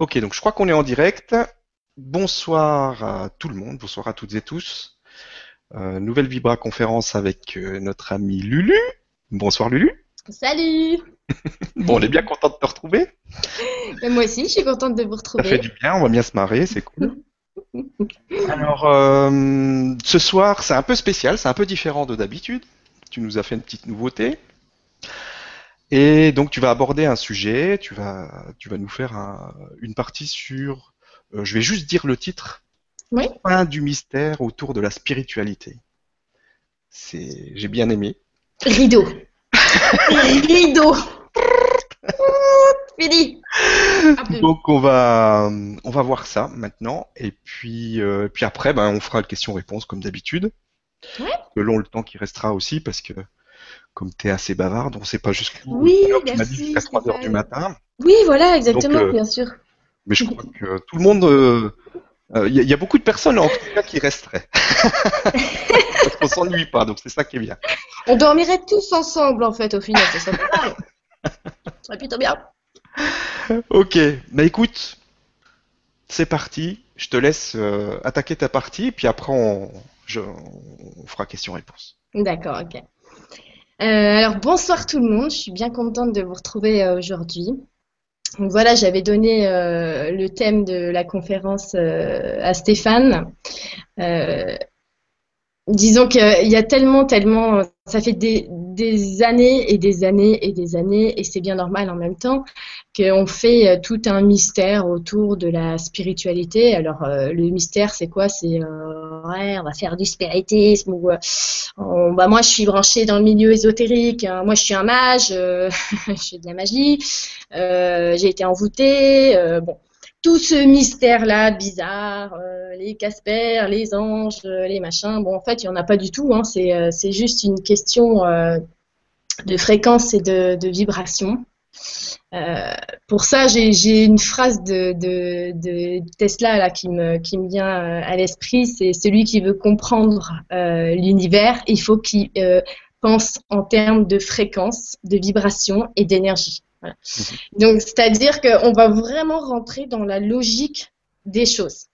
Ok, donc je crois qu'on est en direct. Bonsoir à tout le monde, bonsoir à toutes et tous. Euh, nouvelle Vibra conférence avec euh, notre ami Lulu. Bonsoir Lulu. Salut Bon, on est bien content de te retrouver. Moi aussi, je suis contente de vous Ça fait retrouver. du bien, on va bien se marrer, c'est cool. Alors, euh, ce soir, c'est un peu spécial, c'est un peu différent de d'habitude. Tu nous as fait une petite nouveauté. Et donc, tu vas aborder un sujet, tu vas, tu vas nous faire un- une partie sur, euh, je vais juste dire le titre, Oui. Fin du mystère autour de la spiritualité. C'est, j'ai bien aimé. Rideau. Rideau. Fini. Donc on va on va voir ça maintenant et puis euh, puis après ben on fera le question-réponse comme d'habitude. Ouais. Selon le temps qui restera aussi parce que comme tu es assez bavarde, on sait pas jusqu'où. Oui, tu m'as dit jusqu'à 3 heures du matin, Oui, voilà, exactement, Donc, euh, bien sûr. mais je crois que tout le monde euh, euh, il y, a- il y a beaucoup de personnes en tout cas qui resteraient. parce qu'on s'ennuie pas, donc c'est ça qui est bien. On dormirait tous ensemble, en fait, au final, ça pas mal. Ça serait plutôt bien. Ok, bah écoute, c'est parti. Je te laisse euh, attaquer ta partie, puis après on, je- on fera question-réponse. D'accord, ok. Euh, alors, bonsoir tout le monde, je suis bien contente de vous retrouver euh, aujourd'hui. Donc voilà, j'avais donné euh, le thème de la conférence à Stéphane. Disons qu'il y a tellement, tellement, ça fait des années et des années et des années, et c'est bien normal en même temps, qu'on fait euh, tout un mystère autour de la spiritualité. Alors, euh, le mystère, c'est quoi? C'est, euh, ouais, on va faire du spiritisme ou, bah, moi, je suis branchée dans le milieu ésotérique. hein. Moi, je suis un mage, je fais de la magie, j'ai été envoûtée. bon, tout ce mystère-là bizarre, les Casper, les anges, les machins. Bon, en fait, il n'y en a pas du tout. Hein, c'est, juste une question de fréquence et de vibration. Euh, pour ça, j'ai, une phrase de, de, de Tesla là, qui, me, qui me vient euh, à l'esprit. C'est celui qui veut comprendre euh, l'univers, il faut qu'il euh, pense en termes de fréquence, de vibration et d'énergie. Voilà. Donc, c'est-à-dire qu'on va vraiment rentrer dans la logique des choses.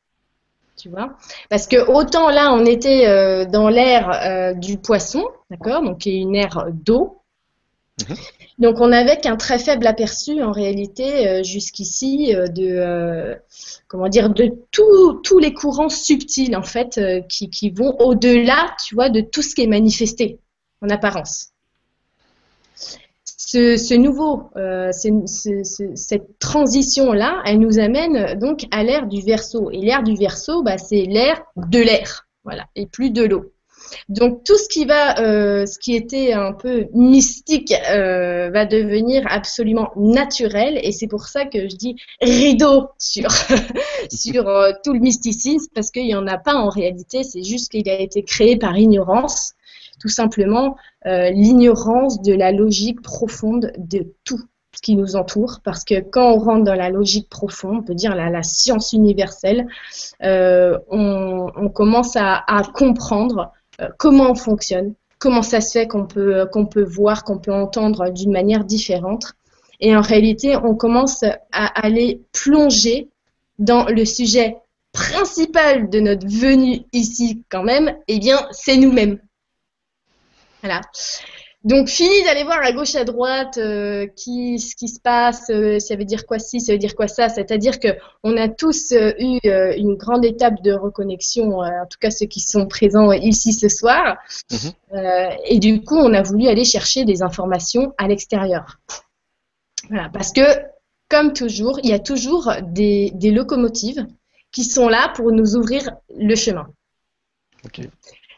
Tu vois? Parce que autant là, on était dans l'ère du poisson, d'accord? Donc, qui est une ère d'eau. Mhm. Donc, on n'avait qu'un très faible aperçu, en réalité, euh, jusqu'ici, euh, de, euh, comment dire, de tous les courants subtils, en fait, qui, vont au-delà, tu de tout ce qui est manifesté, en apparence ce, nouveau, ce- ce- ce- cette transition-là, elle nous amène donc à l'ère du verso. Et l'ère du verso, bah, c'est l'ère de l'air, voilà, et plus de l'eau. Donc tout ce qui va, euh, ce qui était un peu mystique, euh, va devenir absolument naturel. Et c'est pour ça que je dis rideau sur sur euh, tout le mysticisme, parce qu'il n'y en a pas en réalité. C'est juste qu'il a été créé par ignorance, tout simplement l'ignorance de la logique profonde de tout ce qui nous entoure, parce que quand on rentre dans la logique profonde, on peut dire la, science universelle, on, commence à, comprendre comment on fonctionne, comment ça se fait qu'on peut, qu'on peut voir, qu'on peut entendre d'une manière différente. Et en réalité, on commence à aller plonger dans le sujet principal de notre venue ici quand même, eh bien, c'est nous-mêmes. Voilà. Donc, fini d'aller voir à gauche, à droite, euh, qui, ce qui se passe, euh, ça veut dire quoi ci, ça veut dire quoi ça. C'est-à-dire que on a tous euh, eu une grande étape de reconnexion, en tout cas ceux qui sont présents ici ce soir. Mhm. Et du coup, on a voulu aller chercher des informations à l'extérieur. Voilà, parce que, comme toujours, il y a toujours des, des locomotives qui sont là pour nous ouvrir le chemin.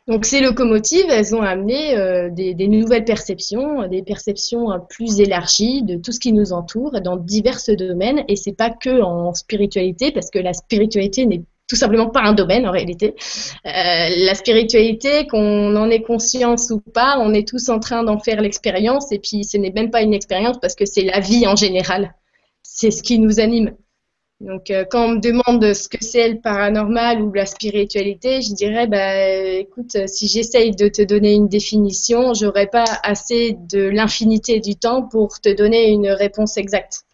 Donc ces locomotives, elles ont amené euh, des, nouvelles perceptions, des perceptions euh, plus élargies de tout ce qui nous entoure dans divers domaines. Et c'est pas que en spiritualité, parce que la spiritualité n'est tout simplement pas un domaine en réalité. Euh, la spiritualité, qu'on en ait conscience ou pas, on est tous en train d'en faire l'expérience. Et puis ce n'est même pas une expérience parce que c'est la vie en général. C'est ce qui nous anime. Donc, euh, quand on me demande ce que c'est le paranormal ou la spiritualité, je dirais, bah, écoute, euh, si j'essaye de te donner une définition, j'aurais pas assez de l'infinité du temps pour te donner une réponse exacte.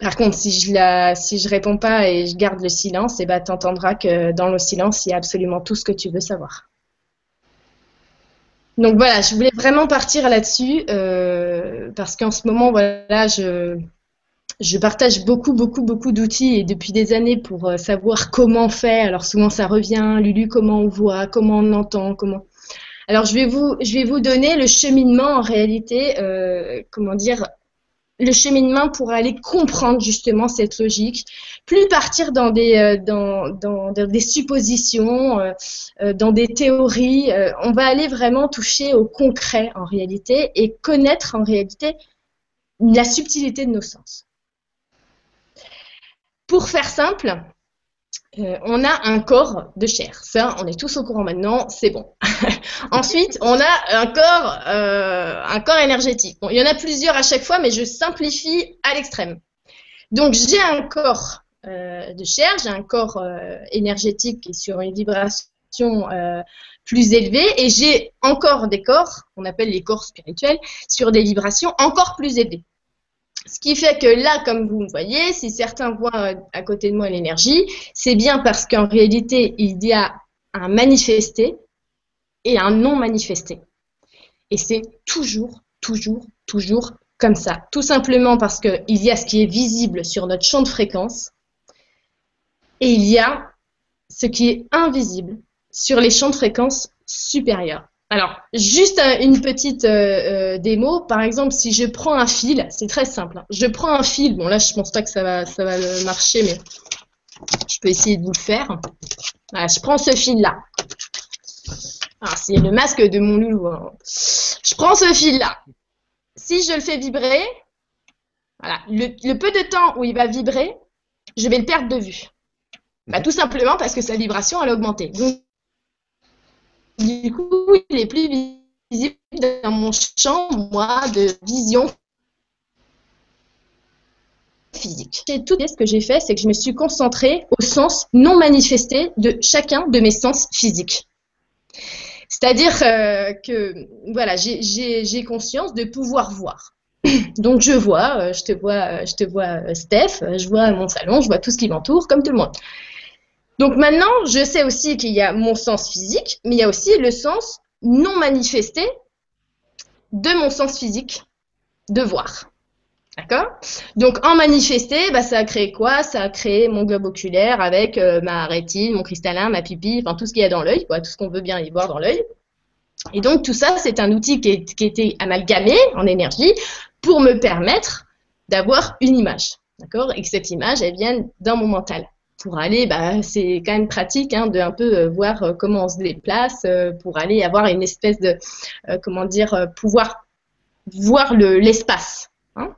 Par contre, si je la, si je réponds pas et je garde le silence, et eh ben, tu entendras que dans le silence, il y a absolument tout ce que tu veux savoir. Donc voilà, je voulais vraiment partir là-dessus euh, parce qu'en ce moment, voilà, je, je partage beaucoup, beaucoup, beaucoup d'outils et depuis des années pour euh, savoir comment faire. Alors souvent ça revient, Lulu, comment on voit, comment on entend, comment. Alors je vais vous, je vais vous donner le cheminement en réalité, euh, comment dire, le cheminement pour aller comprendre justement cette logique, plus partir dans des, euh, dans, dans, des suppositions, euh, dans des théories. on va aller vraiment toucher au concret en réalité et connaître en réalité la subtilité de nos sens. Pour faire simple, euh, on a un corps de chair. Ça, on est tous au courant maintenant, c'est bon. Ensuite, on a un corps, euh, un corps énergétique. Bon, il y en a plusieurs à chaque fois, mais je simplifie à l'extrême. Donc, j'ai un corps euh, de chair, j'ai un corps énergétique qui est sur une vibration plus élevée, et j'ai encore des corps, qu'on appelle les corps spirituels, sur des vibrations encore plus élevées. Ce qui fait que là, comme vous me voyez, si certains voient à côté de moi l'énergie, c'est bien parce qu'en réalité, il y a un manifesté et un non manifesté. Et c'est toujours, toujours, toujours comme ça. Tout simplement parce qu'il y a ce qui est visible sur notre champ de fréquence et il y a ce qui est invisible sur les champs de fréquence supérieurs. Alors, juste une petite euh, euh, démo. Par exemple, si je prends un fil, c'est très simple. Hein. Je prends un fil. Bon, là, je pense pas que ça va, ça va marcher, mais je peux essayer de vous le faire. Voilà, je prends ce fil-là. Ah, c'est le masque de mon loulou. Hein. Je prends ce fil-là. Si je le fais vibrer, voilà, le, peu de temps où il va vibrer, je vais le perdre de vue. Bah, tout simplement parce que sa vibration, elle a augmenté. Du coup, il est plus visible dans mon champ, moi, de vision physique. Et tout ce que j'ai fait, c'est que je me suis concentrée au sens non manifesté de chacun de mes sens physiques. C'est-à-dire euh, que voilà, j'ai conscience de pouvoir voir. Donc je vois, euh, je te vois, je te vois euh, Steph, je vois mon salon, je vois tout ce qui m'entoure, comme tout le monde. Donc maintenant, je sais aussi qu'il y a mon sens physique, mais il y a aussi le sens non manifesté de mon sens physique de voir. D'accord? Donc en manifesté, bah, ça a créé quoi? Ça a créé mon globe oculaire avec euh, ma rétine, mon cristallin, ma pupille, enfin tout ce qu'il y a dans l'œil, tout ce qu'on veut bien y voir dans l'œil. Et donc tout ça, c'est un outil qui, qui était amalgamé en énergie pour me permettre d'avoir une image. D'accord? Et que cette image, elle vienne dans mon mental pour aller, bah, c'est quand même pratique hein, de un peu euh, voir euh, comment on se déplace euh, pour aller avoir une espèce de, comment dire, pouvoir voir l'espace. Hein.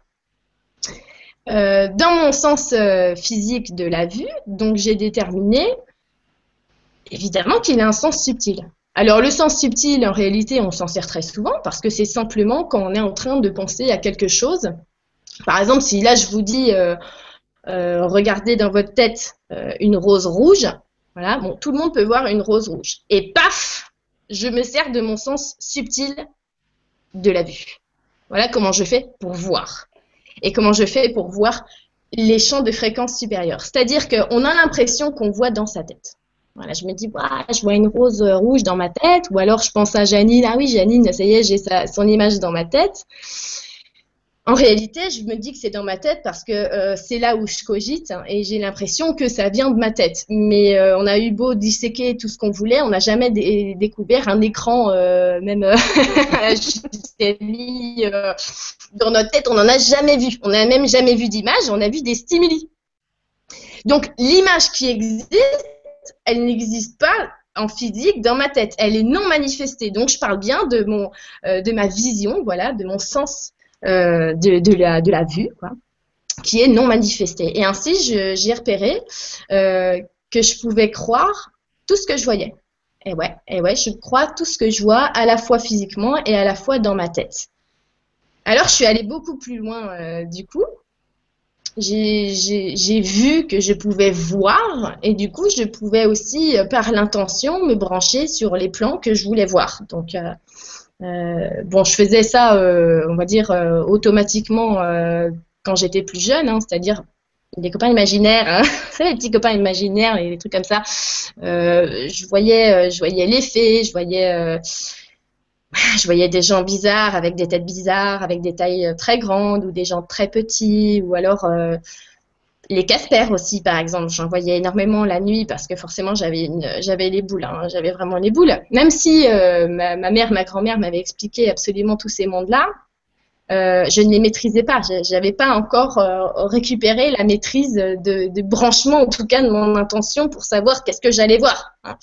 dans mon sens physique de la vue, donc j'ai déterminé évidemment qu'il a un sens subtil. Alors le sens subtil, en réalité, on s'en sert très souvent parce que c'est simplement quand on est en train de penser à quelque chose. Par exemple, si là je vous dis regardez dans votre tête euh, une rose rouge. Voilà, bon, tout le monde peut voir une rose rouge. Et paf, je me sers de mon sens subtil de la vue. Voilà comment je fais pour voir. Et comment je fais pour voir les champs de fréquence supérieure. C'est-à-dire qu'on a l'impression qu'on voit dans sa tête. Voilà, je me dis, je vois une rose rouge dans ma tête, ou alors je pense à Janine, ah oui, Janine, ça y est, j'ai son image dans ma tête. En réalité, je me dis que c'est dans ma tête parce que euh, c'est là où je cogite hein, et j'ai l'impression que ça vient de ma tête. Mais euh, on a eu beau disséquer tout ce qu'on voulait, on n'a jamais découvert un écran, euh, même mis dans notre tête, on n'en a jamais vu. On n'a même jamais vu d'image, on a vu des stimuli. Donc l'image qui existe, elle n'existe pas en physique dans ma tête. Elle est non manifestée. Donc je parle bien de mon, de ma vision, voilà, de mon sens euh, de, la, vue, quoi, qui est non manifestée. Et ainsi, j'ai repéré euh, que je pouvais croire tout ce que je voyais. Et ouais, et ouais, je crois tout ce que je vois, à la fois physiquement et à la fois dans ma tête. Alors, je suis allée beaucoup plus loin euh, du coup. J'ai vu que je pouvais voir et du coup, je pouvais aussi, par l'intention, me brancher sur les plans que je voulais voir. Donc, bon, je faisais ça, euh, on va dire, euh, automatiquement quand j'étais plus jeune, hein, c'est-à-dire des copains imaginaires, hein, les petits copains imaginaires et des trucs comme ça. Euh, je voyais, je voyais les fées, je voyais, je voyais des gens bizarres avec des têtes bizarres, avec des tailles très grandes ou des gens très petits ou alors les Casper aussi, par exemple, j'en voyais énormément la nuit parce que forcément j'avais j'avais les boules, hein. j'avais vraiment les boules. Même si euh, ma, mère, ma grand-mère m'avaient expliqué absolument tous ces mondes-là, euh, je ne les maîtrisais pas. Je n'avais pas encore euh, récupéré la maîtrise de, branchement, en tout cas de mon intention, pour savoir qu'est-ce que j'allais voir. Hein.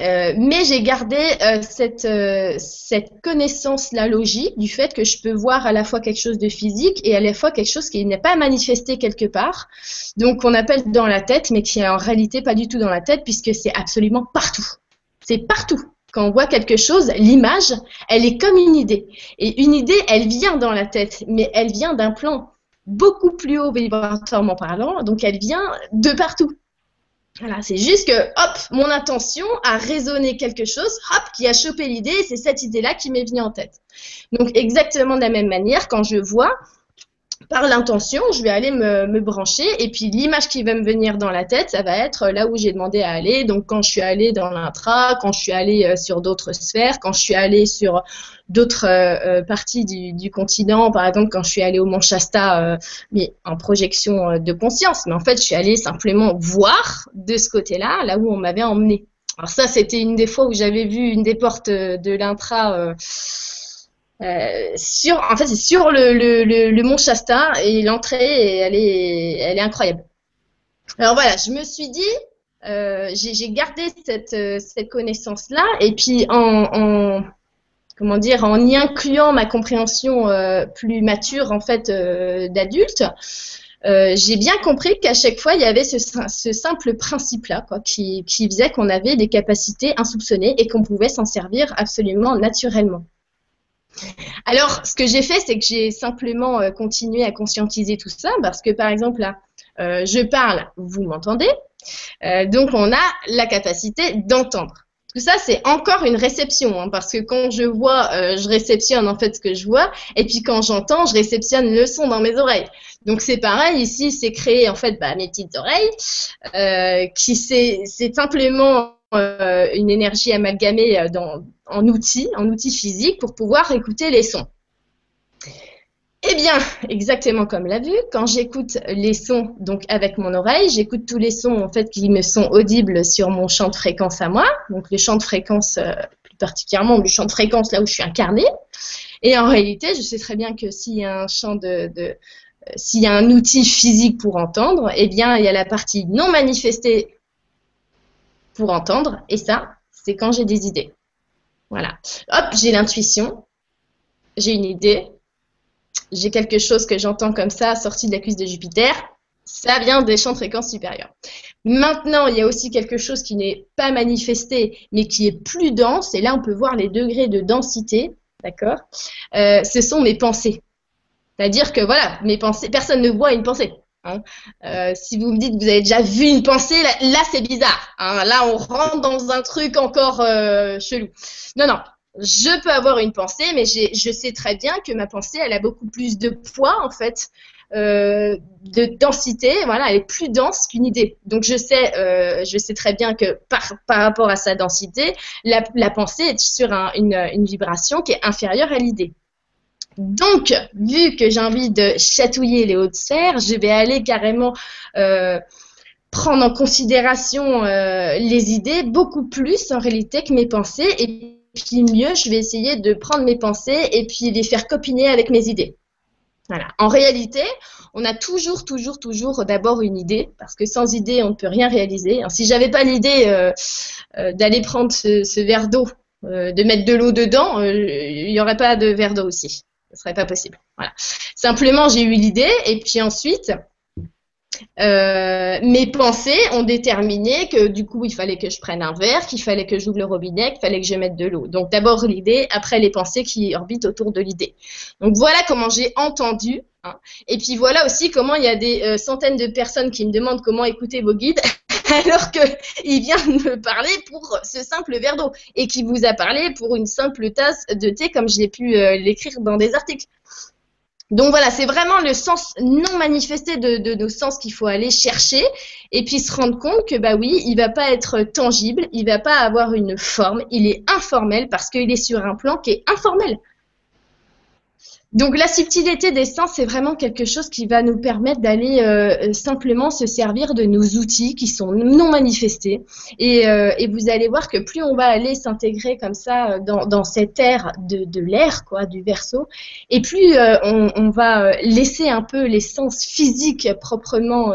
Euh, mais j'ai gardé euh, cette, euh, cette connaissance-là logique du fait que je peux voir à la fois quelque chose de physique et à la fois quelque chose qui n'est pas manifesté quelque part. Donc on appelle dans la tête, mais qui est en réalité pas du tout dans la tête puisque c'est absolument partout. C'est partout. Quand on voit quelque chose, l'image, elle est comme une idée. Et une idée, elle vient dans la tête, mais elle vient d'un plan beaucoup plus haut vibratoirement parlant, donc elle vient de partout. Voilà, c'est juste que, hop, mon intention a résonné quelque chose, hop, qui a chopé l'idée, et c'est cette idée-là qui m'est venue en tête. Donc, exactement de la même manière, quand je vois, par l'intention, je vais aller me, brancher et puis l'image qui va me venir dans la tête, ça va être là où j'ai demandé à aller. Donc quand je suis allée dans l'intra, quand je suis allée euh, sur d'autres sphères, quand je suis allée sur d'autres euh, euh, parties du, continent, par exemple quand je suis allée au Mont Shasta, mais en projection de conscience. Mais en fait, je suis allée simplement voir de ce côté-là, là où on m'avait emmené. Alors ça, c'était une des fois où j'avais vu une des portes de l'intra euh, sur, en fait, c'est sur le, mont Shasta et l'entrée, elle est, incroyable. Alors voilà, je me suis dit, euh, j'ai gardé cette, euh, cette connaissance-là et puis en, en, comment dire, en y incluant ma compréhension euh, plus mature en fait euh, d'adulte, j'ai bien compris qu'à chaque fois il y avait ce, simple principe-là, qui, qui faisait qu'on avait des capacités insoupçonnées et qu'on pouvait s'en servir absolument naturellement. Alors, ce que j'ai fait, c'est que j'ai simplement euh, continué à conscientiser tout ça, parce que par exemple, là, euh, je parle, vous m'entendez, euh, donc on a la capacité d'entendre. Tout ça, c'est encore une réception, hein, parce que quand je vois, je réceptionne en fait ce que je vois, et puis quand j'entends, je réceptionne le son dans mes oreilles. Donc c'est pareil, ici, c'est créé en fait bah, mes petites oreilles, qui c'est simplement une énergie amalgamée dans, en outils, en outils physiques pour pouvoir écouter les sons. Eh bien, exactement comme l'a vu, quand j'écoute les sons donc avec mon oreille, j'écoute tous les sons en fait qui me sont audibles sur mon champ de fréquence à moi, donc le champ de fréquence euh, plus particulièrement le champ de fréquence là où je suis incarnée. Et en réalité, je sais très bien que s'il y un champ de, de s'il y a un outil physique pour entendre, eh bien il y a la partie non manifestée pour entendre. Et ça, c'est quand j'ai des idées. Voilà. Hop, j'ai l'intuition, j'ai une idée, j'ai quelque chose que j'entends comme ça sorti de la cuisse de Jupiter. Ça vient des champs de fréquence supérieurs. Maintenant, il y a aussi quelque chose qui n'est pas manifesté, mais qui est plus dense. Et là, on peut voir les degrés de densité. D'accord? Euh, Ce sont mes pensées. C'est-à-dire que voilà, mes pensées, personne ne voit une pensée. Hein. Euh, si vous me dites que vous avez déjà vu une pensée, là, c'est bizarre. Hein. Là, on rentre dans un truc encore euh, chelou. Non, non. Je peux avoir une pensée, mais je sais très bien que ma pensée, elle a beaucoup plus de poids, en fait, euh, de densité. Voilà, elle est plus dense qu'une idée. Donc, je sais, je sais très bien que par, rapport à sa densité, la, pensée est sur une vibration qui est inférieure à l'idée. Donc, vu que j'ai envie de chatouiller les hautes sphères, je vais aller carrément euh, prendre en considération euh, les idées beaucoup plus en réalité que mes pensées. Et puis mieux, je vais essayer de prendre mes pensées et puis les faire copiner avec mes idées. Voilà. En réalité, on a toujours, toujours, toujours d'abord une idée, parce que sans idée, on ne peut rien réaliser. Si j'avais pas l'idée euh, d'aller prendre ce verre d'eau, de mettre de l'eau dedans, il n'y aurait pas de verre d'eau aussi ce serait pas possible. Voilà. Simplement, j'ai eu l'idée et puis ensuite, euh, mes pensées ont déterminé que du coup, il fallait que je prenne un verre, qu'il fallait que j'ouvre le robinet, qu'il fallait que je mette de l'eau. Donc d'abord l'idée, après les pensées qui orbitent autour de l'idée. Donc voilà comment j'ai entendu. Hein. Et puis voilà aussi comment il y a des euh, centaines de personnes qui me demandent comment écouter vos guides. alors qu'il vient de me parler pour ce simple verre d'eau et qui vous a parlé pour une simple tasse de thé comme je l'ai pu euh, l'écrire dans des articles. Donc voilà, c'est vraiment le sens non manifesté de, nos sens qu'il faut aller chercher et puis se rendre compte que bah oui, il va pas être tangible, il va pas avoir une forme, il est informel parce qu'il est sur un plan qui est informel. Donc la subtilité des sens, c'est vraiment quelque chose qui va nous permettre d'aller euh, simplement se servir de nos outils qui sont non manifestés. Et, euh, vous allez voir que plus on va aller s'intégrer comme ça dans, dans cette ère de, l'air, quoi, du verso, et plus euh, on, va laisser un peu les sens physiques proprement,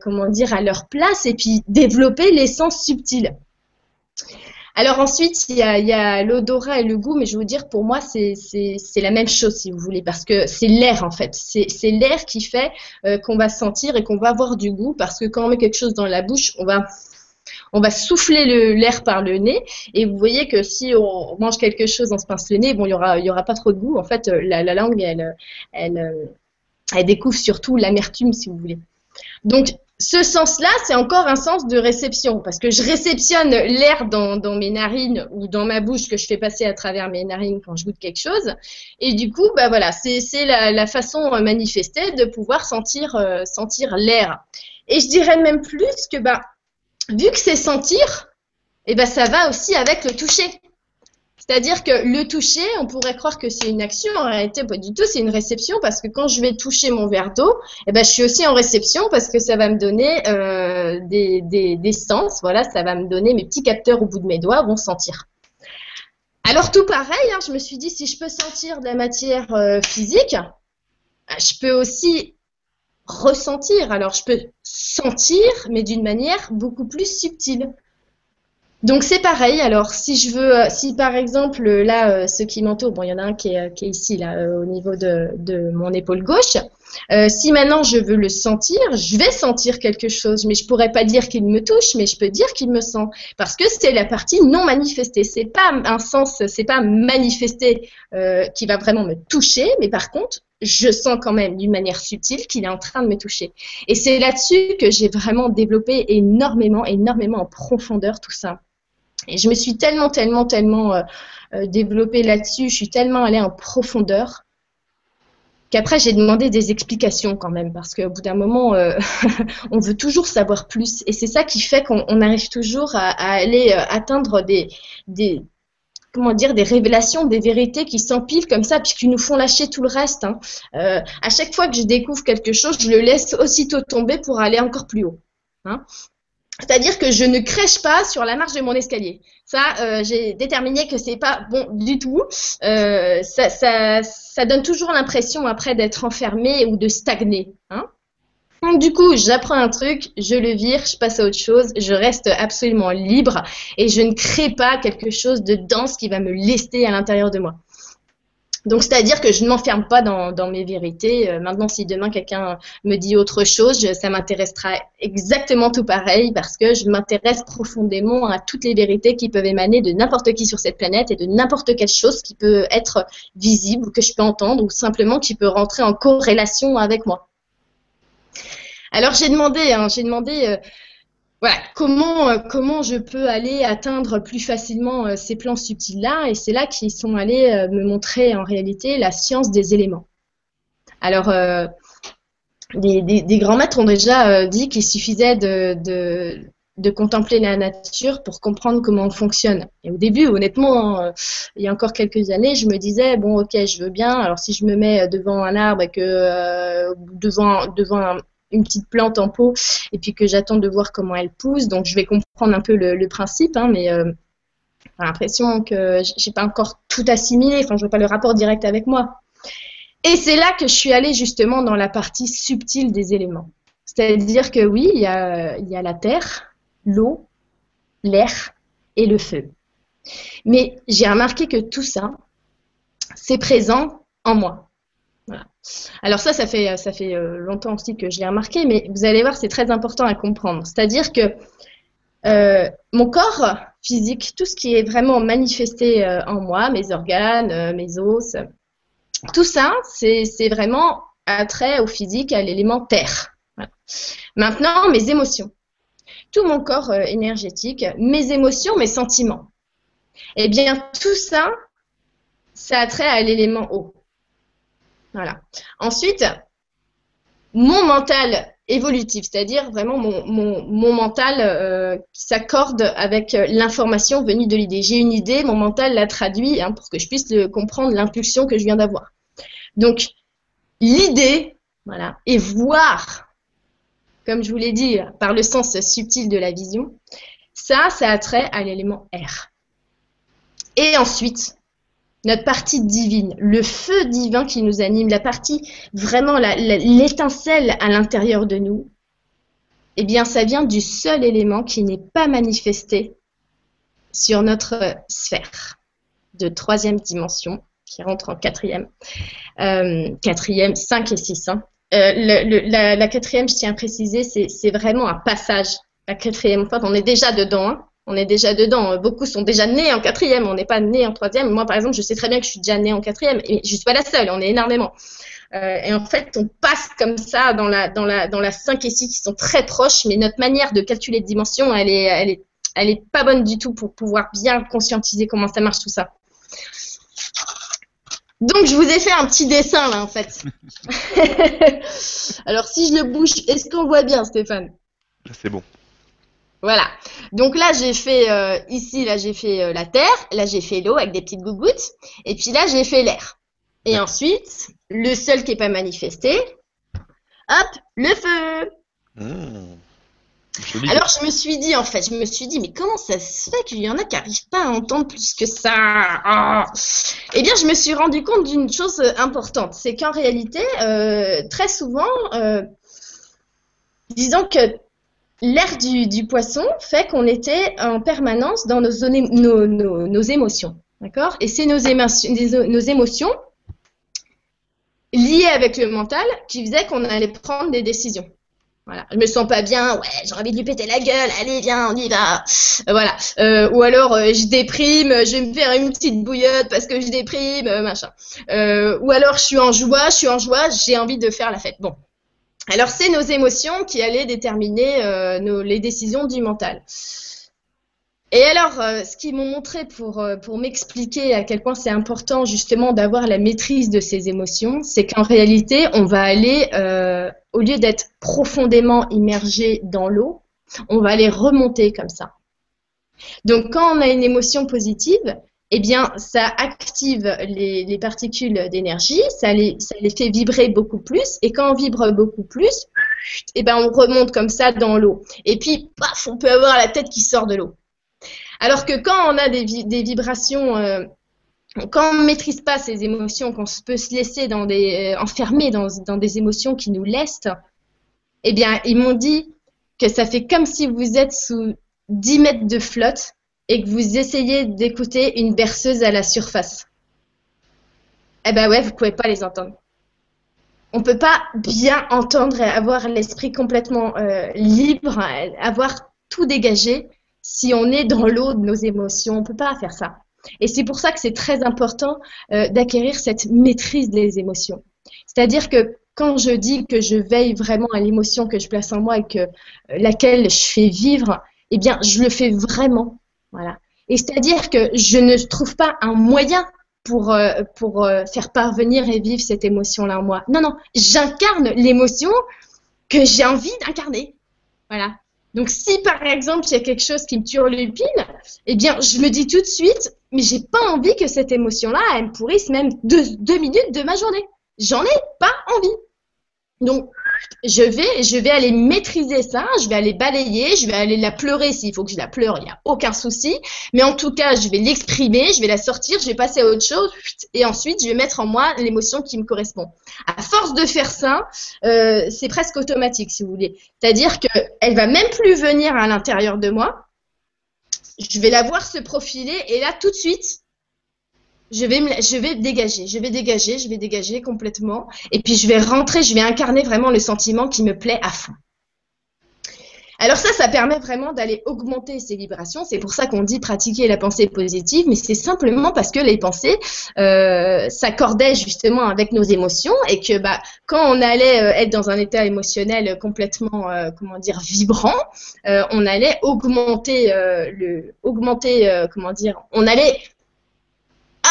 comment à leur place, et puis développer les sens subtils. Alors ensuite, il y a, l'odorat et le goût, mais je veux dire, pour moi, c'est la même chose, si vous voulez, parce que c'est l'air, en fait. C'est l'air qui fait euh, qu'on va sentir et qu'on va avoir du goût, parce que quand on met quelque chose dans la bouche, on va on va souffler l'air par le nez et vous voyez que si on mange quelque chose, on se pince le nez, bon, il y aura, y aura pas trop de goût. En fait, la, la langue, elle, elle, elle découvre surtout l'amertume, si vous voulez. Donc, ce sens-là, c'est encore un sens de réception, parce que je réceptionne l'air dans, mes narines ou dans ma bouche que je fais passer à travers mes narines quand je goûte quelque chose. Et du coup, bah voilà, c'est la, façon manifestée de pouvoir sentir, euh, sentir l'air. Et je dirais même plus que, bah, vu que c'est sentir, et eh ben ça va aussi avec le toucher. C'est-à-dire que le toucher, on pourrait croire que c'est une action, en réalité pas du tout, c'est une réception parce que quand je vais toucher mon verre d'eau, eh ben, je suis aussi en réception parce que ça va me donner euh, des, des, sens, voilà, ça va me donner mes petits capteurs au bout de mes doigts vont sentir. Alors tout pareil, hein, je me suis dit si je peux sentir de la matière euh, physique, bah, je peux aussi ressentir. Alors je peux sentir, mais d'une manière beaucoup plus subtile. Donc c'est pareil. Alors si je veux, euh, si par exemple là, euh, ce qui m'entoure, bon, il y en a un qui est, qui est ici là, euh, au niveau de, de, mon épaule gauche. si maintenant je veux le sentir, je vais sentir quelque chose, mais je pourrais pas dire qu'il me touche, mais je peux dire qu'il me sent, parce que c'est la partie non manifestée. C'est pas un sens, c'est pas manifesté qui va vraiment me toucher, mais par contre je sens quand même d'une manière subtile qu'il est en train de me toucher. Et c'est là-dessus que j'ai vraiment développé énormément, énormément en profondeur tout ça. Et je me suis tellement, tellement, tellement euh, euh, développée là-dessus, je suis tellement allée en profondeur qu'après j'ai demandé des explications quand même, parce qu'au bout d'un moment, euh, on veut toujours savoir plus. Et c'est ça qui fait qu'on arrive toujours à, aller atteindre des, comment dire, des révélations, des vérités qui s'empilent comme ça, puis qui nous font lâcher tout le reste. Hein. à chaque fois que je découvre quelque chose, je le laisse aussitôt tomber pour aller encore plus haut. Hein. C'est-à-dire que je ne crèche pas sur la marche de mon escalier. Ça, euh, j'ai déterminé que c'est pas bon du tout. Euh, ça, ça, ça, donne toujours l'impression après d'être enfermé ou de stagner. Hein donc du coup, j'apprends un truc, je le vire, je passe à autre chose, je reste absolument libre et je ne crée pas quelque chose de dense qui va me lester à l'intérieur de moi. Donc, c'est-à-dire que je ne m'enferme pas dans, mes vérités. Euh, maintenant, si demain quelqu'un me dit autre chose, ça m'intéressera exactement tout pareil parce que je m'intéresse profondément à toutes les vérités qui peuvent émaner de n'importe qui sur cette planète et de n'importe quelle chose qui peut être visible ou que je peux entendre ou simplement qui peut rentrer en corrélation avec moi. Alors, j'ai demandé, hein, j'ai demandé. Euh, voilà, comment, euh, comment je peux aller atteindre plus facilement euh, ces plans subtils-là? Et c'est là qu'ils sont allés euh, me montrer en réalité la science des éléments. Alors, des, grands maîtres ont déjà dit qu'il suffisait de, de, contempler la nature pour comprendre comment on fonctionne. Et au début, honnêtement, hein, il y a encore quelques années, je me disais, bon, ok, je veux bien. Alors, si je me mets devant un arbre et que devant, devant une petite plante en pot et puis que j'attends de voir comment elle pousse. Donc je vais comprendre un peu le, principe, hein, mais euh, j'ai l'impression que j'ai pas encore tout assimilé. Enfin, je vois pas le rapport direct avec moi. Et c'est là que je suis allée justement dans la partie subtile des éléments. C'est-à-dire que oui, il y a, il y a la terre, l'eau, l'air et le feu. Mais j'ai remarqué que tout ça, c'est présent en moi. Alors ça, ça fait, ça fait euh, longtemps aussi que je l'ai remarqué, mais vous allez voir, c'est très important à comprendre. C'est-à-dire que euh, mon corps physique, tout ce qui est vraiment manifesté euh, en moi, mes organes, mes os, tout ça, c'est vraiment attrait au physique, à l'élément terre. Maintenant, mes émotions. Tout mon corps énergétique, mes émotions, mes sentiments. Eh bien, tout ça, ça a trait à l'élément eau. Voilà. Ensuite, mon mental évolutif, c'est-à-dire vraiment mon, mental euh, qui s'accorde avec l'information venue de l'idée. J'ai une idée, mon mental la traduit hein, pour que je puisse comprendre l'impulsion que je viens d'avoir. Donc, l'idée, voilà, et voir, comme je vous l'ai dit, par le sens subtil de la vision, ça, ça a trait à l'élément R. Et ensuite, notre partie divine, le feu divin qui nous anime, la partie vraiment l'étincelle à l'intérieur de nous, eh bien, ça vient du seul élément qui n'est pas manifesté sur notre sphère de troisième dimension, qui rentre en quatrième, euh, quatrième, cinq et six. Hein. Euh, la, quatrième, je tiens à préciser, c'est vraiment un passage. La quatrième fois, on est déjà dedans. Hein on est déjà dedans. Beaucoup sont déjà nés en quatrième, on n'est pas né en troisième. Moi, par exemple, je sais très bien que je suis déjà née en quatrième, et je suis pas la seule, on est énormément. Euh, et en fait, on passe comme ça dans la, dans, la, dans la 5 et 6 qui sont très proches, mais notre manière de calculer les dimensions, elle est, elle est, elle est pas bonne du tout pour pouvoir bien conscientiser comment ça marche tout ça. Donc, je vous ai fait un petit dessin là, en fait. Alors, si je le bouge, est-ce qu'on voit bien, Stéphane? C'est bon. Voilà. Donc là, j'ai fait euh, ici, là, j'ai fait euh, la terre, là, j'ai fait l'eau avec des petites gougouttes, et puis là, j'ai fait l'air. Et ensuite, le seul qui n'est pas manifesté, hop, le feu. Mmh. Alors je me suis dit en fait, je me suis dit mais comment ça se fait qu'il y en a qui n'arrivent pas à entendre plus que ça? Ah. Eh bien je me suis rendu compte d'une chose importante, c'est qu'en réalité euh, très souvent, disons que l'air du, poisson fait qu'on était en permanence dans nos, émotions. D'accord? Et c'est nos, nos émotions liées avec le mental qui faisaient qu'on allait prendre des décisions. Voilà. Je me sens pas bien, ouais, j'ai envie de lui péter la gueule, allez, viens, on y va. Euh, voilà. Euh, ou alors, euh, je déprime, je vais me faire une petite bouillotte parce que je déprime, machin. ou alors, je suis en joie, je suis en joie, j'ai envie de faire la fête. Bon, alors, c'est nos émotions qui allaient déterminer euh, les décisions du mental. Et alors, euh, ce qu'ils m'ont montré pour, euh, pour m'expliquer à quel point c'est important justement d'avoir la maîtrise de ces émotions, c'est qu'en réalité, on va aller, au lieu d'être profondément immergé dans l'eau, on va aller remonter comme ça. Donc, quand on a une émotion positive, eh bien, ça active les, particules d'énergie, ça les, fait vibrer beaucoup plus, et quand on vibre beaucoup plus, eh ben, on remonte comme ça dans l'eau. Et puis, paf, on peut avoir la tête qui sort de l'eau. Alors que quand on a des, vibrations, euh, quand on ne maîtrise pas ces émotions, qu'on peut se laisser euh, enfermer dans, dans, des émotions qui nous lestent, eh bien, ils m'ont dit que ça fait comme si vous êtes sous 10 mètres de flotte et que vous essayez d'écouter une berceuse à la surface. Eh ben ouais, vous pouvez pas les entendre. On peut pas bien entendre et avoir l'esprit complètement euh, libre, avoir tout dégagé si on est dans l'eau de nos émotions. On peut pas faire ça. Et c'est pour ça que c'est très important euh, d'acquérir cette maîtrise des émotions. C'est-à-dire que quand je dis que je veille vraiment à l'émotion que je place en moi et que euh, laquelle je fais vivre, eh bien, je le fais vraiment voilà. Et c'est-à-dire que je ne trouve pas un moyen pour, euh, euh, faire parvenir et vivre cette émotion-là en moi. Non, non, j'incarne l'émotion que j'ai envie d'incarner. Voilà. Donc si par exemple il y a quelque chose qui me turlupine, eh bien je me dis tout de suite, mais j'ai pas envie que cette émotion-là, elle me pourrisse même deux, deux minutes de ma journée. J'en ai pas envie. Donc je vais, je vais aller maîtriser ça, je vais aller balayer, je vais aller la pleurer s'il faut que je la pleure, il n'y a aucun souci. Mais en tout cas, je vais l'exprimer, je vais la sortir, je vais passer à autre chose, et ensuite je vais mettre en moi l'émotion qui me correspond. À force de faire ça, euh, c'est presque automatique, si vous voulez. C'est-à-dire qu'elle va même plus venir à l'intérieur de moi. Je vais la voir se profiler, et là, tout de suite, je vais, je vais dégager, je vais dégager, je vais dégager complètement. Et puis je vais rentrer, je vais incarner vraiment le sentiment qui me plaît à fond. Alors ça, ça permet vraiment d'aller augmenter ces vibrations. C'est pour ça qu'on dit pratiquer la pensée positive, mais c'est simplement parce que les pensées euh, s'accordaient justement avec nos émotions et que bah, quand on allait euh, être dans un état émotionnel complètement, euh, comment dire, vibrant, on allait augmenter le, augmenter, comment dire, on allait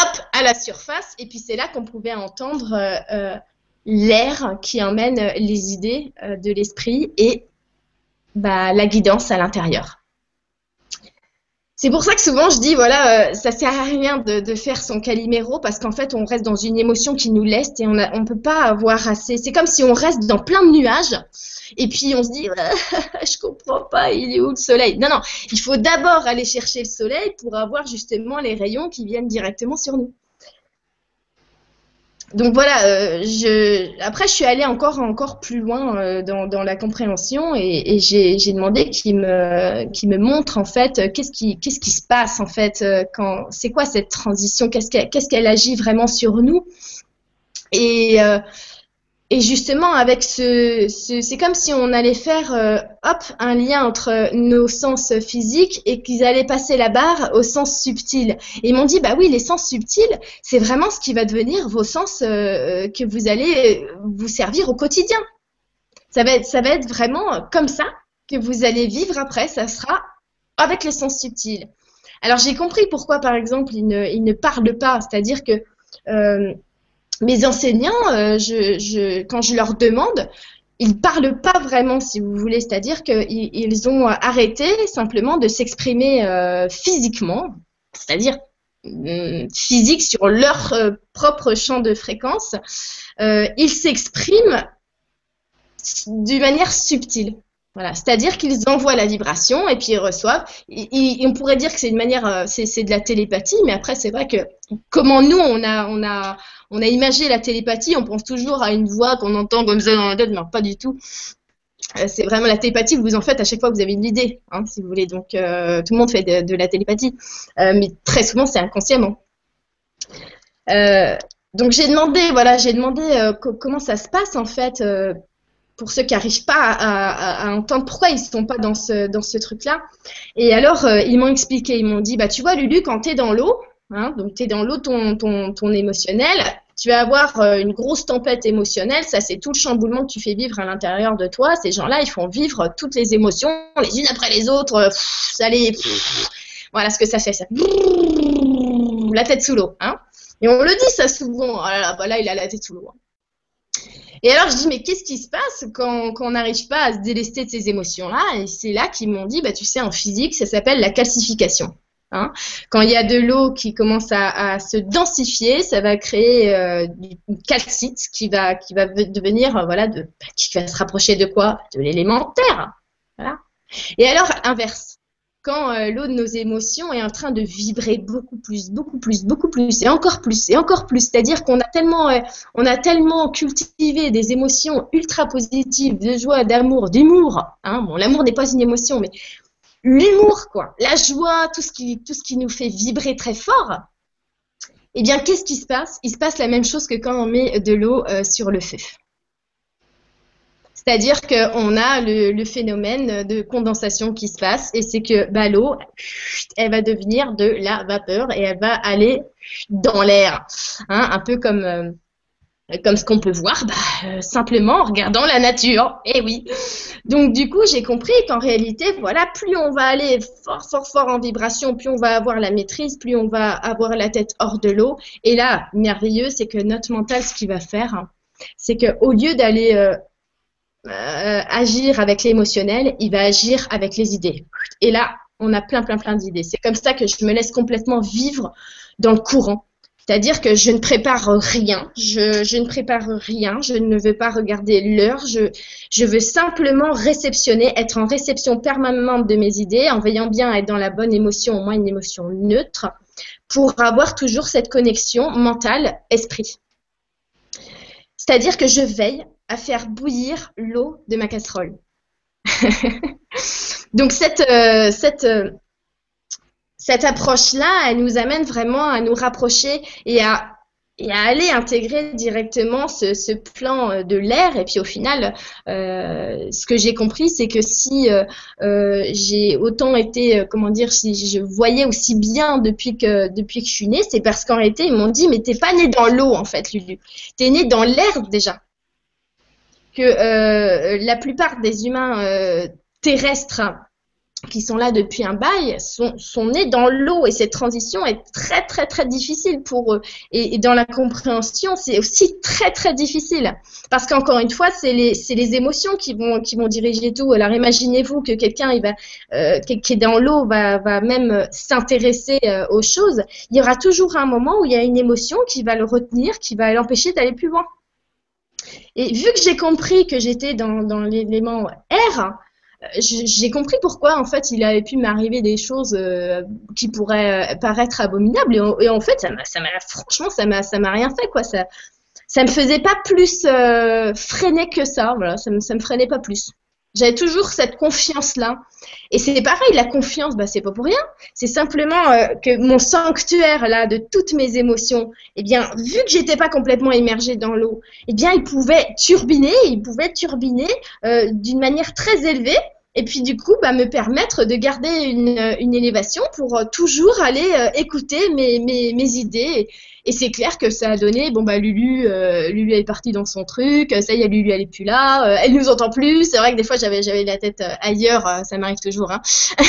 hop, à la surface. Et puis c'est là qu'on pouvait entendre euh, euh, l'air qui emmène les idées de l'esprit et bah, la guidance à l'intérieur. C'est pour ça que souvent je dis voilà, euh, ça sert à rien de, faire son caliméro parce qu'en fait on reste dans une émotion qui nous laisse et on ne peut pas avoir assez. C'est comme si on reste dans plein de nuages et puis on se dit je comprends pas, il est où le soleil? Non non, il faut d'abord aller chercher le soleil pour avoir justement les rayons qui viennent directement sur nous. Donc voilà, euh, après je suis allée encore encore plus loin euh, dans, la compréhension et, j'ai demandé qu'il me me montre en fait euh, qu'est-ce qui qu'est-ce qui se passe en fait quand c'est quoi cette transition? Qu'est-ce qu'elle agit vraiment sur nous? Et justement, avec ce, c'est comme si on allait faire, euh, hop, un lien entre nos sens physiques et qu'ils allaient passer la barre au sens subtil. Et ils m'ont dit, bah oui, les sens subtils, c'est vraiment ce qui va devenir vos sens euh, que vous allez vous servir au quotidien. Ça va être, ça va être vraiment comme ça que vous allez vivre après. Ça sera avec les sens subtils. Alors j'ai compris pourquoi, par exemple, ils ne, parlent pas. C'est-à-dire que euh, mes enseignants, euh, quand je leur demande, ils parlent pas vraiment, si vous voulez, c'est-à-dire qu'ils ils ont arrêté simplement de s'exprimer euh, physiquement, c'est-à-dire mm, physique sur leur euh, propre champ de fréquence. ils s'expriment d'une manière subtile. Voilà, c'est-à-dire qu'ils envoient la vibration et puis ils reçoivent. on pourrait dire que c'est une manière, c'est de la télépathie, mais après c'est vrai que comment nous on a, on a imagé la télépathie, on pense toujours à une voix qu'on entend comme ça dans la tête, mais pas du tout. Euh, c'est vraiment la télépathie, vous en faites à chaque fois que vous avez une idée, hein, si vous voulez. Donc, euh, tout le monde fait de, la télépathie, euh, mais très souvent, c'est inconsciemment. donc, j'ai demandé, voilà, j'ai demandé comment ça se passe en fait pour ceux qui n'arrivent pas à, entendre pourquoi ils ne sont pas dans ce, dans ce truc-là. Et alors, ils m'ont expliqué, ils m'ont dit, bah, tu vois, Lulu, quand tu es dans l'eau, hein, donc tu es dans l'eau, ton, ton, ton émotionnel, tu vas avoir euh, une grosse tempête émotionnelle. Ça, c'est tout le chamboulement que tu fais vivre à l'intérieur de toi. Ces gens-là, ils font vivre toutes les émotions, les unes après les autres. Euh, ça les. voilà ce que ça fait. Ça. La tête sous l'eau. Hein et on le dit ça souvent. Oh là bah il a la tête sous l'eau. Hein. Et alors, je dis, mais qu'est-ce qui se passe quand, quand on n'arrive pas à se délester de ces émotions-là? Et c'est là qu'ils m'ont dit, bah, tu sais, en physique, ça s'appelle la calcification. Hein. Quand il y a de l'eau qui commence à, se densifier, ça va créer euh, du calcite qui va, qui va devenir, euh, voilà, qui va se rapprocher de quoi? De l'élémentaire. Voilà. Et alors, inverse. Quand euh, l'eau de nos émotions est en train de vibrer beaucoup plus, beaucoup plus, beaucoup plus, et encore plus, et encore plus, c'est-à-dire qu'on a tellement, on a tellement cultivé des émotions ultra positives, de joie, d'amour, d'humour. Hein. bon, l'amour n'est pas une émotion, mais l'humour, quoi, la joie, tout ce, qui, tout ce qui nous fait vibrer très fort, eh bien, qu'est-ce qui se passe? Il se passe la même chose que quand on met de l'eau euh, sur le feu. C'est-à-dire qu'on a le, phénomène de condensation qui se passe et c'est que bah, l'eau, elle va devenir de la vapeur et elle va aller dans l'air. Hein, un peu comme, euh, comme ce qu'on peut voir bah, euh, simplement en regardant la nature. Eh oui. Donc du coup, j'ai compris qu'en réalité, voilà, plus on va aller fort, fort, fort en vibration, plus on va avoir la maîtrise, plus on va avoir la tête hors de l'eau. Et là, merveilleux, c'est que notre mental, ce qu'il va faire, hein, c'est qu'au lieu d'aller euh, euh, agir avec l'émotionnel, il va agir avec les idées. Et là, on a plein, plein, plein d'idées. C'est comme ça que je me laisse complètement vivre dans le courant. C'est-à-dire que je ne prépare rien, je, ne prépare rien, je ne veux pas regarder l'heure, je, veux simplement réceptionner, être en réception permanente de mes idées, en veillant bien à être dans la bonne émotion, au moins une émotion neutre, pour avoir toujours cette connexion mentale-esprit. C'est-à-dire que je veille à faire bouillir l'eau de ma casserole. Donc cette, euh, euh, cette approche-là, elle nous amène vraiment à nous rapprocher et à, aller intégrer directement ce, plan euh, de l'air. Et puis au final, euh, ce que j'ai compris, c'est que si euh, j'ai autant été, comment dire, si je voyais aussi bien depuis que, depuis que je suis née, c'est parce qu'en réalité, ils m'ont dit, mais t'es pas né dans l'eau, en fait, Lulu. T'es né dans l'air déjà. Que la plupart des humains terrestres qui sont là depuis un bail sont, sont nés dans l'eau et cette transition est très très très difficile pour eux. Et, dans la compréhension, c'est aussi très très difficile parce qu'encore une fois, c'est les, les émotions qui vont, qui vont diriger tout. Alors imaginez-vous que quelqu'un euh, qui est dans l'eau va, va même s'intéresser euh, aux choses. Il y aura toujours un moment où il y a une émotion qui va le retenir, qui va l'empêcher d'aller plus loin. Et vu que j'ai compris que j'étais dans, dans l'élément R, j'ai compris pourquoi en fait il avait pu m'arriver des choses euh, qui pourraient euh, paraître abominables. Et, en fait ça m'a franchement ça m'a ça m'a rien fait quoi. Ça ça me faisait pas plus euh, freiner que ça. Voilà ça me ça me freinait pas plus j'avais toujours cette confiance là et c'est pareil la confiance bah c'est pas pour rien. C'est simplement que mon sanctuaire là de toutes mes émotions eh bien vu que j'étais pas complètement immergée dans l'eau eh bien il pouvait turbiner il pouvait turbiner d'une manière très élevée et puis du coup bah, me permettre de garder une, une élévation pour euh, toujours aller euh, écouter mes, mes, mes, idées. Et, c'est clair que ça a donné, bon bah Lulu, euh, Lulu est partie dans son truc, ça y est, Lulu elle est plus là, elle nous entend plus. C'est vrai que des fois j'avais j'avais la tête ailleurs, ça m'arrive toujours. Hein.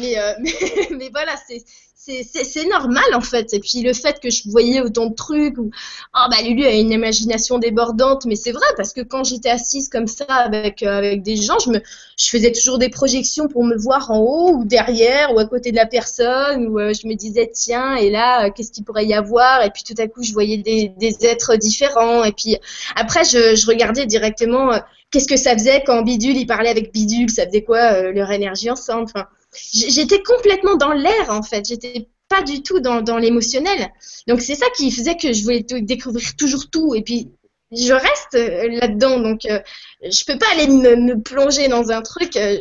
mais, mais, mais voilà, c'est c'est normal en fait. Et puis le fait que je voyais autant de trucs, ou oh bah Lulu a une imagination débordante, mais c'est vrai parce que quand j'étais assise comme ça avec euh, avec des gens, je me je faisais toujours des projections pour me voir en haut ou derrière ou à côté de la personne, ou euh, je me disais tiens et là euh, qu'est-ce qu'il pourrait y avoir? Et puis tout à coup je voyais des, êtres différents. Et puis après je, regardais directement qu'est-ce que ça faisait quand Bidule il parlait avec Bidule, ça faisait quoi leur énergie ensemble? J'étais complètement dans l'air en fait. J'étais pas du tout dans, dans l'émotionnel. Donc c'est ça qui faisait que je voulais découvrir toujours tout. Et puis je reste euh, là-dedans. Donc euh, je peux pas aller me, plonger dans un truc. Euh,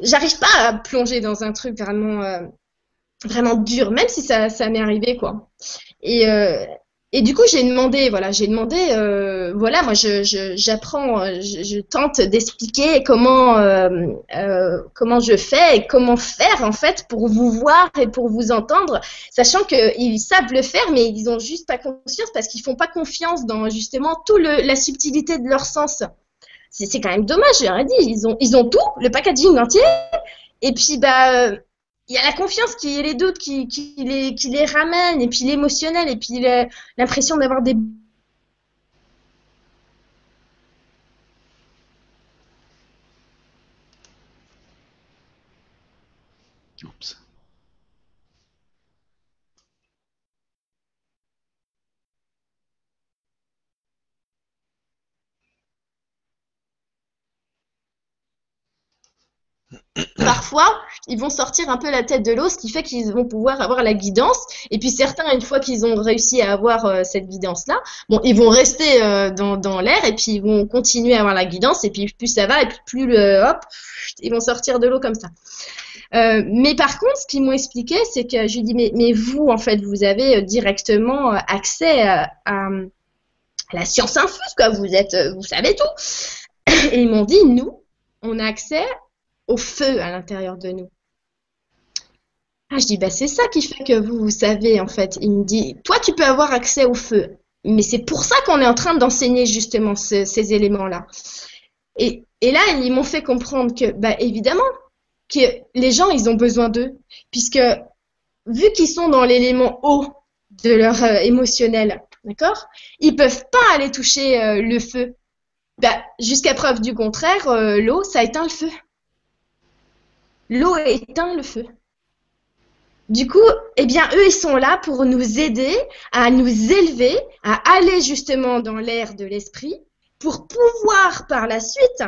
J'arrive pas à plonger dans un truc vraiment euh, vraiment dur, même si ça, ça m'est arrivé quoi. Et, et du coup, j'ai demandé, voilà, j'ai demandé, euh, voilà, moi, je, j'apprends, je, je, tente d'expliquer comment, euh, euh, comment je fais et comment faire en fait pour vous voir et pour vous entendre, sachant qu'ils savent le faire, mais ils ont juste pas conscience parce qu'ils font pas confiance dans justement tout le, la subtilité de leur sens. C'est, quand même dommage, j'ai dit, ils ont, ils ont tout, le packaging entier, et puis bah il y a la confiance qui est les doutes qui, qui, les, qui les ramène, et puis l'émotionnel, et puis l'impression d'avoir des Oups. Parfois, ils vont sortir un peu la tête de l'eau, ce qui fait qu'ils vont pouvoir avoir la guidance. Et puis certains, une fois qu'ils ont réussi à avoir euh, cette guidance-là, bon, ils vont rester euh, dans, l'air et puis ils vont continuer à avoir la guidance. Et puis plus ça va, et puis plus le, hop, ils vont sortir de l'eau comme ça. Euh, mais par contre, ce qu'ils m'ont expliqué, c'est que je lui dis mais, mais vous, en fait, vous avez directement accès à, à, la science infuse, quoi. Vous êtes, vous savez tout. Et ils m'ont dit nous, on a accès au feu à l'intérieur de nous. Ah, je dis, bah, c'est ça qui fait que vous, vous savez, en fait. Il me dit, toi, tu peux avoir accès au feu. Mais c'est pour ça qu'on est en train d'enseigner justement ces éléments-là. Et, et, là, ils m'ont fait comprendre que, bah, évidemment, que les gens, ils ont besoin d'eux. Puisque, vu qu'ils sont dans l'élément haut de leur euh, émotionnel, d'accord Ils peuvent pas aller toucher euh, le feu. Bah, Jusqu'à preuve du contraire, euh, l'eau, ça éteint le feu l'eau éteint le feu. Du coup, eh bien, eux, ils sont là pour nous aider à nous élever, à aller justement dans l'air de l'esprit, pour pouvoir par la suite,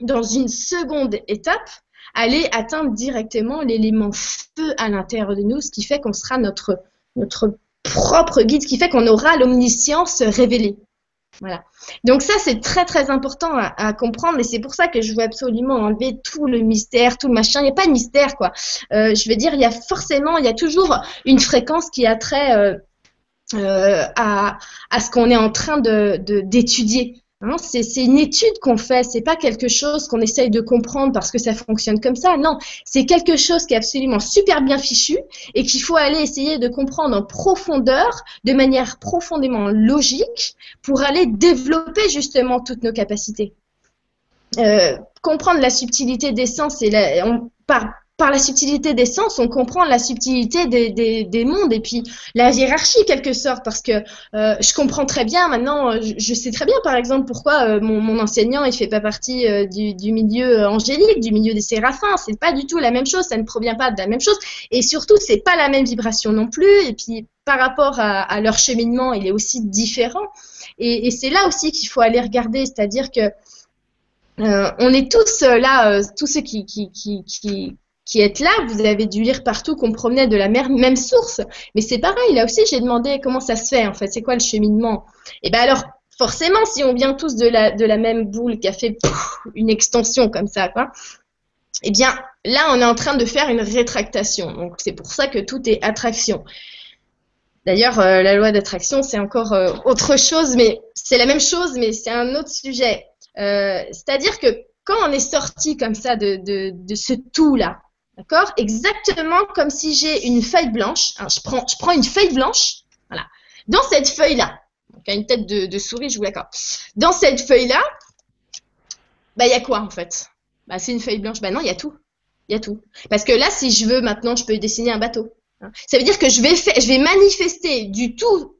dans une seconde étape, aller atteindre directement l'élément feu à l'intérieur de nous, ce qui fait qu'on sera notre, notre propre guide, ce qui fait qu'on aura l'omniscience révélée. Voilà. Donc ça, c'est très très important à, comprendre et c'est pour ça que je veux absolument enlever tout le mystère, tout le machin. Il n'y a pas de mystère, quoi. Euh, je veux dire, il y a forcément, il y a toujours une fréquence qui a trait euh, euh, à, à, ce qu'on est en train de d'étudier. C'est une étude qu'on fait, c'est pas quelque chose qu'on essaye de comprendre parce que ça fonctionne comme ça. Non, c'est quelque chose qui est absolument super bien fichu et qu'il faut aller essayer de comprendre en profondeur, de manière profondément logique, pour aller développer justement toutes nos capacités. comprendre la subtilité des sens et la, on, par la subtilité des sens, on comprend la subtilité des, des, des mondes et puis la hiérarchie quelque sorte parce que euh, je comprends très bien maintenant, euh, je, sais très bien par exemple pourquoi euh, mon, enseignant il fait pas partie du, milieu angélique, du milieu des séraphins, c'est pas du tout la même chose, ça ne provient pas de la même chose. Et surtout c'est pas la même vibration non plus. Et puis par rapport à, leur cheminement il est aussi différent. Et, c'est là aussi qu'il faut aller regarder, c'est-à-dire que on est tous là, tous ceux qui, qui, qui, qui êtes là, vous avez dû lire partout qu'on provenait de la même source. Mais c'est pareil, là aussi, j'ai demandé comment ça se fait, en fait, c'est quoi le cheminement? Et bien alors, forcément, si on vient tous de la, même boule qui a fait une extension comme ça, quoi, eh bien, là, on est en train de faire une rétractation. Donc, c'est pour ça que tout est attraction. D'ailleurs, euh, la loi d'attraction, c'est encore euh, autre chose, mais c'est la même chose, mais c'est un autre sujet. Euh, c'est-à-dire que quand on est sorti comme ça de ce tout-là, D'accord? Exactement comme si j'ai une feuille blanche. je, prends, je prends une feuille blanche. Voilà. Dans cette feuille-là, donc une tête de, souris, je vous l'accorde. Dans cette feuille-là, bah, il y a quoi en fait? Bah, c'est une feuille blanche. Bah, non, il y a tout. Il y a tout. Parce que là, si je veux maintenant, je peux dessiner un bateau. Hein? Ça veut dire que je vais, je vais manifester du tout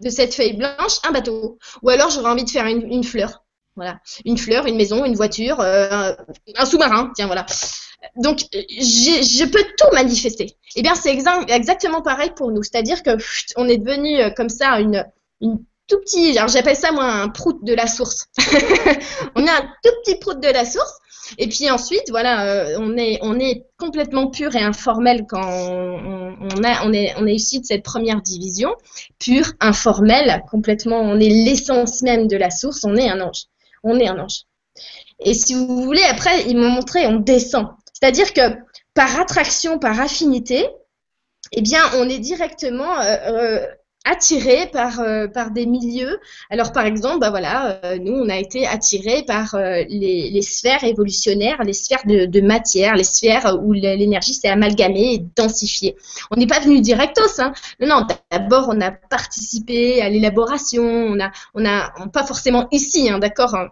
de cette feuille blanche un bateau. Ou alors, j'aurais envie de faire une, fleur. Voilà. Une fleur, une maison, une voiture, euh, un sous-marin. Tiens, voilà donc, je peux tout manifester. Eh bien, c'est exactement pareil pour nous. C'est-à-dire que on est devenu euh, comme ça une, une tout petit, j'appelle ça moi un prout de la source. on est un tout petit prout de la source. Et puis ensuite, voilà, euh, on est on est complètement pur et informel quand a, on est on est issu de cette première division, pur, informel, complètement. On est l'essence même de la source. On est un ange. On est un ange. Et si vous voulez, après, ils m'ont montré, on descend. C'est-à-dire que par attraction, par affinité, eh bien, on est directement euh, euh, attiré par, euh, par des milieux. Alors, par exemple, bah voilà, nous, on a été attirés par les, sphères évolutionnaires, les sphères de, matière, les sphères où l'énergie s'est amalgamée et densifiée. On n'est pas venu directos, hein. Non, non, d'abord, on a participé à l'élaboration, on a, on a, pas forcément ici, hein, d'accord hein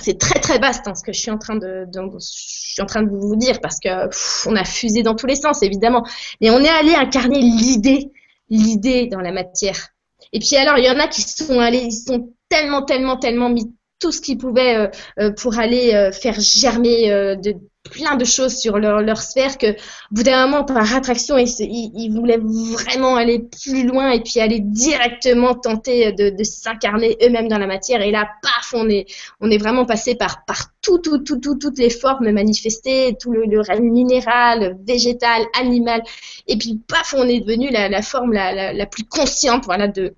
c'est très très vaste hein, ce que je suis en train de, je suis en train de vous dire parce que on a fusé dans tous les sens évidemment, mais on est allé incarner l'idée, l'idée dans la matière. Et puis alors il y en a qui sont allés, ils sont tellement tellement tellement mis tout ce qu'ils pouvaient euh, euh, pour aller euh, faire germer de plein de choses sur leur, leur sphère que, au bout d'un moment, par attraction, ils, ils, voulaient vraiment aller plus loin et puis aller directement tenter de, s'incarner eux-mêmes dans la matière. Et là, paf, on est, on est vraiment passé par, par tout, tout, tout, tout, toutes les formes manifestées, tout le, le règne minéral, végétal, animal. Et puis, paf, on est devenu la, la forme la, la, la plus consciente, voilà, de,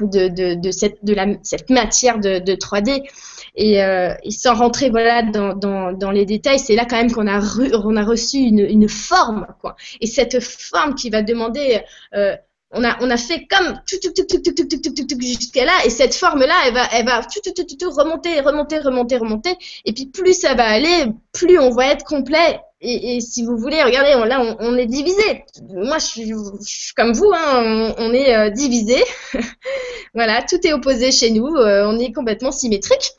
de, de, de, cette, de la, cette matière de, de 3D. Et, euh, et, sans rentrer voilà, dans, dans, dans les détails, c'est là quand même qu'on a, on a reçu une, une, forme. Quoi. Et cette forme qui va demander... Euh, on a, on a fait comme jusqu'à là, et cette forme-là, elle va, elle va remonter, remonter, remonter, remonter. Et puis plus ça va aller, plus on va être complet et, et, si vous voulez, regardez, là, on, on est divisé. Moi, je suis, je suis, comme vous, hein, on, on, est euh, divisé. voilà, tout est opposé chez nous. Euh, on est complètement symétrique.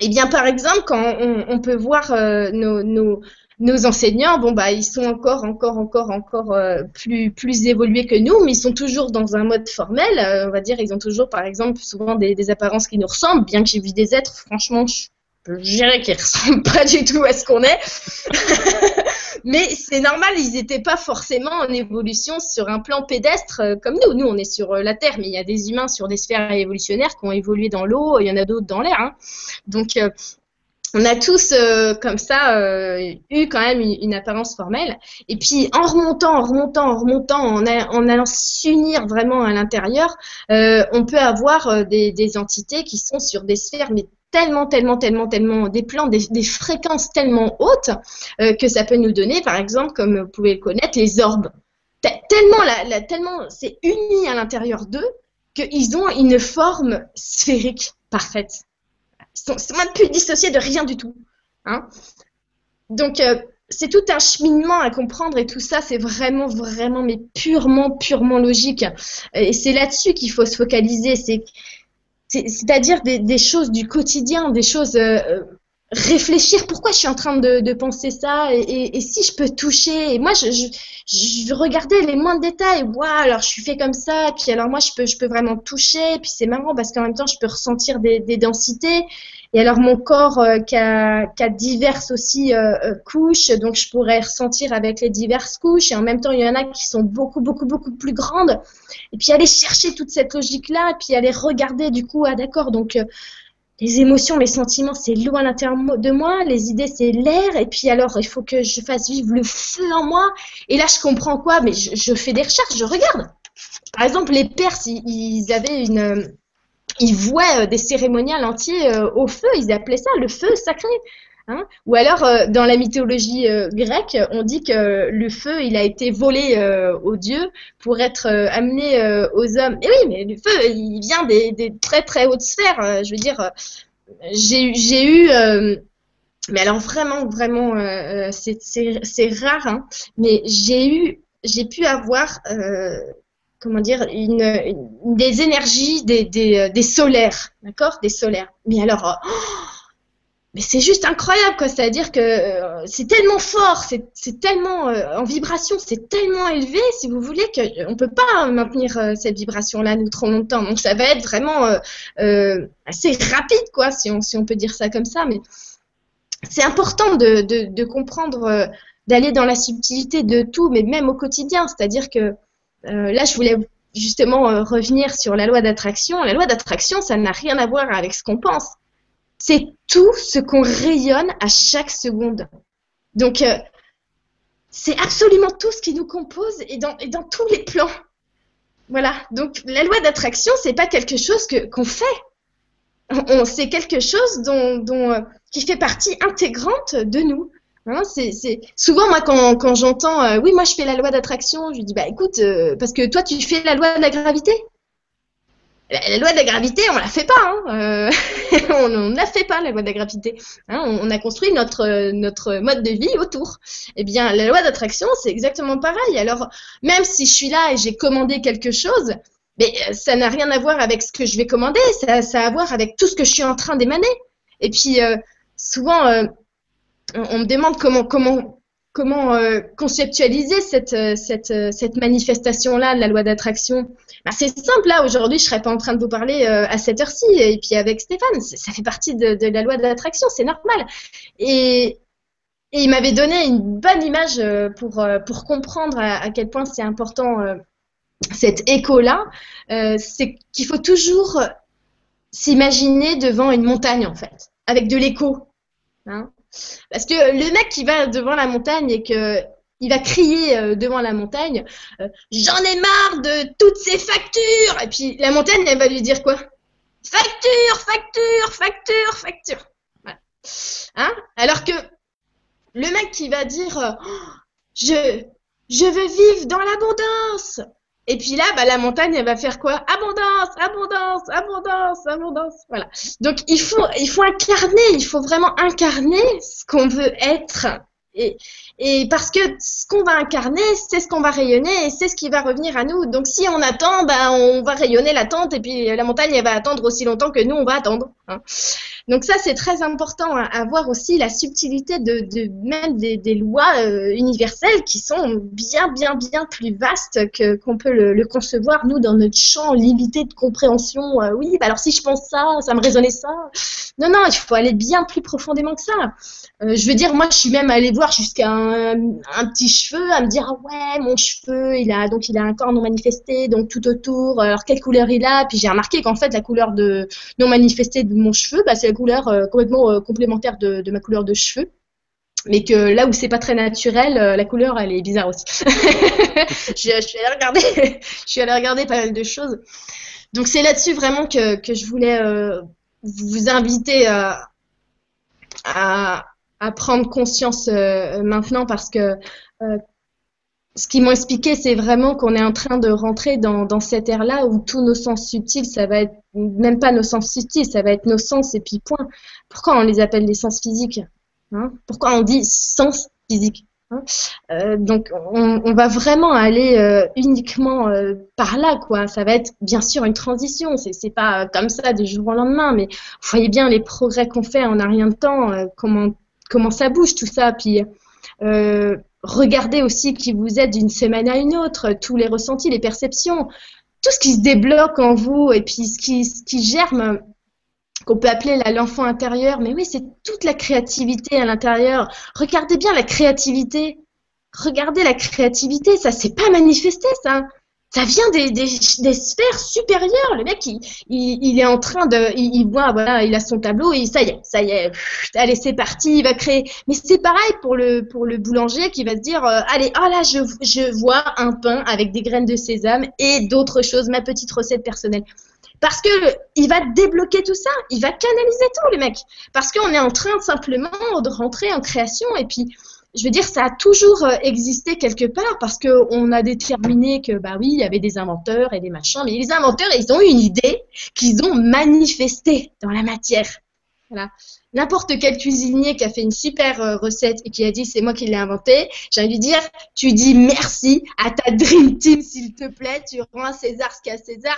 Eh bien, par exemple, quand on, on peut voir euh, nos, nos, nos, enseignants, bon bah, ils sont encore, encore, encore, encore euh, plus, plus évolués que nous, mais ils sont toujours dans un mode formel. on va dire, ils ont toujours, par exemple, souvent des, des apparences qui nous ressemblent. Bien que j'ai vu des êtres, franchement, je je dirais qu'ils ressemblent pas du tout à ce qu'on est. Mais c'est normal, ils n'étaient pas forcément en évolution sur un plan pédestre euh, comme nous. Nous, on est sur euh, la Terre, mais il y a des humains sur des sphères évolutionnaires qui ont évolué dans l'eau, il y en a d'autres dans l'air. Hein. Donc, euh, on a tous comme ça eu quand même une, apparence formelle. Et puis en remontant, en remontant, en remontant, en, allant s'unir vraiment à l'intérieur, on peut avoir des, entités qui sont sur des sphères mais tellement, tellement, tellement, tellement, des plans, des, fréquences tellement hautes euh, que ça peut nous donner, par exemple, comme vous pouvez le connaître, les orbes. Tellement, la, tellement c'est uni à l'intérieur d'eux qu'ils ont une forme sphérique parfaite. Ils sont, même plus dissociés de rien du tout. Hein. Donc, euh, c'est tout un cheminement à comprendre et tout ça, c'est vraiment, vraiment, mais purement, purement logique. Et c'est là-dessus qu'il faut se focaliser. C'est c'est-à-dire des, choses du quotidien, des choses. Euh, réfléchir pourquoi je suis en train de, penser ça et, si je peux toucher? Et moi, je, regardais les moindres détails. Waouh, alors je suis fait comme ça. Et puis alors moi, je peux, je peux vraiment toucher. Puis c'est marrant parce qu'en même temps, je peux ressentir des, densités. Et alors mon corps euh, qui, a, diverses aussi euh, euh, couches, donc je pourrais ressentir avec les diverses couches. Et en même temps, il y en a qui sont beaucoup, beaucoup, beaucoup plus grandes. Et puis aller chercher toute cette logique-là, et puis aller regarder du coup, ah d'accord, donc les émotions, les sentiments, c'est l'eau à l'intérieur de moi, les idées, c'est l'air, et puis alors, il faut que je fasse vivre le feu en moi. Et là, je comprends quoi? Mais je, fais des recherches, je regarde. Par exemple, les Perses, ils, avaient une... Ils vouaient euh, des cérémoniales entiers euh, au feu, ils appelaient ça le feu sacré. Hein Ou alors, euh, dans la mythologie grecque, on dit que le feu, il a été volé aux dieux pour être amené aux hommes. Et oui, mais le feu, il vient des, des très très hautes sphères. je veux dire, j'ai eu... mais alors vraiment, vraiment, c'est rare, hein, mais j'ai eu, j'ai pu avoir comment dire, une, des énergies des, des, des solaires, d'accord Des solaires. Mais alors, oh, mais c'est juste incroyable, quoi. C'est-à-dire que euh, c'est tellement fort, c'est tellement euh, en vibration, c'est tellement élevé, si vous voulez, qu'on ne peut pas maintenir euh, cette vibration-là nous trop longtemps. Donc ça va être vraiment assez rapide, quoi, si on, si on peut dire ça comme ça. Mais c'est important de, de, de comprendre, d'aller dans la subtilité de tout, mais même au quotidien. C'est-à-dire que là, je voulais justement revenir sur la loi d'attraction. La loi d'attraction, ça n'a rien à voir avec ce qu'on pense c'est tout ce qu'on rayonne à chaque seconde. Donc, euh, c'est absolument tout ce qui nous compose et dans, tous les plans. Voilà. Donc, la loi d'attraction, c'est pas quelque chose que qu'on fait. c'est quelque chose dont, euh, qui fait partie intégrante de nous. Souvent moi quand, j'entends euh, oui moi je fais la loi d'attraction je lui dis bah écoute parce que toi tu fais la loi de la gravité la, loi de la gravité, on la fait pas. Hein. Euh, on n'a fait pas la loi de la gravité. Hein. On, a construit notre, notre mode de vie autour. Eh bien, la loi d'attraction, c'est exactement pareil. Alors, même si je suis là et j'ai commandé quelque chose, mais euh, ça n'a rien à voir avec ce que je vais commander. Ça, ça a à voir avec tout ce que je suis en train d'émaner. Et puis, euh, souvent, on, me demande comment, comment, comment euh, conceptualiser cette, euh, euh, cette manifestation-là de la loi d'attraction bah, C'est simple, là, aujourd'hui, je serais pas en train de vous parler à cette heure-ci, et puis avec Stéphane, ça fait partie de, la loi d'attraction, c'est normal. Et, il m'avait donné une bonne image pour, pour comprendre à, quel point c'est important cet écho-là, c'est qu'il faut toujours s'imaginer devant une montagne, en fait, avec de l'écho. Hein parce que le mec qui va devant la montagne et que il va crier euh, devant la montagne euh, J'en ai marre de toutes ces factures! Et puis la montagne, elle va lui dire quoi? Facture, facture, facture, facture. Hein? Alors que le mec qui va dire oh, je, je veux vivre dans l'abondance et puis là, bah, la montagne, elle va faire quoi? Abondance, abondance, abondance, abondance. Voilà. Donc il faut, il faut incarner, il faut vraiment incarner ce qu'on veut être. Et, et parce que ce qu'on va incarner, c'est ce qu'on va rayonner et c'est ce qui va revenir à nous. Donc si on attend, bah, on va rayonner l'attente et puis la montagne, elle va attendre aussi longtemps que nous, on va attendre. Hein. Donc ça, c'est très important à, voir aussi la subtilité de, même des, lois euh, universelles qui sont bien, bien, bien plus vastes que qu'on peut le, concevoir nous dans notre champ limité de compréhension. Euh, oui, bah alors si je pense ça, ça me résonnait ça. Non, non, il faut aller bien plus profondément que ça. Euh, je veux dire, moi, je suis même allée voir jusqu'à un, petit cheveu, à me dire ah ouais, mon cheveu, il a donc il a un corps non manifesté, donc tout autour. Alors quelle couleur il a? Puis j'ai remarqué qu'en fait la couleur de non manifesté de mon cheveu, bah, c'est couleur euh, complètement euh, complémentaire de, ma couleur de cheveux mais que là où c'est pas très naturel, euh, la couleur elle est bizarre aussi. je, suis allée regarder, je suis allée regarder pas mal de choses. Donc c'est là-dessus vraiment que, je voulais vous inviter à, prendre conscience maintenant parce que ce qu'ils m'ont expliqué, c'est vraiment qu'on est en train de rentrer dans, dans cette ère-là où tous nos sens subtils, ça va être même pas nos sens subtils, ça va être nos sens et puis point. Pourquoi on les appelle les sens physiques hein? Pourquoi on dit sens physique Hein? Euh, donc on, va vraiment aller euh, uniquement euh, par là, quoi. Ça va être bien sûr une transition. C'est, pas comme ça du jour au lendemain, mais vous voyez bien les progrès qu'on fait en un rien de temps, comment comment ça bouge tout ça. Puis regardez aussi qui vous êtes d'une semaine à une autre, tous les ressentis, les perceptions, tout ce qui se débloque en vous et puis ce qui, germe qu'on peut appeler l'enfant intérieur, mais oui, c'est toute la créativité à l'intérieur. Regardez bien la créativité. Regardez la créativité, ça s'est pas manifesté, ça. Ça vient des, sphères supérieures. Le mec, il, est en train de, il, voit, voilà, il a son tableau et ça y est, ça y est, allez, c'est parti, il va créer. Mais c'est pareil pour le, pour le boulanger qui va se dire, euh, allez, oh là, je, je vois un pain avec des graines de sésame et d'autres choses, ma petite recette personnelle. Parce que il va débloquer tout ça, il va canaliser tout, le mec. Parce qu'on est en train simplement de rentrer en création. Et puis, je veux dire, ça a toujours euh, existé quelque part parce qu'on a déterminé que, bah oui, il y avait des inventeurs et des machins. Mais les inventeurs, ils ont une idée qu'ils ont manifestée dans la matière. Voilà. N'importe quel cuisinier qui a fait une super euh, recette et qui a dit c'est moi qui l'ai inventé, j'ai envie de dire, tu dis merci à ta Dream Team, s'il te plaît, tu rends à César ce qu'à César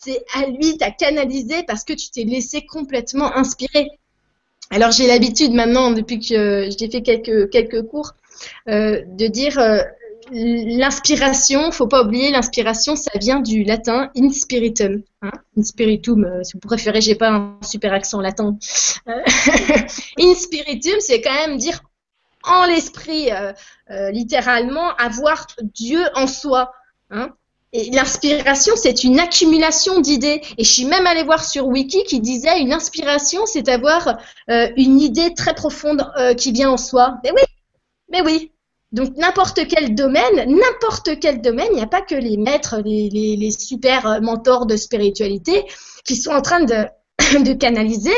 c'est à lui, t'as canalisé parce que tu t'es laissé complètement inspirer. Alors j'ai l'habitude maintenant, depuis que j'ai fait quelques, quelques cours, euh, de dire euh, l'inspiration, faut pas oublier, l'inspiration, ça vient du latin inspiritum. Hein inspiritum, euh, si vous préférez, j'ai pas un super accent latin. inspiritum, c'est quand même dire en l'esprit, littéralement, avoir Dieu en soi. Hein l'inspiration, c'est une accumulation d'idées. Et je suis même allée voir sur Wiki qui disait une inspiration, c'est avoir euh, une idée très profonde euh, qui vient en soi. Mais oui, mais oui. Donc n'importe quel domaine, n'importe quel domaine, il n'y a pas que les maîtres, les, super euh, mentors de spiritualité qui sont en train de, de canaliser,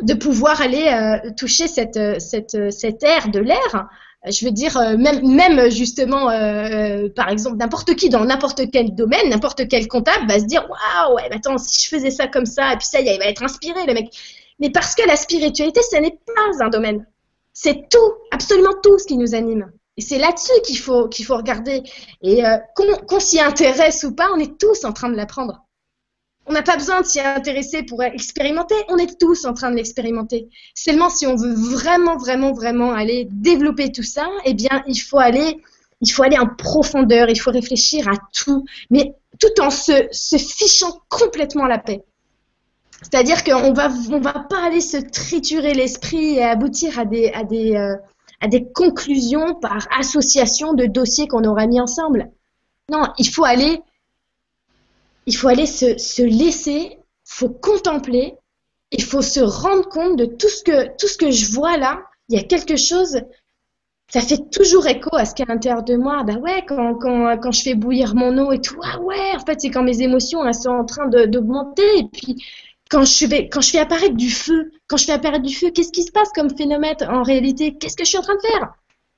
de pouvoir aller toucher cette, cette, cette ère de l'air je veux dire, euh, même, même justement, euh, euh, par exemple, n'importe qui dans n'importe quel domaine, n'importe quel comptable va se dire Waouh, ouais, attends, si je faisais ça comme ça, et puis ça, il va être inspiré, le mec. Mais parce que la spiritualité, ce n'est pas un domaine. C'est tout, absolument tout ce qui nous anime. Et c'est là-dessus qu'il faut, qu'il faut regarder. Et qu'on s'y intéresse ou pas, on est tous en train de l'apprendre. On n'a pas besoin de s'y intéresser pour expérimenter, on est tous en train de l'expérimenter. Seulement si on veut vraiment, vraiment, vraiment aller développer tout ça, eh bien, il faut aller, il faut aller en profondeur, il faut réfléchir à tout, mais tout en se, se fichant complètement la paix. C'est-à-dire qu'on va, on va pas aller se triturer l'esprit et aboutir à des, à des, euh, à des conclusions par association de dossiers qu'on aura mis ensemble. Non, il faut aller il faut aller se, se laisser, faut contempler, il faut se rendre compte de tout ce que tout ce que je vois là. Il y a quelque chose, ça fait toujours écho à ce qu'il y a à l'intérieur de moi. Bah ouais, quand, quand, quand je fais bouillir mon eau et tout, ah ouais, en fait c'est quand mes émotions elles sont en train d'augmenter et puis quand je, quand je fais apparaître du feu, quand je fais apparaître du feu, qu'est-ce qui se passe comme phénomène en réalité? Qu'est-ce que je suis en train de faire?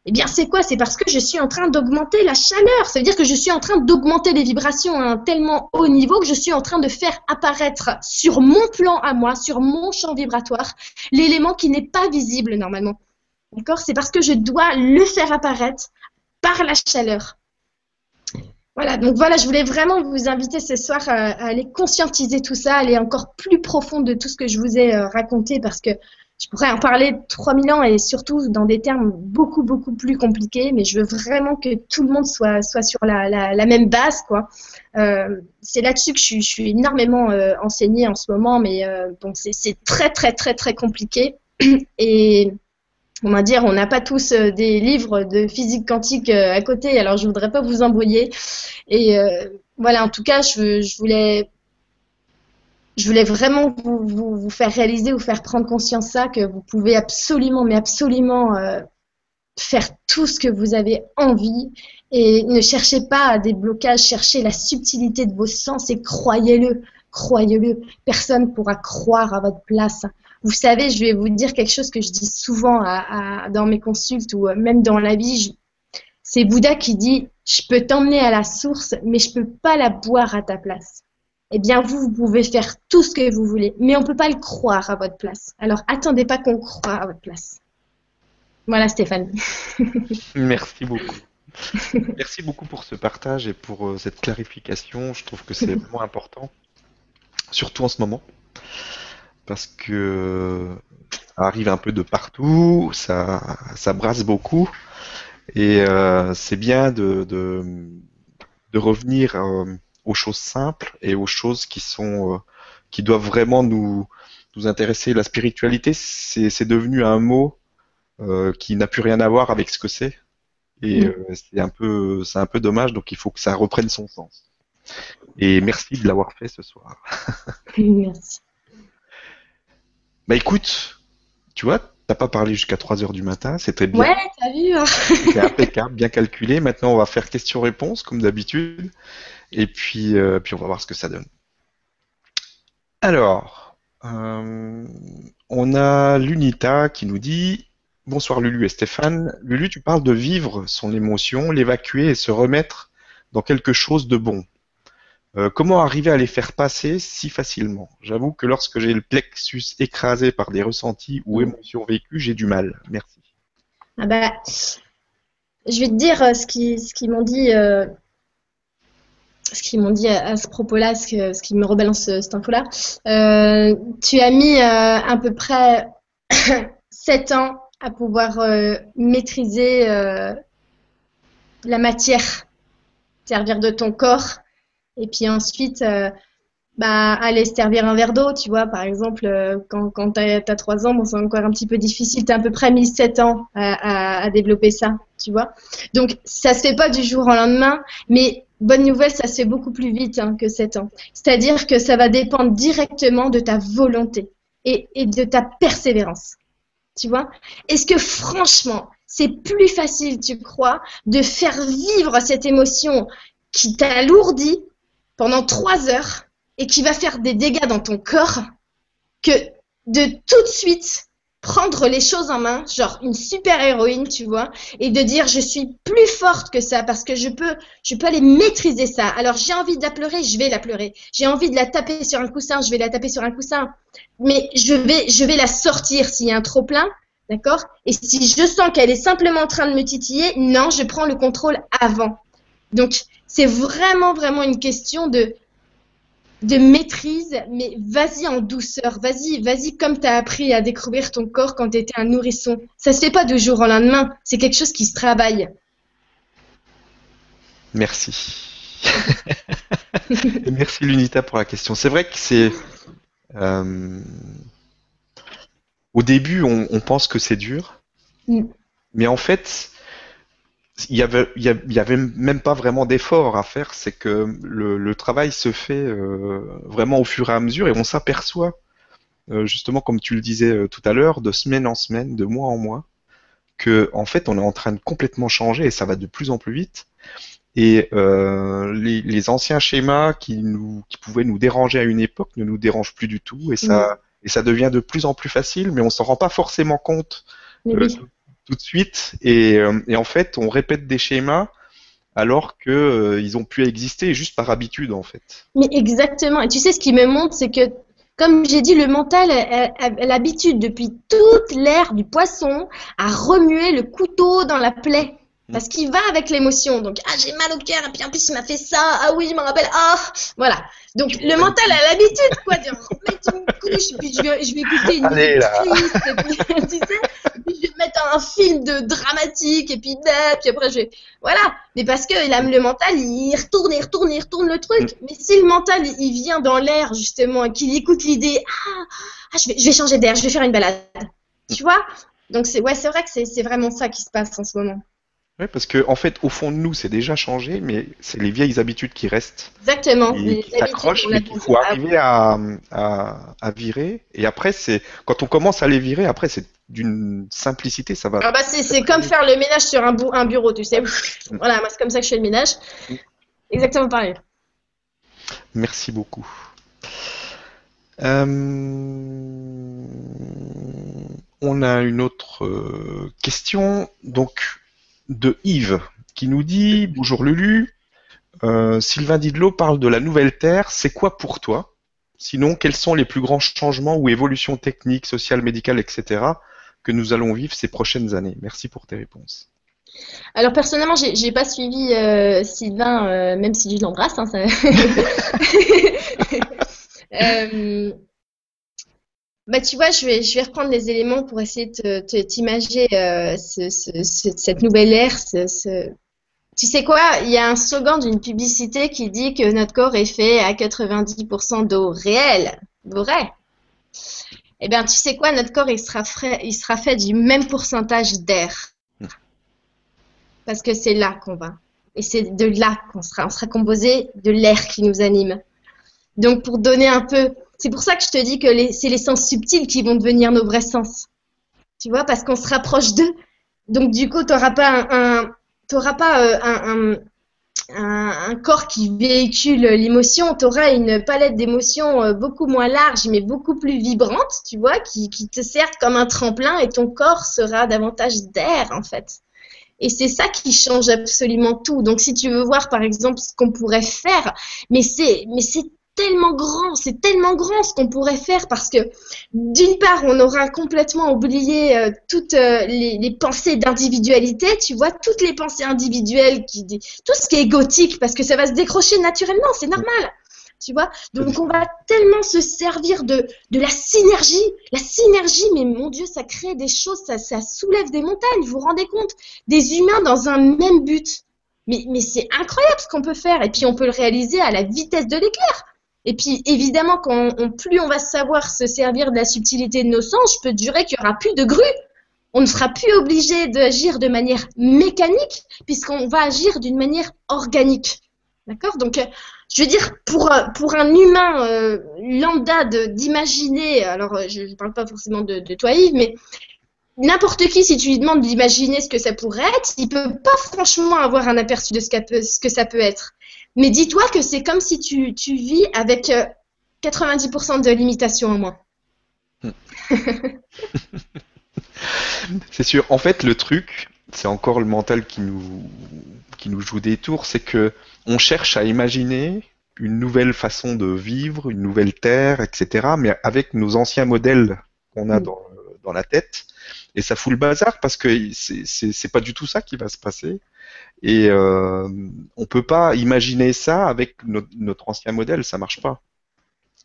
Eh bien, c'est quoi? C'est parce que je suis en train d'augmenter la chaleur. Ça veut dire que je suis en train d'augmenter les vibrations à un tellement haut niveau que je suis en train de faire apparaître sur mon plan à moi, sur mon champ vibratoire, l'élément qui n'est pas visible normalement. D'accord? C'est parce que je dois le faire apparaître par la chaleur. Voilà, donc voilà, je voulais vraiment vous inviter ce soir à, aller conscientiser tout ça, aller encore plus profond de tout ce que je vous ai euh, raconté parce que je pourrais en parler 3000 ans et surtout dans des termes beaucoup, beaucoup plus compliqués, mais je veux vraiment que tout le monde soit, soit sur la, la, même base. quoi. Euh, c'est là-dessus que je, je, suis énormément euh, enseignée en ce moment, mais euh, bon, c'est très, très, très, très compliqué. Et on va dire, on n'a pas tous des livres de physique quantique à côté, alors je voudrais pas vous embrouiller. Et voilà, en tout cas, je, je voulais je voulais vraiment vous, faire réaliser, vous faire prendre conscience ça, que vous pouvez absolument, mais absolument euh, faire tout ce que vous avez envie et ne cherchez pas à des blocages, cherchez la subtilité de vos sens et croyez-le, croyez-le. Personne pourra croire à votre place. Vous savez, je vais vous dire quelque chose que je dis souvent dans mes consultes ou même dans la vie. C'est Bouddha qui dit, je peux t'emmener à la source, mais je peux pas la boire à ta place eh bien vous, vous pouvez faire tout ce que vous voulez, mais on ne peut pas le croire à votre place. Alors attendez pas qu'on croie à votre place. Voilà, Stéphane. Merci beaucoup. Merci beaucoup pour ce partage et pour euh, cette clarification. Je trouve que c'est vraiment important, surtout en ce moment, parce que ça arrive un peu de partout, ça, ça brasse beaucoup, et euh, c'est bien de, de, de revenir euh, aux choses simples et aux choses qui sont, euh, qui doivent vraiment nous, nous intéresser. La spiritualité, c'est c'est devenu un mot euh, qui n'a plus rien à voir avec ce que c'est. Et Mm. euh, c'est un peu, c'est un peu dommage, donc il faut que ça reprenne son sens. Et merci de l'avoir fait ce soir. Merci. Bah écoute, tu vois, t'as pas parlé jusqu'à 3 heures du matin, c'était bien, Ouais, t'as vu, hein c'était impeccable, bien calculé. Maintenant, on va faire question-réponse comme d'habitude, et puis, euh, puis on va voir ce que ça donne. Alors, euh, on a Lunita qui nous dit Bonsoir Lulu et Stéphane. Lulu, tu parles de vivre son émotion, l'évacuer et se remettre dans quelque chose de bon. Euh, comment arriver à les faire passer si facilement? J'avoue que lorsque j'ai le plexus écrasé par des ressentis ou émotions vécues, j'ai du mal. Merci. Ah bah, je vais te dire euh, ce qui, ce qu'ils m'ont dit, euh, à, ce propos-là, ce, qui me rebalance cette info-là. Tu as mis à peu près 7 ans à pouvoir maîtriser la matière, servir de ton corps, et puis ensuite, euh, bah, aller se servir un verre d'eau, tu vois, par exemple, euh, quand, quand tu as, 3 ans, bon, c'est encore un petit peu difficile, tu as à peu près mis 7 ans à, développer ça, tu vois. Donc, ça se fait pas du jour au lendemain, mais bonne nouvelle, ça se fait beaucoup plus vite hein, que 7 ans. C'est-à-dire que ça va dépendre directement de ta volonté et, et de ta persévérance, tu vois. Est-ce que franchement, c'est plus facile, tu crois, de faire vivre cette émotion qui t'alourdit pendant 3 heures et qui va faire des dégâts dans ton corps que de tout de suite prendre les choses en main, genre une super héroïne, tu vois, et de dire je suis plus forte que ça parce que je peux, je peux aller maîtriser ça. Alors j'ai envie de la pleurer, je vais la pleurer. J'ai envie de la taper sur un coussin, je vais la taper sur un coussin. Mais je vais, je vais la sortir s'il y a un trop plein, d'accord? Et si je sens qu'elle est simplement en train de me titiller, non, je prends le contrôle avant. Donc c'est vraiment, vraiment une question de de maîtrise, mais vas-y en douceur, vas-y, vas-y comme tu as appris à découvrir ton corps quand tu étais un nourrisson. Ça se fait pas du jour au lendemain, c'est quelque chose qui se travaille. Merci. Et merci Lunita pour la question. C'est vrai que c'est euh, au début on, on pense que c'est dur, Mm. mais en fait il y avait, il y avait même pas vraiment d'effort à faire. C'est que le, le travail se fait euh, vraiment au fur et à mesure et on s'aperçoit euh, justement comme tu le disais euh, tout à l'heure, de semaine en semaine, de mois en mois, que en fait on est en train de complètement changer et ça va de plus en plus vite. Et euh, les, les anciens schémas qui nous qui pouvaient nous déranger à une époque ne nous dérangent plus du tout et ça et ça devient de plus en plus facile, mais on s'en rend pas forcément compte oui. Tout, de suite. Et, euh, et en fait, on répète des schémas alors que euh, ont pu exister juste par habitude en fait. Mais exactement. Et tu sais, ce qui me montre, c'est que, comme j'ai dit, le mental a l'habitude depuis toute l'ère du poisson à remuer le couteau dans la plaie. Parce qu'il va avec l'émotion. Donc, ah, j'ai mal au cœur, et puis en plus, il m'a fait ça. Ah oui, je me rappelle. Ah, voilà. Donc, le mental a l'habitude, quoi, de remettre une couche, et puis je vais, je vais écouter une Allez, musique là. triste, et puis, tu sais, et puis je vais mettre un film de dramatique, et puis, bah, puis après, je vais, voilà. Mais parce que là, le mental, il retourne, il retourne, il retourne le truc. Mais si le mental, il vient dans l'air, justement, et qu'il écoute l'idée, ah, ah, je vais, je vais changer d'air, je vais faire une balade. Tu vois? Donc, c'est, ouais, c'est vrai que c'est, c'est vraiment ça qui se passe en ce moment. Ouais, parce que en fait, au fond de nous, c'est déjà changé, mais c'est les vieilles habitudes qui restent, Exactement. Les qui s'accrochent, mais qu'il faut arriver à, à, à virer. Et après, c'est quand on commence à les virer, après, c'est d'une simplicité, ça va. Ah bah c'est, comme faire le ménage sur un, bou- un bureau, tu sais. Voilà, moi c'est comme ça que je fais le ménage. Exactement pareil. Merci beaucoup. Euh, on a une autre euh, question, donc de Yves, qui nous dit Bonjour Lulu, euh, Sylvain Didlot parle de la nouvelle Terre, c'est quoi pour toi? Sinon, quels sont les plus grands changements ou évolutions techniques, sociales, médicales, etc. que nous allons vivre ces prochaines années? Merci pour tes réponses. Alors personnellement, j'ai, j'ai pas suivi euh, Sylvain, euh, même si je l'embrasse. Hein, bah tu vois, je vais, je vais reprendre les éléments pour essayer de ce, ce, ce, cette nouvelle ère. Tu sais quoi? Il y a un slogan d'une publicité qui dit que notre corps est fait à 90% d'eau réelle, vrai. Eh bien, tu sais quoi? Notre corps, il sera, frais, il sera fait du même pourcentage d'air parce que c'est là qu'on va. Et c'est de là qu'on sera. On sera composé de l'air qui nous anime. Donc, pour donner un peu, c'est pour ça que je te dis que c'est les sens subtils qui vont devenir nos vrais sens. Tu vois, parce qu'on se rapproche d'eux. Donc, du coup, tu n'auras pas un, pas euh, un, corps qui véhicule l'émotion. Tu auras une palette d'émotions euh, beaucoup moins large, mais beaucoup plus vibrante, tu vois, qui, qui te sert comme un tremplin et ton corps sera davantage d'air, en fait. Et c'est ça qui change absolument tout. Donc, si tu veux voir, par exemple, ce qu'on pourrait faire, mais c'est, mais c'est tellement grand, c'est tellement grand ce qu'on pourrait faire parce que d'une part, on aura complètement oublié euh, toutes euh, les, les, pensées d'individualité, tu vois, toutes les pensées individuelles, qui, tout ce qui est gothique, parce que ça va se décrocher naturellement, c'est normal tu vois. Donc on va tellement se servir de, de la synergie. La synergie, mais mon Dieu, ça crée des choses, ça, ça soulève des montagnes, vous vous rendez compte? Des humains dans un même but. Mais, mais c'est incroyable ce qu'on peut faire. Et puis on peut le réaliser à la vitesse de l'éclair. Et puis évidemment, plus on va savoir se servir de la subtilité de nos sens, je peux jurer qu'il n'y aura plus de grues on ne sera plus obligé d'agir de manière mécanique puisqu'on va agir d'une manière organique. D'accord? Donc, euh, je veux dire, pour, euh, pour un humain euh, lambda d'imaginer, alors je ne parle pas forcément de, toi Yves, mais n'importe qui, si tu lui demandes d'imaginer ce que ça pourrait être, il peut pas franchement avoir un aperçu de ce que ça peut être. Mais dis-toi que c'est comme si tu, tu vis avec 90% de limitation en moins. c'est sûr. En fait, le truc, c'est encore le mental qui nous, qui nous joue des tours, c'est que on cherche à imaginer une nouvelle façon de vivre, une nouvelle terre, etc. Mais avec nos anciens modèles qu'on a mm. dans, dans, la tête, et ça fout le bazar parce que c'est pas du tout ça qui va se passer. Et euh, on peut pas imaginer ça avec notre, ancien modèle, ça marche pas.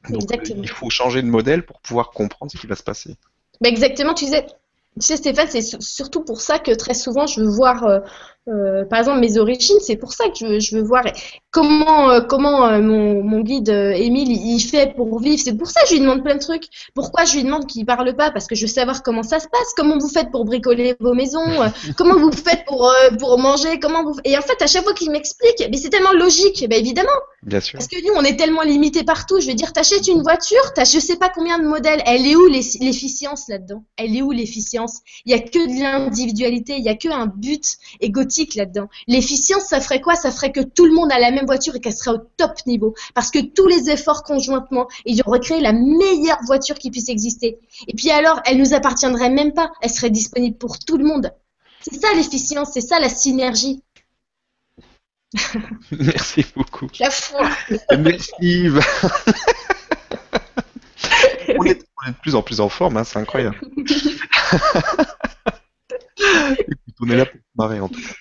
Donc, il faut changer de modèle pour pouvoir comprendre ce qui va se passer. exactement, tu sais, tu sais, Stéphane, c'est surtout pour ça que très souvent je veux voir, euh, euh, par exemple, mes origines. C'est pour ça que je veux, je veux voir comment, euh, comment mon, mon, guide Émile il fait pour vivre. C'est pour ça que je lui demande plein de trucs. Pourquoi je lui demande qu'il parle pas? Parce que je veux savoir comment ça se passe. Comment vous faites pour bricoler vos maisons? Comment vous faites pour, pour manger? Comment vous Et en fait, à chaque fois qu'il m'explique, mais c'est tellement logique. Ben évidemment. Bien sûr. Parce que nous, on est tellement limité partout. Je veux dire, t'achètes une voiture, t'as je sais pas combien de modèles. Elle est où l'efficience là-dedans? Elle est où l'efficience? Il n'y a que de l'individualité, il n'y a que un but égotique là-dedans. L'efficience, ça ferait quoi? Ça ferait que tout le monde a la même voiture et qu'elle serait au top niveau. Parce que tous les efforts conjointement, ils auraient créé la meilleure voiture qui puisse exister. Et puis alors, elle nous appartiendrait même pas. Elle serait disponible pour tout le monde. C'est ça l'efficience, c'est ça la synergie. Merci beaucoup. La foi. Merci. on, est, de plus en plus en forme, hein, c'est incroyable. On est là pour marrer en tout cas.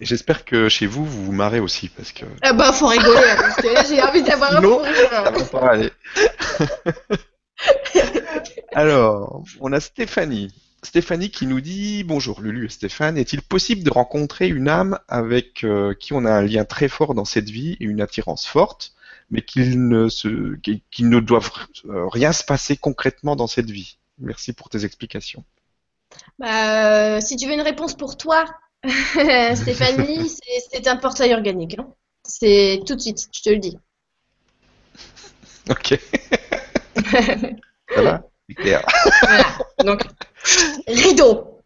J'espère que chez vous, vous vous marrez aussi, parce que... Ah bah, faut rigoler, hein, parce que là, j'ai envie d'avoir un Non, ça va pas aller. Alors, on a Stéphanie. Stéphanie qui nous dit Bonjour Lulu et Stéphane, est-il possible de rencontrer une âme avec euh, qui on a un lien très fort dans cette vie et une attirance forte mais qu'il ne, se, ne doivent euh, rien se passer concrètement dans cette vie? Merci pour tes explications. Bah, euh, si tu veux une réponse pour toi, Stéphanie, c'est un portail organique. Hein. C'est tout de suite, je te le dis. Ok. Ça va? C'est clair. voilà. Donc, rideau.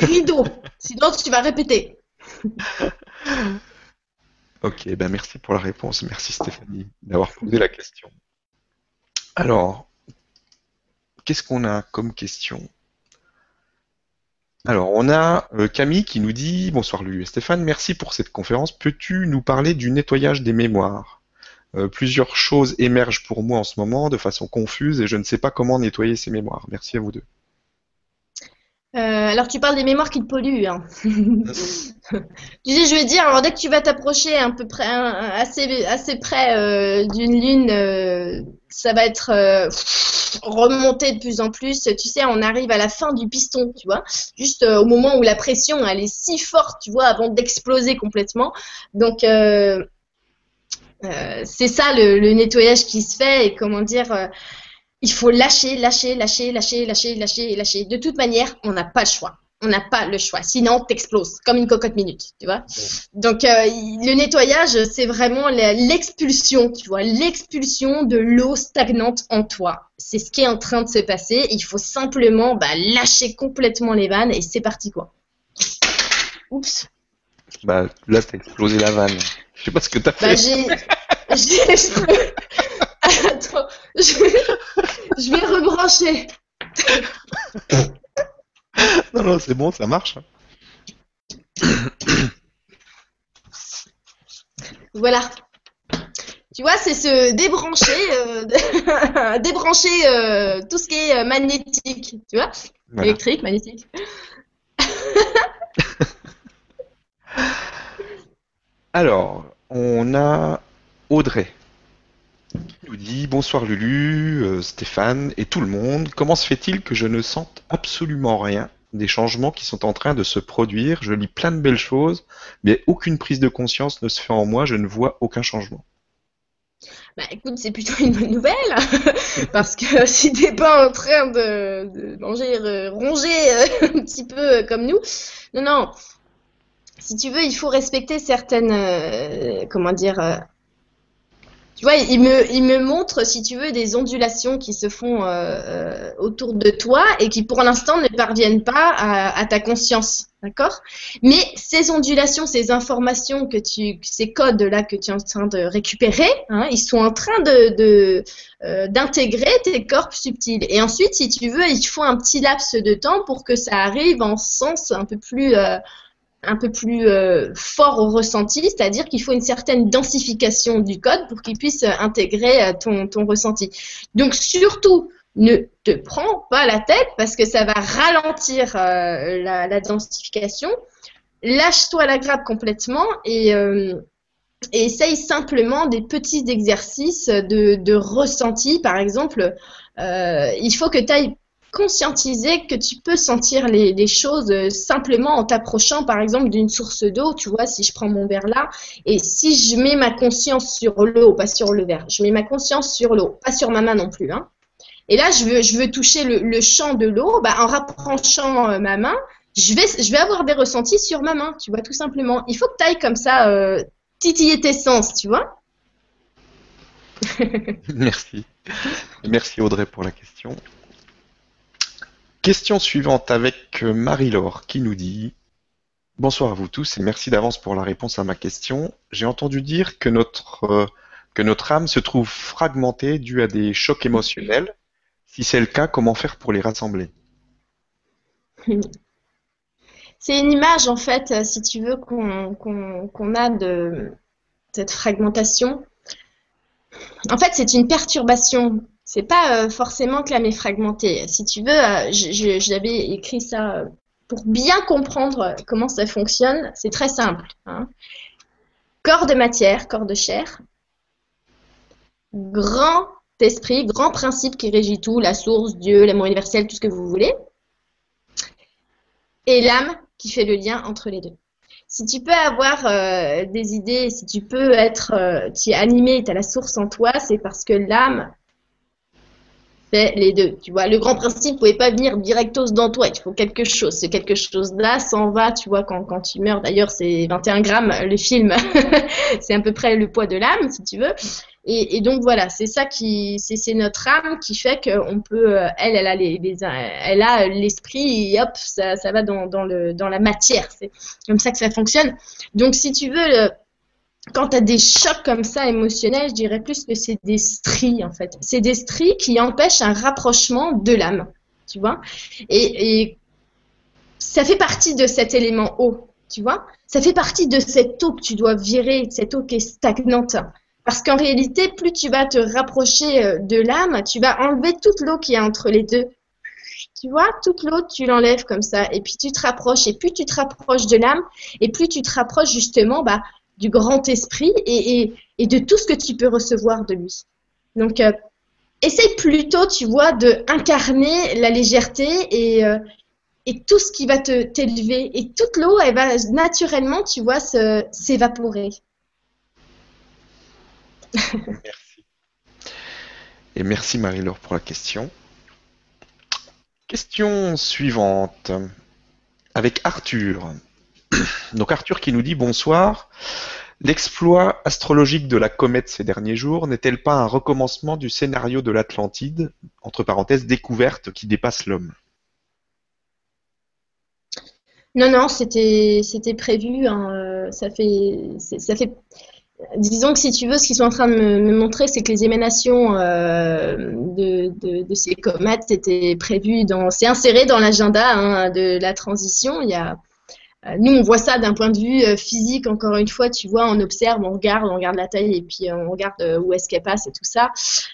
Rideau. Sinon, tu vas répéter. Ok, ben merci pour la réponse. Merci Stéphanie d'avoir posé la question. Alors, qu'est-ce qu'on a comme question? Alors, on a euh, Camille qui nous dit Bonsoir Lulu et Stéphane, merci pour cette conférence. Peux-tu nous parler du nettoyage des mémoires? Euh, Plusieurs choses émergent pour moi en ce moment de façon confuse et je ne sais pas comment nettoyer ces mémoires. Merci à vous deux. Euh, alors tu parles des mémoires qui te polluent. Hein. tu sais, je veux dire, alors dès que tu vas t'approcher un peu près, assez, assez près d'une lune, ça va être remonté de plus en plus. Tu sais, on arrive à la fin du piston, tu vois, juste au moment où la pression elle est si forte, tu vois, avant d'exploser complètement. Donc c'est ça le, le, nettoyage qui se fait et comment dire il faut lâcher, lâcher, lâcher, lâcher, lâcher, lâcher, lâcher. De toute manière, on n'a pas le choix. On n'a pas le choix. Sinon, t'exploses comme une cocotte minute, tu vois. Donc, euh, le nettoyage, c'est vraiment l'expulsion, tu vois, l'expulsion de l'eau stagnante en toi. C'est ce qui est en train de se passer. Il faut simplement bah, lâcher complètement les vannes et c'est parti, quoi. Oups. Bah, là, t'as explosé la vanne. Je sais pas ce que t'as bah, fait. j'ai... Attends, je... vais rebrancher. non, non, c'est bon, ça marche. voilà. Tu vois, c'est se débrancher, euh, débrancher euh, tout ce qui est euh, magnétique, tu vois, électrique, magnétique. Alors, on a Audrey nous dit bonsoir Lulu, euh, Stéphane et tout le monde. Comment se fait-il que je ne sente absolument rien des changements qui sont en train de se produire? Je lis plein de belles choses, mais aucune prise de conscience ne se fait en moi. Je ne vois aucun changement. Bah écoute, c'est plutôt une bonne nouvelle, parce que si t'es pas en train de, manger, euh, ronger euh, un petit peu comme nous, non, non. Si tu veux, il faut respecter certaines, comment dire, tu vois, il me, il me montre, si tu veux, des ondulations qui se font euh, euh, autour de toi et qui, pour l'instant, ne parviennent pas à, ta conscience. D'accord? Mais ces ondulations, ces informations que tu, ces codes-là que tu es en train de récupérer, hein, ils sont en train de, euh, d'intégrer tes corps subtils. Et ensuite, si tu veux, il faut un petit laps de temps pour que ça arrive en sens un peu plus un peu plus euh, fort au ressenti, c'est-à-dire qu'il faut une certaine densification du code pour qu'il puisse intégrer euh, ton, ressenti. Donc surtout, ne te prends pas la tête parce que ça va ralentir euh, la, densification. Lâche-toi la grappe complètement et, essaye simplement des petits exercices de ressenti. Par exemple, il faut que tu ailles conscientiser que tu peux sentir les, choses euh, simplement en t'approchant, par exemple, d'une source d'eau. Tu vois, si je prends mon verre là, et si je mets ma conscience sur l'eau, pas sur le verre, je mets ma conscience sur l'eau, pas sur ma main non plus. Hein. Et là, je veux, je veux toucher le, champ de l'eau, bah, en rapprochant euh, ma main, je vais, je vais avoir des ressentis sur ma main, tu vois, tout simplement. Il faut que tu ailles comme ça euh, titiller tes sens, tu vois. Merci. Merci Audrey pour la question. Question suivante avec euh, Marie-Laure qui nous dit Bonsoir à vous tous et merci d'avance pour la réponse à ma question. J'ai entendu dire que notre, euh, âme se trouve fragmentée due à des chocs émotionnels. Si c'est le cas, comment faire pour les rassembler? C'est une image en fait, euh, si tu veux, qu'on a de cette fragmentation. En fait, c'est une perturbation c'est pas euh, forcément clamé fragmenté. Si tu veux, euh, j'avais écrit ça euh, pour bien comprendre comment ça fonctionne. C'est très simple. Hein. Corps de matière, corps de chair, grand esprit, grand principe qui régit tout, la source, Dieu, l'amour universel, tout ce que vous voulez, et l'âme qui fait le lien entre les deux. Si tu peux avoir des idées, si tu peux être, tu es animé, tu as la source en toi, c'est parce que l'âme les deux. Tu vois, le grand principe pouvait pas venir directos dans toi. Il faut quelque chose. C'est quelque chose-là s'en va, tu vois, quand, quand tu meurs. D'ailleurs, c'est 21 grammes, le film. c'est à peu près le poids de l'âme, si tu veux. Et, donc voilà, c'est ça qui, c'est notre âme qui fait qu'on peut, euh, elle, elle a les, elle a l'esprit et hop, ça, ça va dans, dans, le, dans la matière. C'est comme ça que ça fonctionne. Donc si tu veux, quand tu as des chocs comme ça émotionnels, je dirais plus que c'est des stries en fait. C'est des stries qui empêchent un rapprochement de l'âme, tu vois. Et, ça fait partie de cet élément eau, tu vois. Ça fait partie de cette eau que tu dois virer, cette eau qui est stagnante. Parce qu'en réalité, plus tu vas te rapprocher euh, de l'âme, tu vas enlever toute l'eau qui est entre les deux. tu vois, toute l'autre, tu l'enlèves comme ça, et puis tu te rapproches, et plus tu te rapproches de l'âme, et plus tu te rapproches justement bah, du grand esprit et, de tout ce que tu peux recevoir de lui. Donc, euh, essaye plutôt, tu vois, de incarner la légèreté et, euh, tout ce qui va te t'élever. Et toute l'eau, elle va naturellement, tu vois, s'évaporer. Merci. Et merci Marie-Laure pour la question. Question suivante avec Arthur. Donc Arthur qui nous dit bonsoir. L'exploit astrologique de la comète ces derniers jours n'est-elle pas un recommencement du scénario de l'Atlantide, entre parenthèses découverte qui dépasse l'homme? Non, non, c'était prévu. Hein, euh. Disons que si tu veux, ce qu'ils sont en train de me, montrer, c'est que les émanations euh, de, ces comètes étaient prévues dans, c'est inséré dans l'agenda hein, de la transition. Il y a, nous, on voit ça d'un point de vue physique, encore une fois, tu vois, on observe, on regarde, on regarde la taille et puis on regarde où est-ce qu'elle passe et tout ça.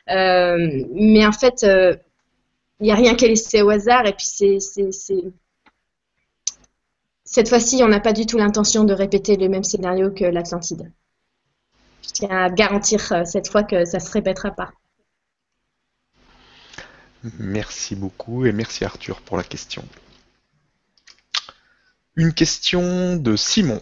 mais en fait, il n'y a rien qu'à laisser au hasard et puis c'est cette fois-ci, on n'a pas du tout l'intention de répéter le même scénario que l'Atlantide. Je tiens à garantir euh, cette fois que ça ne se répétera pas. Merci beaucoup et merci Arthur pour la question. Une question de Simon.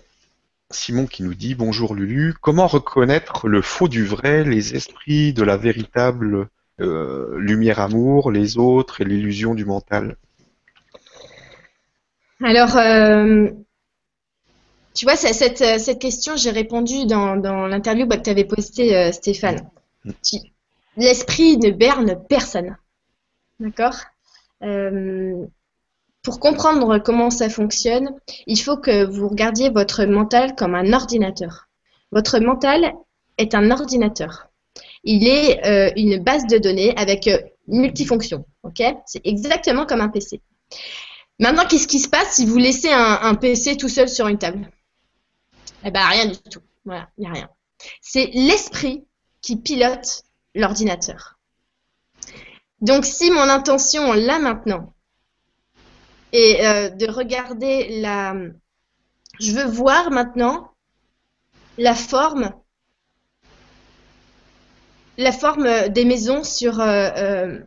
Simon qui nous dit Bonjour Lulu, comment reconnaître le faux du vrai, les esprits de la véritable euh, lumière amour, les autres et l'illusion du mental? Alors, euh, tu vois, cette, cette question, j'ai répondu dans, dans l'interview bah, que tu avais postée, euh, Stéphane. L'esprit ne berne personne. D'accord? Euh, Pour comprendre comment ça fonctionne, il faut que vous regardiez votre mental comme un ordinateur. Votre mental est un ordinateur. Il est une base de données avec multifonction. Ok? C'est exactement comme un PC. Maintenant, qu'est-ce qui se passe si vous laissez un, PC tout seul sur une table? Eh bien, rien du tout. Voilà, il n'y a rien. C'est l'esprit qui pilote l'ordinateur. Donc, si mon intention là maintenant est euh, de regarder la... Je veux voir maintenant la forme la forme des maisons sur, euh, euh,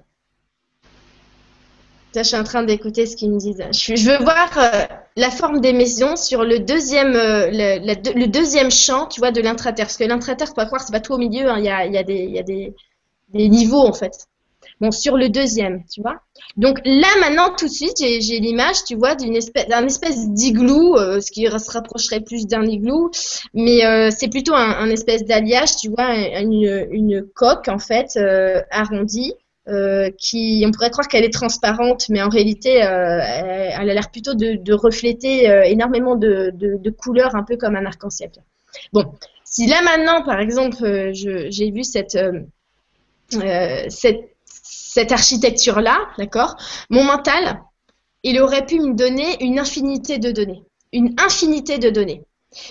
je suis en train d'écouter ce qu'ils me disent. Je, veux voir euh, la forme des maisons sur le deuxième, euh, le, deuxième champ, tu vois, de l'intraterre. Parce que l'intraterre, faut pas croire, c'est pas tout au milieu. Hein. Il y, a, y a des, des, niveaux en fait. Bon, sur le deuxième, tu vois. Donc là, maintenant, tout de suite, j'ai l'image, tu vois, d'une espèce, d'un espèce d'igloo, euh, ce qui se rapprocherait plus d'un igloo, mais c'est plutôt un, espèce d'alliage, tu vois, une, une, coque en fait arrondie euh, qui, on pourrait croire qu'elle est transparente, mais en réalité, euh, elle, a l'air plutôt de, refléter euh, énormément de, couleurs, un peu comme un arc-en-ciel. Bon, si là maintenant, par exemple, j'ai vu cette, cette, cette architecture-là, d'accord, mon mental, il aurait pu me donner une infinité de données, une infinité de données.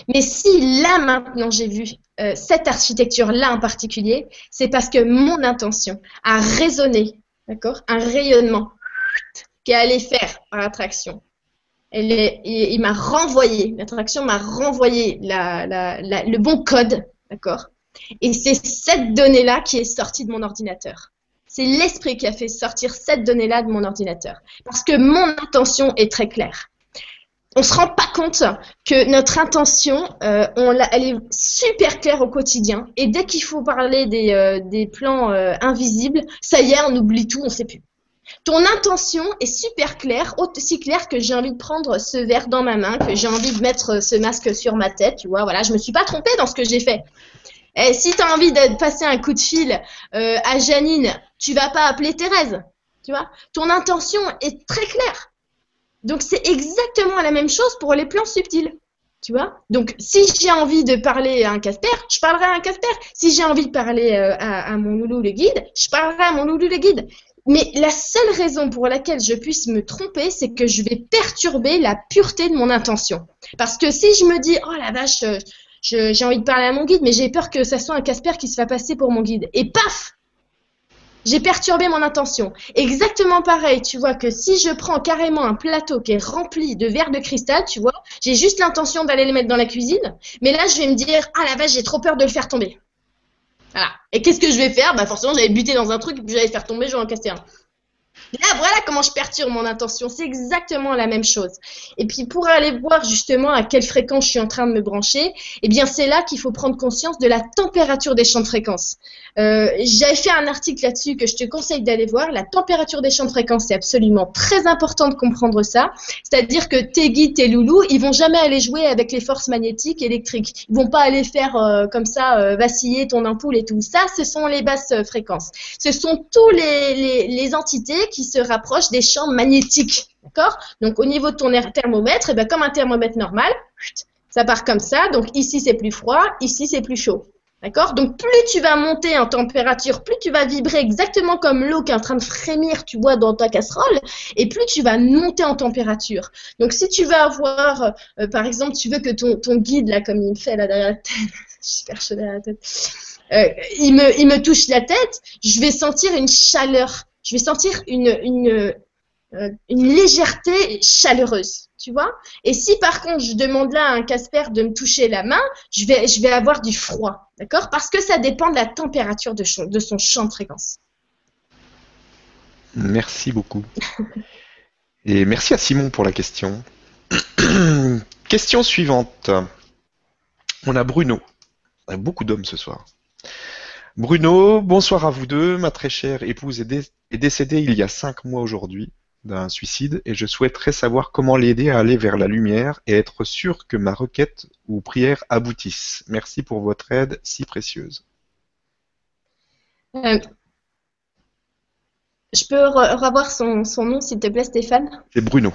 Mais si là maintenant j'ai vu euh, cette architecture-là en particulier, c'est parce que mon intention a résonné, d'accord? Un rayonnement qui allait faire par attraction. Elle il, m'a renvoyé, l'attraction m'a renvoyé le bon code, d'accord? Et c'est cette donnée-là qui est sortie de mon ordinateur. C'est l'esprit qui a fait sortir cette donnée-là de mon ordinateur. Parce que mon intention est très claire on se rend pas compte que notre intention, euh, elle est super claire au quotidien. Et dès qu'il faut parler des, euh, plans euh, invisibles, ça y est, on oublie tout, on sait plus. Ton intention est super claire, aussi claire que j'ai envie de prendre ce verre dans ma main, que j'ai envie de mettre ce masque sur ma tête, tu vois, voilà, je me suis pas trompée dans ce que j'ai fait. Et si tu as envie de passer un coup de fil à Janine, tu vas pas appeler Thérèse, tu vois. Ton intention est très claire. Donc c'est exactement la même chose pour les plans subtils. Tu vois Donc, si j'ai envie de parler à un Casper, je parlerai à un Casper. Si j'ai envie de parler euh, à, mon loulou le guide, je parlerai à mon loulou le guide. Mais la seule raison pour laquelle je puisse me tromper, c'est que je vais perturber la pureté de mon intention. Parce que si je me dis, oh la vache, euh, j'ai envie de parler à mon guide, mais j'ai peur que ça soit un Casper qui se va passer pour mon guide. Et paf j'ai perturbé mon intention. Exactement pareil, tu vois que si je prends carrément un plateau qui est rempli de verres de cristal, tu vois, j'ai juste l'intention d'aller les mettre dans la cuisine, mais là je vais me dire ah la vache j'ai trop peur de le faire tomber. Voilà. Et qu'est-ce que je vais faire? Bah forcément j'allais buter dans un truc puis j'allais faire tomber, je vais en casser un. Là, voilà comment je perturbe mon intention. C'est exactement la même chose. Et puis, pour aller voir justement à quelle fréquence je suis en train de me brancher, eh bien, c'est là qu'il faut prendre conscience de la température des champs de fréquence. Euh, J'avais fait un article là-dessus que je te conseille d'aller voir. La température des champs de fréquence, c'est absolument très important de comprendre ça. C'est-à-dire que tes guides, tes loulous, ils vont jamais aller jouer avec les forces magnétiques électriques. Ils vont pas aller faire euh, comme ça euh, vaciller ton ampoule et tout. Ça, ce sont les basses fréquences. Ce sont tous les, les entités qui se rapproche des champs magnétiques. D'accord? Donc au niveau de ton thermomètre, et eh bien, comme un thermomètre normal, ça part comme ça. Donc ici c'est plus froid, ici c'est plus chaud. D'accord? Donc plus tu vas monter en température, plus tu vas vibrer exactement comme l'eau qui est en train de frémir, tu vois, dans ta casserole, et plus tu vas monter en température. Donc si tu veux avoir, euh, par exemple, tu veux que ton, guide, là, comme il me fait là derrière la tête, super chaud derrière la tête, euh, il, me, il me touche la tête, je vais sentir une chaleur je vais sentir euh, une légèreté chaleureuse, tu vois. Et si par contre je demande là à un Casper de me toucher la main, je vais, je vais avoir du froid, d'accord? Parce que ça dépend de la température de, de son champ de fréquence. Merci beaucoup. Et merci à Simon pour la question. question suivante. On a Bruno. On a beaucoup d'hommes ce soir. Bruno, bonsoir à vous deux. Ma très chère épouse est, décédée il y a cinq mois aujourd'hui d'un suicide et je souhaiterais savoir comment l'aider à aller vers la lumière et être sûr que ma requête ou prière aboutisse. Merci pour votre aide si précieuse. Euh, je peux revoir son, nom, s'il te plaît, Stéphane? C'est Bruno.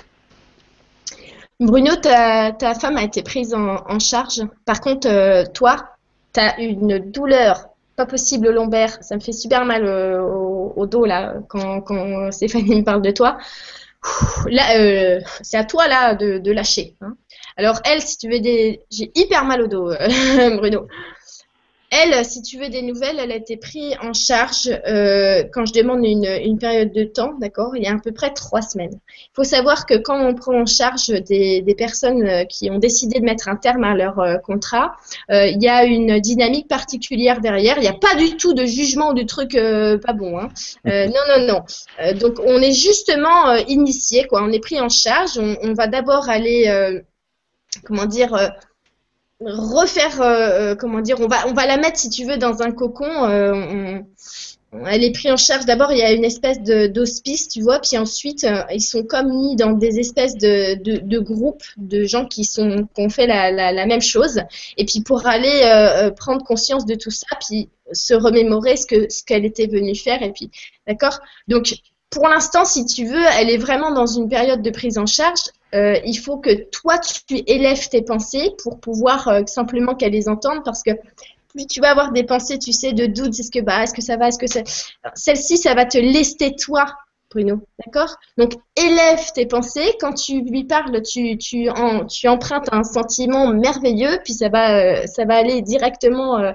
Bruno, ta, femme a été prise en, charge. Par contre, euh, toi, tu as une douleur pas possible lombaire. Ça me fait super mal euh, au, dos là quand, quand, Stéphanie me parle de toi. là, euh, c'est à toi là de, lâcher. Hein. Alors elle, si tu veux des, j'ai hyper mal au dos, Bruno. Elle, si tu veux des nouvelles, elle a été prise en charge euh, quand je demande une, période de temps, d'accord Il y a à peu près trois semaines. Il faut savoir que quand on prend en charge des, personnes euh, qui ont décidé de mettre un terme à leur euh, contrat, il y a une dynamique particulière derrière. Il n'y a pas du tout de jugement de truc pas bon. Hein. non, non, non. donc on est justement initié, quoi. On est pris en charge. On, on va d'abord aller, comment dire refaire, euh, euh, comment dire, on va, on va la mettre si tu veux dans un cocon. Euh, elle est prise en charge. D'abord, il y a une espèce d'hospice, tu vois, puis ensuite, ils sont comme mis dans des espèces de, de, groupes de gens qui sont qui ont fait la, la, même chose. Et puis pour aller prendre conscience de tout ça, puis se remémorer ce que ce qu'elle était venue faire. Et puis, d'accord? Donc pour l'instant, si tu veux, elle est vraiment dans une période de prise en charge. Euh, il faut que toi, tu élèves tes pensées pour pouvoir euh, simplement qu'elle les entende parce que plus tu vas avoir des pensées, tu sais, de doute, est-ce que, bah, est-ce que ça va, est-ce que ça... Celle-ci, ça va te lester toi, Bruno, d'accord? Donc, élève tes pensées. Quand tu lui parles, tu, tu, tu empruntes un sentiment merveilleux, puis ça va, euh, ça va aller directement,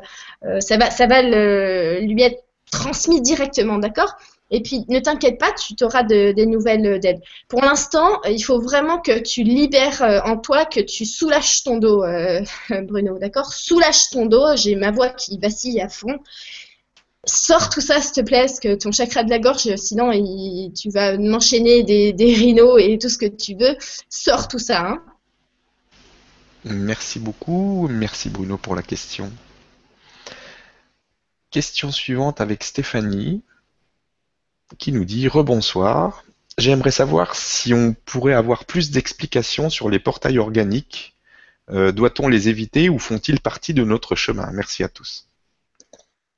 ça va, ça va lui être transmis directement, d'accord? Et puis, ne t'inquiète pas, tu auras des nouvelles d'elle. Pour l'instant, euh, il faut vraiment que tu libères euh, en toi, que tu soulages ton dos, euh, Bruno, d'accord? Soulage ton dos, j'ai ma voix qui vacille à fond. Sors tout ça, s'il te plaît, que ton chakra de la gorge, sinon tu vas m'enchaîner des, des rhinos et tout ce que tu veux. Sors tout ça. Hein. Merci beaucoup. Merci Bruno pour la question. Question suivante avec Stéphanie qui nous dit Rebonsoir. J'aimerais savoir si on pourrait avoir plus d'explications sur les portails organiques. Euh, doit-on les éviter ou font-ils partie de notre chemin? Merci à tous.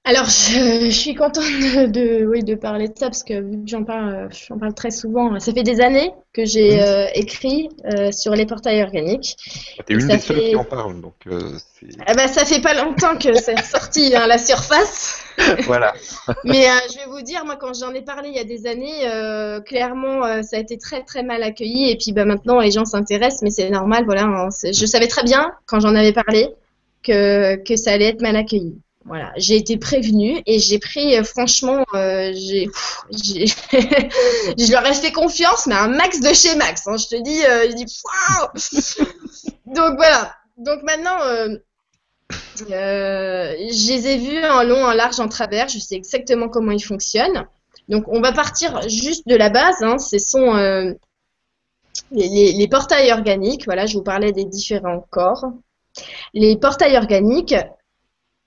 Alors, je, suis contente de, oui, de parler de ça parce que j'en parle, j'en parle très souvent. Ça fait des années que j'ai euh, écrit euh, sur les portails organiques. Ah, t'es une des seules qui en parle, donc. Euh, ah bah, ça fait pas longtemps que c'est sorti à hein, la surface. voilà. Mais je vais vous dire, moi, quand j'en ai parlé il y a des années, clairement, ça a été très très mal accueilli. Et puis, bah, maintenant, les gens s'intéressent, mais c'est normal. Voilà, hein, je savais très bien quand j'en avais parlé que que ça allait être mal accueilli. Voilà, j'ai été prévenue et j'ai pris, euh, franchement, euh, j'ai, je leur ai fait confiance, mais un max de chez max. hein. je te dis, euh, je dis, Donc voilà. Donc maintenant, euh, je les ai vus en long, en large, en travers. Je sais exactement comment ils fonctionnent. Donc on va partir juste de la base. Hein. Ce sont les- les portails organiques. Voilà, je vous parlais des différents corps. Les portails organiques,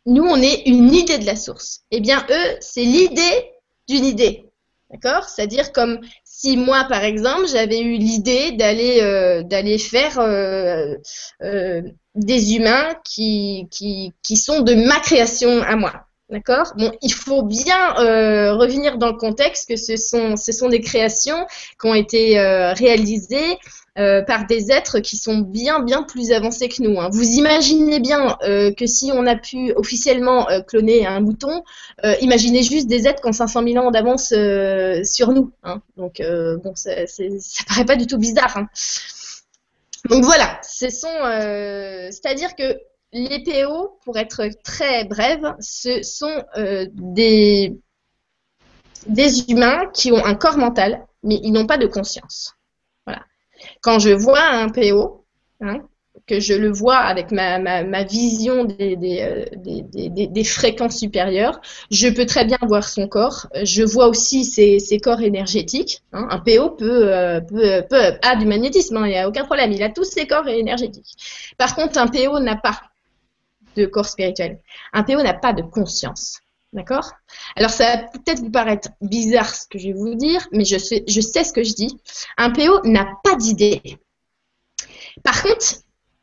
nous, on est une idée de la source. Eh bien, eux, c'est l'idée d'une idée. D'accord? C'est-à-dire comme si moi, par exemple, j'avais eu l'idée d'aller euh, d'aller faire euh, euh, des humains qui, qui, qui sont de ma création à moi. D'accord? Bon, il faut bien revenir dans le contexte que ce sont, ce sont des créations qui ont été réalisées euh, par des êtres qui sont bien, bien plus avancés que nous. hein. Vous imaginez bien euh, que si on a pu officiellement euh, cloner un mouton, imaginez juste des êtres qui ont 500 000 ans d'avance sur nous. hein. Donc, bon, ça, ça paraît pas du tout bizarre. hein. Donc voilà, ce sont, c'est-à-dire que les PO, pour être très brève, ce sont des humains qui ont un corps mental, mais ils n'ont pas de conscience. Quand je vois un PO, hein, que je le vois avec ma, ma, ma vision euh, des, des- des- des fréquences supérieures, je peux très bien voir son corps. Je vois aussi ses, ses corps énergétiques. hein. Un PO peut, euh, peut, peut- a du magnétisme, hein, il n'y a aucun problème. Il a tous ses corps énergétiques. Par contre, un PO n'a pas de corps spirituel. Un PO n'a pas de conscience. D'accord? Alors, ça va peut-être vous paraître bizarre ce que je vais vous dire, mais je sais, ce que je dis. Un PO n'a pas d'idée. Par contre,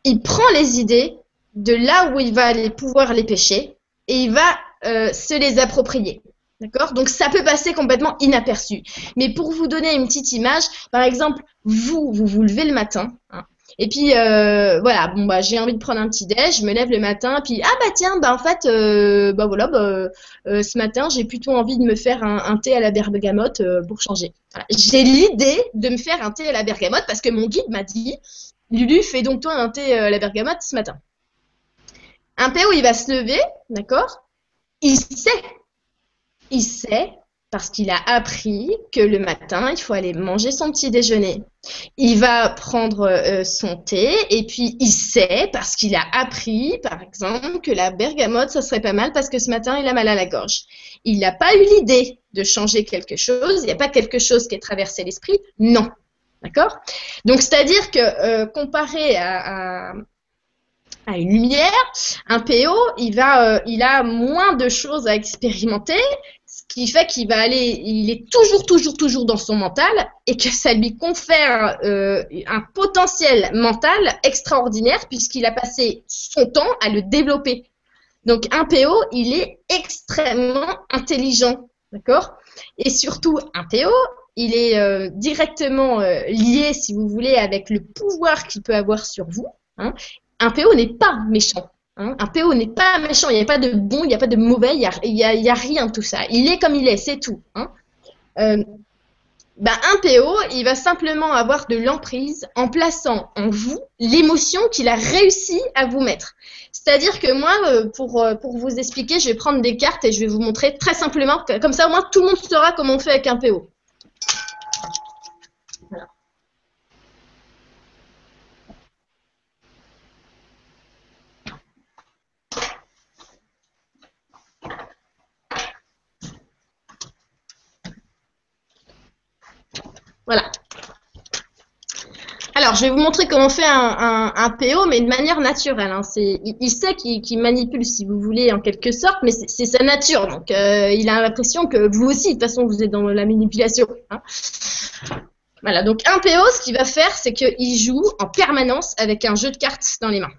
il prend les idées de là où il va pouvoir les pêcher et il va euh, se les approprier. D'accord? Donc ça peut passer complètement inaperçu. Mais pour vous donner une petite image, par exemple, vous, vous vous levez le matin, hein, et puis euh, voilà, bon bah j'ai envie de prendre un petit déj, je me lève le matin, puis ah bah tiens, bah en fait, euh, bah voilà, bah, euh, ce matin j'ai plutôt envie de me faire un, thé à la bergamote euh, pour changer. J'ai l'idée de me faire un thé à la bergamote parce que mon guide m'a dit, Lulu, fais donc toi un thé à la bergamote ce matin. Un PO, il va se lever, d'accord? Il sait, il sait parce qu'il a appris que le matin, il faut aller manger son petit déjeuner. Il va prendre euh, son thé et puis il sait, parce qu'il a appris, par exemple, que la bergamote, ça serait pas mal parce que ce matin, il a mal à la gorge. Il n'a pas eu l'idée de changer quelque chose, il n'y a pas quelque chose qui est traversé l'esprit, non. D'accord? Donc, c'est-à-dire que euh, comparé à, une lumière, un PO, euh, il a moins de choses à expérimenter, qui fait qu'il va aller, il est toujours, toujours, toujours dans son mental et que ça lui confère euh, un potentiel mental extraordinaire puisqu'il a passé son temps à le développer. Donc un PO, il est extrêmement intelligent, d'accord? Et surtout, un PO, il est euh, directement euh, lié, si vous voulez, avec le pouvoir qu'il peut avoir sur vous. Hein. Un PO n'est pas méchant. Hein. Un PO n'est pas méchant, il n'y a pas de bon, il n'y a pas de mauvais, il n'y a, a, rien de tout ça. Il est comme il est, c'est tout. Hein. Euh, ben, un PO, il va simplement avoir de l'emprise en plaçant en vous l'émotion qu'il a réussi à vous mettre. C'est-à-dire que moi, euh, pour, pour vous expliquer, je vais prendre des cartes et je vais vous montrer très simplement, comme ça au moins tout le monde saura comment on fait avec un PO. Voilà. Alors, je vais vous montrer comment on fait un, PO, mais de manière naturelle. Hein. Il, il, sait qu'il qu manipule, si vous voulez, en quelque sorte, mais c'est sa nature. Donc, euh, il a l'impression que vous aussi, de toute façon, vous êtes dans la manipulation. Hein. Voilà, donc un PO, ce qu'il va faire, c'est qu'il joue en permanence avec un jeu de cartes dans les mains.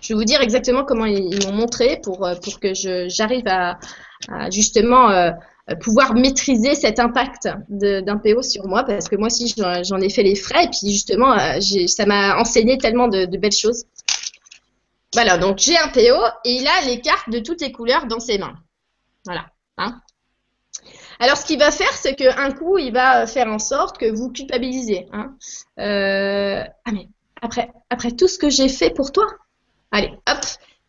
Je vais vous dire exactement comment ils, m'ont montré pour, euh, que j'arrive à, à, justement... Euh, pouvoir maîtriser cet impact d'un PO sur moi parce que moi aussi j'en ai fait les frais et puis justement euh, ça m'a enseigné tellement de, belles choses. Voilà, donc j'ai un PO et il a les cartes de toutes les couleurs dans ses mains. Voilà. Hein Alors ce qu'il va faire, c'est qu'un coup, il va faire en sorte que vous culpabilisez. Hein euh, ah mais après tout ce que j'ai fait pour toi, allez, hop,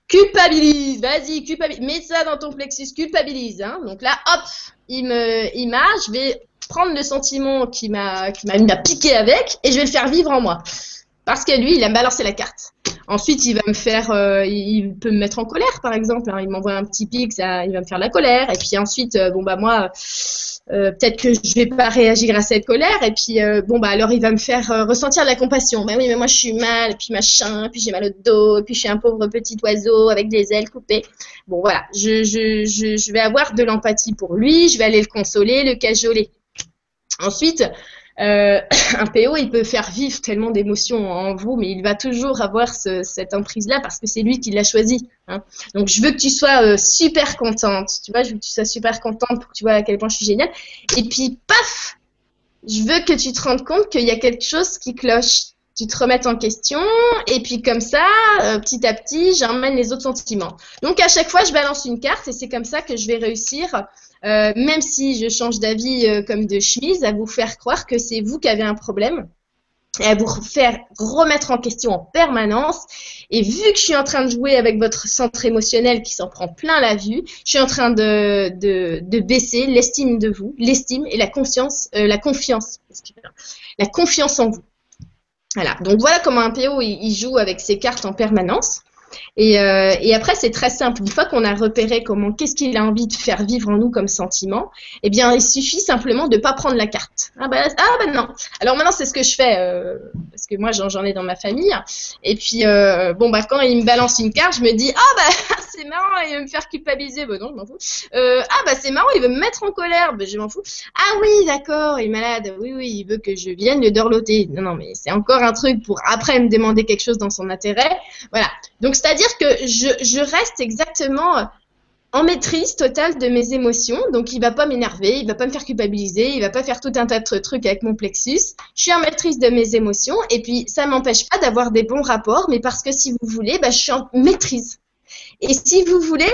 culpabilise, vas-y, culpabilise, mets ça dans ton plexus, culpabilise. Hein. Donc là, hop, il me, il m'a, je vais prendre le sentiment qui m'a, qui m'a piqué avec et je vais le faire vivre en moi. Parce que lui, il a balancé la carte. Ensuite, il va me faire, euh, il peut me mettre en colère, par exemple. Hein. Il m'envoie un petit pic, ça, il va me faire la colère. Et puis ensuite, euh, bon bah moi, euh, peut-être que je vais pas réagir à cette colère. Et puis bon bah alors il va me faire ressentir de la compassion. Ben oui, mais moi je suis mal, et puis machin, et puis j'ai mal au dos, et puis je suis un pauvre petit oiseau avec des ailes coupées. Bon voilà, je vais avoir de l'empathie pour lui. Je vais aller le consoler, le cajoler. Ensuite, euh, un PO, il peut faire vivre tellement d'émotions en vous, mais il va toujours avoir cette emprise-là parce que c'est lui qui l'a choisi. Hein. Donc, je veux que tu sois euh, super contente. Tu vois, je veux que tu sois super contente pour que tu vois à quel point je suis géniale. Et puis, paf, je veux que tu te rendes compte qu'il y a quelque chose qui cloche. Tu te remettes en question, et puis comme ça, euh, petit à petit, j'emmène les autres sentiments. Donc à chaque fois, je balance une carte, et c'est comme ça que je vais réussir euh, même si je change d'avis euh, comme de chemise, à vous faire croire que c'est vous qui avez un problème et à vous faire remettre en question en permanence. Et vu que je suis en train de jouer avec votre centre émotionnel qui s'en prend plein la vue, je suis en train de, de, de baisser l'estime de vous, l'estime et la conscience, euh, la confiance, la confiance en vous. Voilà. Donc voilà comment un PO il joue avec ses cartes en permanence. Et, euh, et après, c'est très simple. Une fois qu'on a repéré comment, qu'est-ce qu'il a envie de faire vivre en nous comme sentiment, eh bien, il suffit simplement de pas prendre la carte. Ah ben, non. Alors maintenant, c'est ce que je fais euh, parce que moi, j'en ai dans ma famille. Et puis, euh, bon bah quand il me balance une carte, je me dis ah bah c'est marrant, il veut me faire culpabiliser. Ben non, je m'en fous. Ah bah c'est marrant, il veut me mettre en colère. Ben je m'en fous. Ah oui, d'accord, il est malade. Oui oui, il veut que je vienne le dorloter. Non non, mais c'est encore un truc pour après me demander quelque chose dans son intérêt. Voilà. Donc c'est-à-dire que je, reste exactement en maîtrise totale de mes émotions. Donc, il va pas m'énerver, il va pas me faire culpabiliser, il va pas faire tout un tas de trucs avec mon plexus. Je suis en maîtrise de mes émotions et puis ça m'empêche pas d'avoir des bons rapports, mais parce que si vous voulez, bah, je suis en maîtrise. Et si vous voulez,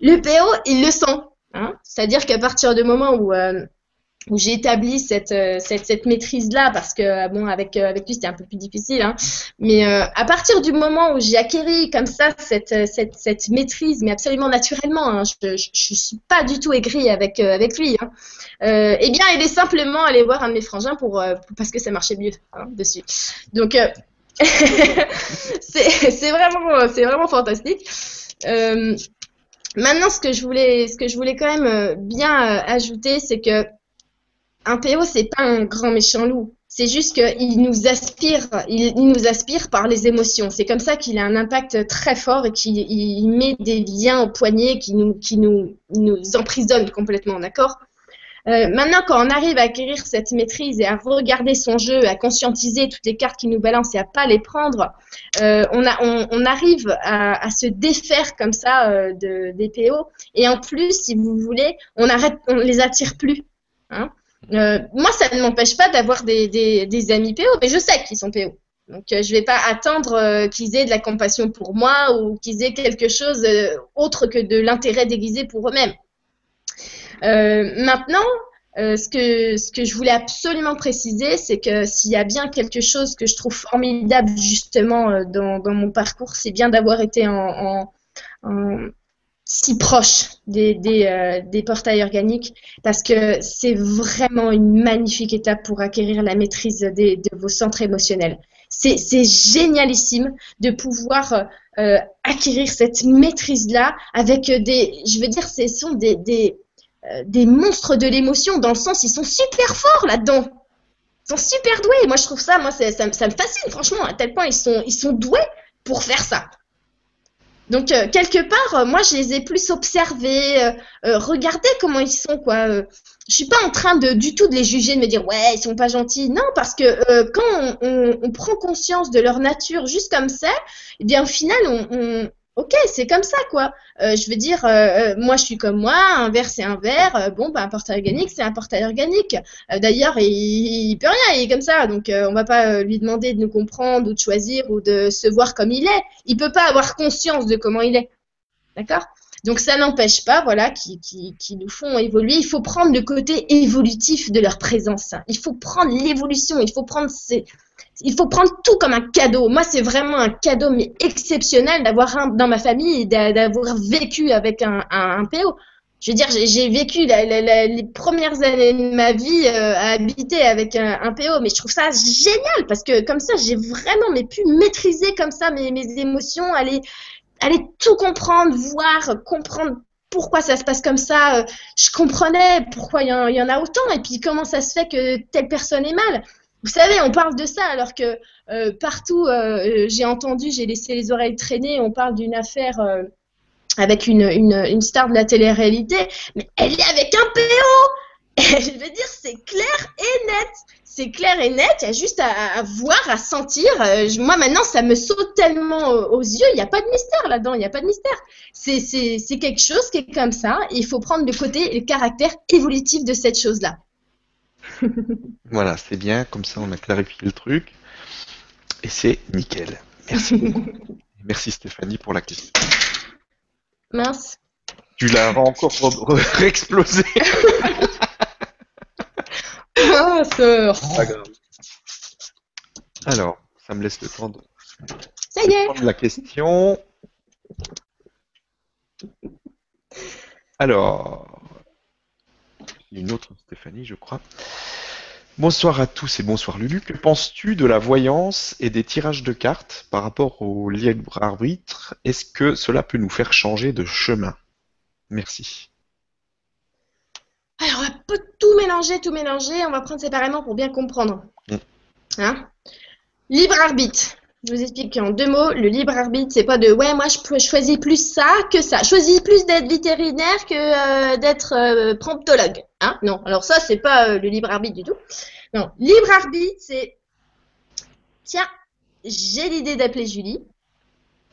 le PO, il le sent. Hein. C'est-à-dire qu'à partir du moment où euh, où j'ai établi cette, euh, cette, cette maîtrise-là, parce que, euh, bon, avec, euh, avec lui, c'était un peu plus difficile, hein. mais à partir du moment où j'ai acquéri comme ça cette, cette, cette maîtrise, mais absolument naturellement, hein, je ne suis pas du tout aigrie avec, avec lui, hein, eh bien, il est simplement allé voir un de mes frangins pour, parce que ça marchait mieux hein, dessus. Donc, c'est vraiment, vraiment fantastique. maintenant, ce que je voulais, ce que je voulais quand même bien ajouter, c'est que un PO, c'est pas un grand méchant loup. C'est juste qu'il nous aspire, il, nous aspire par les émotions. C'est comme ça qu'il a un impact très fort et qu'il met des liens au poignet qui nous, qui emprisonnent complètement, d'accord? Euh, maintenant, quand on arrive à acquérir cette maîtrise et à regarder son jeu, à conscientiser toutes les cartes qui nous balancent et à pas les prendre, euh, on, arrive à, se défaire comme ça euh, de, des PO. Et en plus, si vous voulez, on arrête, les attire plus. Hein euh, moi, ça ne m'empêche pas d'avoir des, amis PO, mais je sais qu'ils sont PO. Donc, euh, je ne vais pas attendre euh, qu'ils aient de la compassion pour moi ou qu'ils aient quelque chose autre que de l'intérêt déguisé pour eux-mêmes. maintenant, ce, que, je voulais absolument préciser, c'est que s'il y a bien quelque chose que je trouve formidable justement dans, mon parcours, c'est bien d'avoir été en si proche des, euh, des, portails organiques parce que c'est vraiment une magnifique étape pour acquérir la maîtrise de vos centres émotionnels. C'est génialissime de pouvoir euh, acquérir cette maîtrise-là avec des, je veux dire, ce sont des, des, euh, des monstres de l'émotion dans le sens, ils sont super forts là-dedans. Ils sont super doués. Moi, je trouve ça, moi, ça, ça, me fascine, franchement, à tel point ils sont, ils sont doués pour faire ça. Donc euh, quelque part, euh, moi je les ai plus observés, euh, regardez comment ils sont quoi. je suis pas en train de du tout de les juger, de me dire ouais ils sont pas gentils. Non parce que quand on, on, prend conscience de leur nature juste comme ça, eh bien au final on, Ok, c'est comme ça, quoi. Euh, je veux dire, euh, euh, moi, je suis comme moi, un verre, c'est un verre. bon, bah, un portail organique, c'est un portail organique. D'ailleurs, il, il, peut rien, il est comme ça. Donc, on va pas lui demander de nous comprendre ou de choisir ou de se voir comme il est. Il peut pas avoir conscience de comment il est. D'accord? Donc, ça n'empêche pas, voilà, qui, qui, qui, nous font évoluer. Il faut prendre le côté évolutif de leur présence. Il faut prendre l'évolution. Il faut prendre ces il faut prendre tout comme un cadeau. Moi, c'est vraiment un cadeau, mais exceptionnel d'avoir dans ma famille d'avoir vécu avec un, PO. Je veux dire, j'ai vécu les premières années de ma vie euh, à habiter avec un, PO, mais je trouve ça génial parce que comme ça, j'ai vraiment mais pu maîtriser comme ça mes, émotions, aller, tout comprendre, voir, comprendre pourquoi ça se passe comme ça. Euh, je comprenais pourquoi il y, en a autant et puis comment ça se fait que telle personne est mal. Vous savez, on parle de ça alors que euh, partout, euh, j'ai entendu, j'ai laissé les oreilles traîner, on parle d'une affaire euh, avec une, star de la télé-réalité, mais elle est avec un PO Je veux dire, c'est clair et net c'est clair et net, il y a juste à, voir, à sentir. moi, maintenant, ça me saute tellement aux yeux, il n'y a pas de mystère là-dedans, il n'y a pas de mystère. C'est quelque chose qui est comme ça, il faut prendre de côté le caractère évolutif de cette chose-là. Voilà, c'est bien, comme ça on a clarifié le truc. Et c'est nickel. Merci beaucoup. Merci Stéphanie pour la question. Mince. Tu l'as encore réexplosé. ah, grave. Alors, ça me laisse le temps de, ça y est. prendre la question. Alors, une autre Stéphanie, je crois. Bonsoir à tous et bonsoir Lulu. Que penses-tu de la voyance et des tirages de cartes par rapport au libre arbitre? Est-ce que cela peut nous faire changer de chemin? Merci. Alors, on va tout mélanger, tout mélanger. On va prendre séparément pour bien comprendre. Mm. Hein? Libre arbitre. Je vous explique en deux mots, le libre arbitre, c'est pas de ouais, moi je choisis plus ça que ça. Je choisis plus d'être vétérinaire que euh, d'être euh, promptologue. Hein? Non, alors ça, c'est pas euh, le libre arbitre du tout. Non, libre arbitre, c'est tiens, j'ai l'idée d'appeler Julie.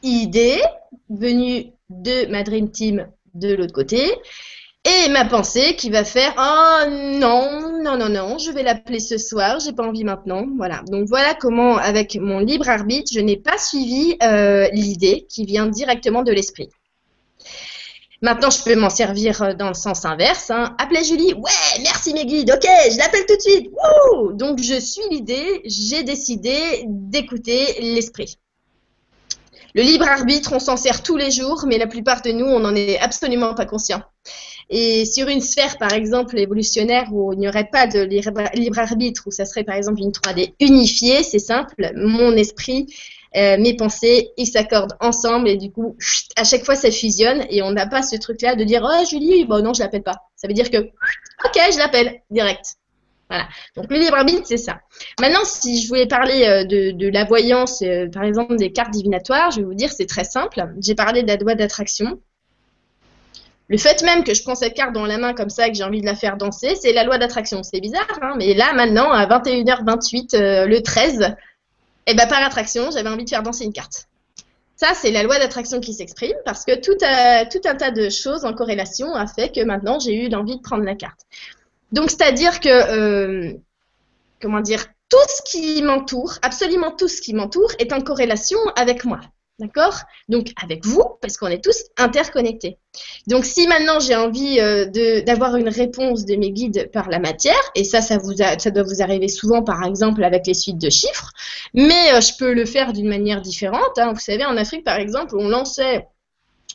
Idée venue de ma Dream Team de l'autre côté. Et ma pensée qui va faire oh non non non non je vais l'appeler ce soir j'ai pas envie maintenant voilà donc voilà comment avec mon libre arbitre je n'ai pas suivi euh, l'idée qui vient directement de l'esprit maintenant je peux m'en servir euh, dans le sens inverse hein. appeler Julie. Ouais merci mes guides. Ok je l'appelle tout de suite. Donc je suis l'idée. J'ai décidé d'écouter l'esprit. Le libre arbitre, on s'en sert tous les jours, mais la plupart de nous, on n'en est absolument pas conscient. Et sur une sphère, par exemple, évolutionnaire où il n'y aurait pas de libre arbitre, où ça serait par exemple une 3D unifiée, c'est simple, mon esprit, euh, mes pensées, ils s'accordent ensemble et du coup, à chaque fois, ça fusionne et on n'a pas ce truc-là de dire Oh, Julie, bon, non, je l'appelle pas. Ça veut dire que Ok, je l'appelle direct. Voilà. Donc le libre arbitre, c'est ça. Maintenant, si je voulais parler euh, de, la voyance, euh, par exemple des cartes divinatoires, je vais vous dire c'est très simple. J'ai parlé de la loi d'attraction. Le fait même que je prends cette carte dans la main comme ça et que j'ai envie de la faire danser, c'est la loi d'attraction. C'est bizarre, hein mais là, maintenant, à 21h28, euh, le 13, eh ben, par attraction, j'avais envie de faire danser une carte. Ça, c'est la loi d'attraction qui s'exprime parce que tout, tout un tas de choses en corrélation a fait que maintenant, j'ai eu l'envie de prendre la carte. Donc, c'est-à-dire que, euh, comment dire, tout ce qui m'entoure, absolument tout ce qui m'entoure, est en corrélation avec moi. D'accord? Donc avec vous, parce qu'on est tous interconnectés. Donc si maintenant j'ai envie euh, d'avoir une réponse de mes guides par la matière, et ça, ça, vous doit vous arriver souvent par exemple avec les suites de chiffres, mais euh, je peux le faire d'une manière différente. Hein. Vous savez, en Afrique par exemple, on lançait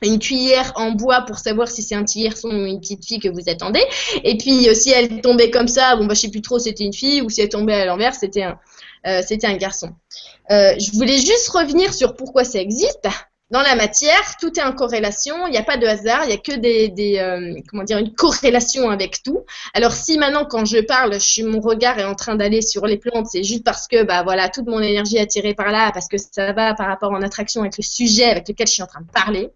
une cuillère en bois pour savoir si c'est un petit garçon ou une petite fille que vous attendez. Et puis euh, si elle tombait comme ça, bon bah je sais plus trop c'était une fille ou si elle tombait à l'envers c'était un garçon. Euh, je voulais juste revenir sur pourquoi ça existe. Dans la matière, tout est en corrélation, il n'y a pas de hasard, il n'y a que des, euh, comment dire, une corrélation avec tout. Alors si maintenant quand je parle, je mon regard est en train d'aller sur les plantes, c'est juste parce que bah voilà, toute mon énergie est attirée par là, parce que ça va par rapport en attraction avec le sujet avec lequel je suis en train de parler.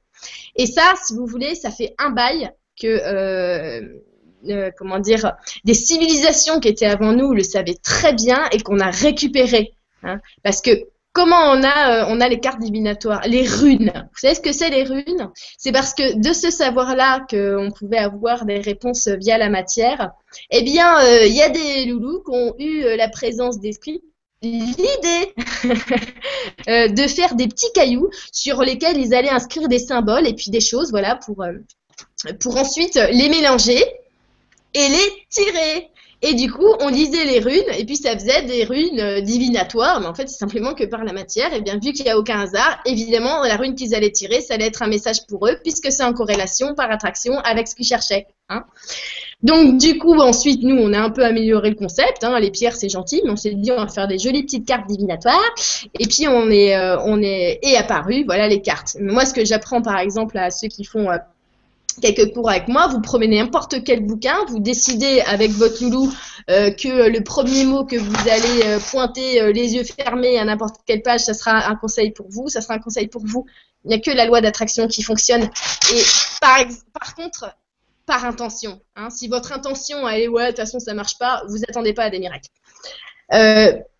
Et ça, si vous voulez, ça fait un bail que euh, comment dire, des civilisations qui étaient avant nous le savaient très bien et qu'on a récupéré Hein. Parce que comment on a, euh, on a les cartes divinatoires, les runes. Vous savez ce que c'est les runes? C'est parce que de ce savoir-là qu'on pouvait avoir des réponses via la matière, eh bien, euh, il y a des loulous qui ont eu euh, la présence d'esprit l'idée de faire des petits cailloux sur lesquels ils allaient inscrire des symboles et puis des choses, voilà, pour, pour ensuite les mélanger et les tirer. Et du coup, on lisait les runes, et puis ça faisait des runes euh, divinatoires, mais en fait, c'est simplement que par la matière. Et bien, vu qu'il n'y a aucun hasard, évidemment, la rune qu'ils allaient tirer, ça allait être un message pour eux, puisque c'est en corrélation, par attraction, avec ce qu'ils cherchaient. Hein. Donc, du coup, ensuite, nous, on a un peu amélioré le concept. Hein. Les pierres, c'est gentil, mais on s'est dit, on va faire des jolies petites cartes divinatoires. Et puis, on est, euh, on est, apparu, voilà les cartes. Moi, ce que j'apprends, par exemple, à ceux qui font euh, quelques cours avec moi, vous prenez n'importe quel bouquin, vous décidez avec votre loulou euh, que le premier mot que vous allez euh, pointer euh, les yeux fermés à n'importe quelle page, ça sera un conseil pour vous, ça sera un conseil pour vous. Il n'y a que la loi d'attraction qui fonctionne. Et par, contre, par intention. Hein, si votre intention, est ouais, de toute façon ça marche pas, vous attendez pas à des miracles.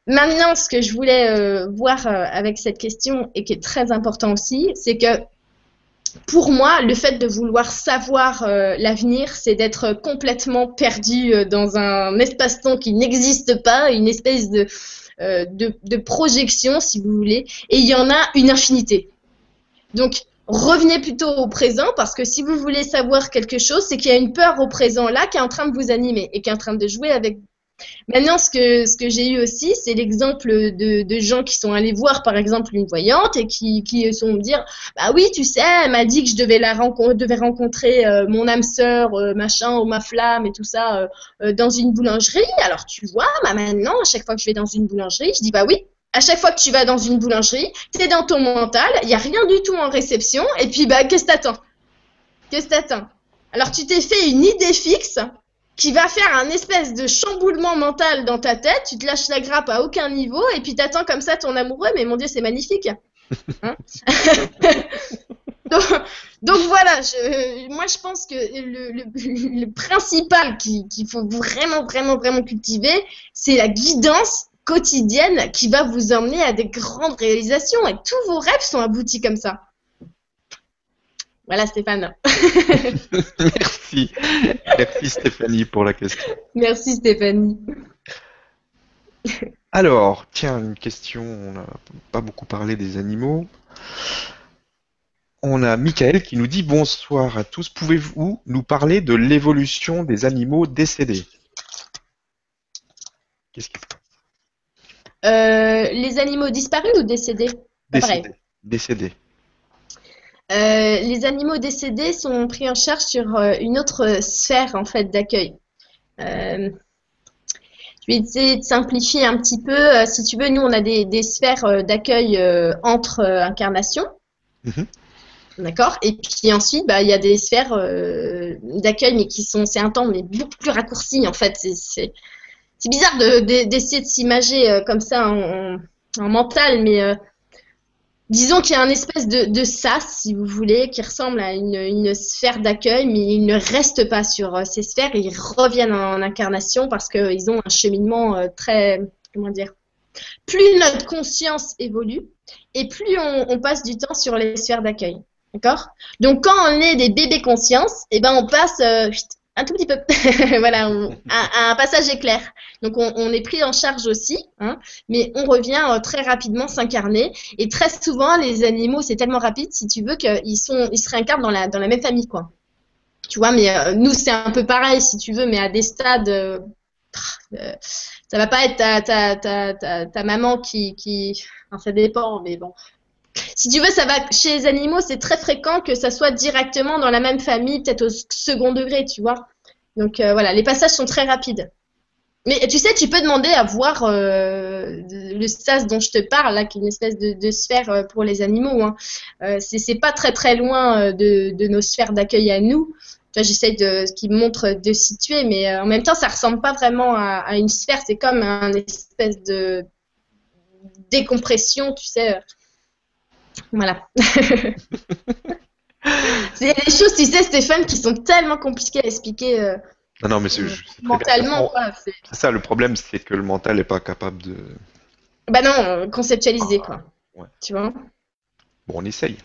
maintenant, ce que je voulais voir avec cette question et qui est très important aussi, c'est que pour moi, le fait de vouloir savoir euh, l'avenir, c'est d'être complètement perdu euh, dans un espace-temps qui n'existe pas, une espèce euh, de, de, projection, si vous voulez, et il y en a une infinité. Donc, revenez plutôt au présent, parce que si vous voulez savoir quelque chose, c'est qu'il y a une peur au présent là qui est en train de vous animer et qui est en train de jouer avec Maintenant, ce que, j'ai eu aussi, c'est l'exemple de, gens qui sont allés voir, par exemple, une voyante et qui, sont me dire, bah oui, tu sais, elle m'a dit que je devais rencontrer, euh, mon âme sœur, euh, machin, ou ma flamme et tout ça euh, dans une boulangerie. Alors tu vois, bah maintenant, à chaque fois que je vais dans une boulangerie, je dis bah oui. À chaque fois que tu vas dans une boulangerie, c'est dans ton mental, il n'y a rien du tout en réception, et puis bah qu'est-ce que t'attends? Qu'est-ce que t'attends? Alors tu t'es fait une idée fixe qui va faire un espèce de chamboulement mental dans ta tête, tu te lâches la grappe à aucun niveau, et puis t'attends comme ça ton amoureux, mais mon Dieu, c'est magnifique. Hein donc, voilà, moi je pense que le, principal qu'il faut vraiment, vraiment, vraiment cultiver, c'est la guidance quotidienne qui va vous emmener à des grandes réalisations, et tous vos rêves sont aboutis comme ça. Voilà Stéphane. Merci. Merci Stéphanie pour la question. Merci Stéphanie. Alors, tiens, une question, on n'a pas beaucoup parlé des animaux. On a Michael qui nous dit bonsoir à tous. Pouvez-vous nous parler de l'évolution des animaux décédés? Qu'est-ce que... Euh, les animaux disparus ou décédés? Décédés. Décédés. Euh, les animaux décédés sont pris en charge sur euh, une autre sphère en fait d'accueil. Euh, je vais essayer de simplifier un petit peu. si tu veux, nous on a des, sphères d'accueil entre incarnations. Mhm. D'accord? Et puis ensuite, bah, il y a des sphères d'accueil, mais qui sont, c'est un temps, mais beaucoup plus raccourci en fait. C'est bizarre d'essayer de, s'imager comme ça en, en mental, mais Disons qu'il y a un espèce de, sas, si vous voulez, qui ressemble à une, sphère d'accueil, mais ils ne restent pas sur euh, ces sphères, ils reviennent en, incarnation parce qu'ils ont un cheminement euh, très, comment dire, plus notre conscience évolue et plus on, passe du temps sur les sphères d'accueil. D'accord? Donc quand on est des bébés conscience, eh ben on passe euh, un tout petit peu. voilà, un, passage éclair. Donc on, est pris en charge aussi, hein, mais on revient euh, très rapidement s'incarner. Et très souvent, les animaux, c'est tellement rapide, si tu veux, qu'ils sont, ils se réincarnent dans la, dans la même famille, quoi. Tu vois, mais euh, nous, c'est un peu pareil, si tu veux, mais à des stades. Euh, ça va pas être ta, ta, ta, ta, maman qui, qui. Ça dépend, mais bon si tu veux, ça va chez les animaux, c'est très fréquent que ça soit directement dans la même famille, peut-être au second degré, tu vois. Donc euh, voilà, les passages sont très rapides. Mais tu sais, tu peux demander à voir euh, le sas dont je te parle, là, qui est une espèce de, sphère euh, pour les animaux. Hein. c'est pas très très loin de, nos sphères d'accueil à nous. J'essaie de ce qui montre de situer, mais en même temps, ça ressemble pas vraiment à, à une sphère. C'est comme un espèce de décompression, tu sais. Voilà. c'est des choses, tu sais, Stéphane, qui sont tellement compliquées à expliquer. Euh, non, non, mais c'est mentalement. C'est ça, le problème, c'est que le mental n'est pas capable de. Bah non, conceptualiser, quoi. Tu vois? Bon, on essaye.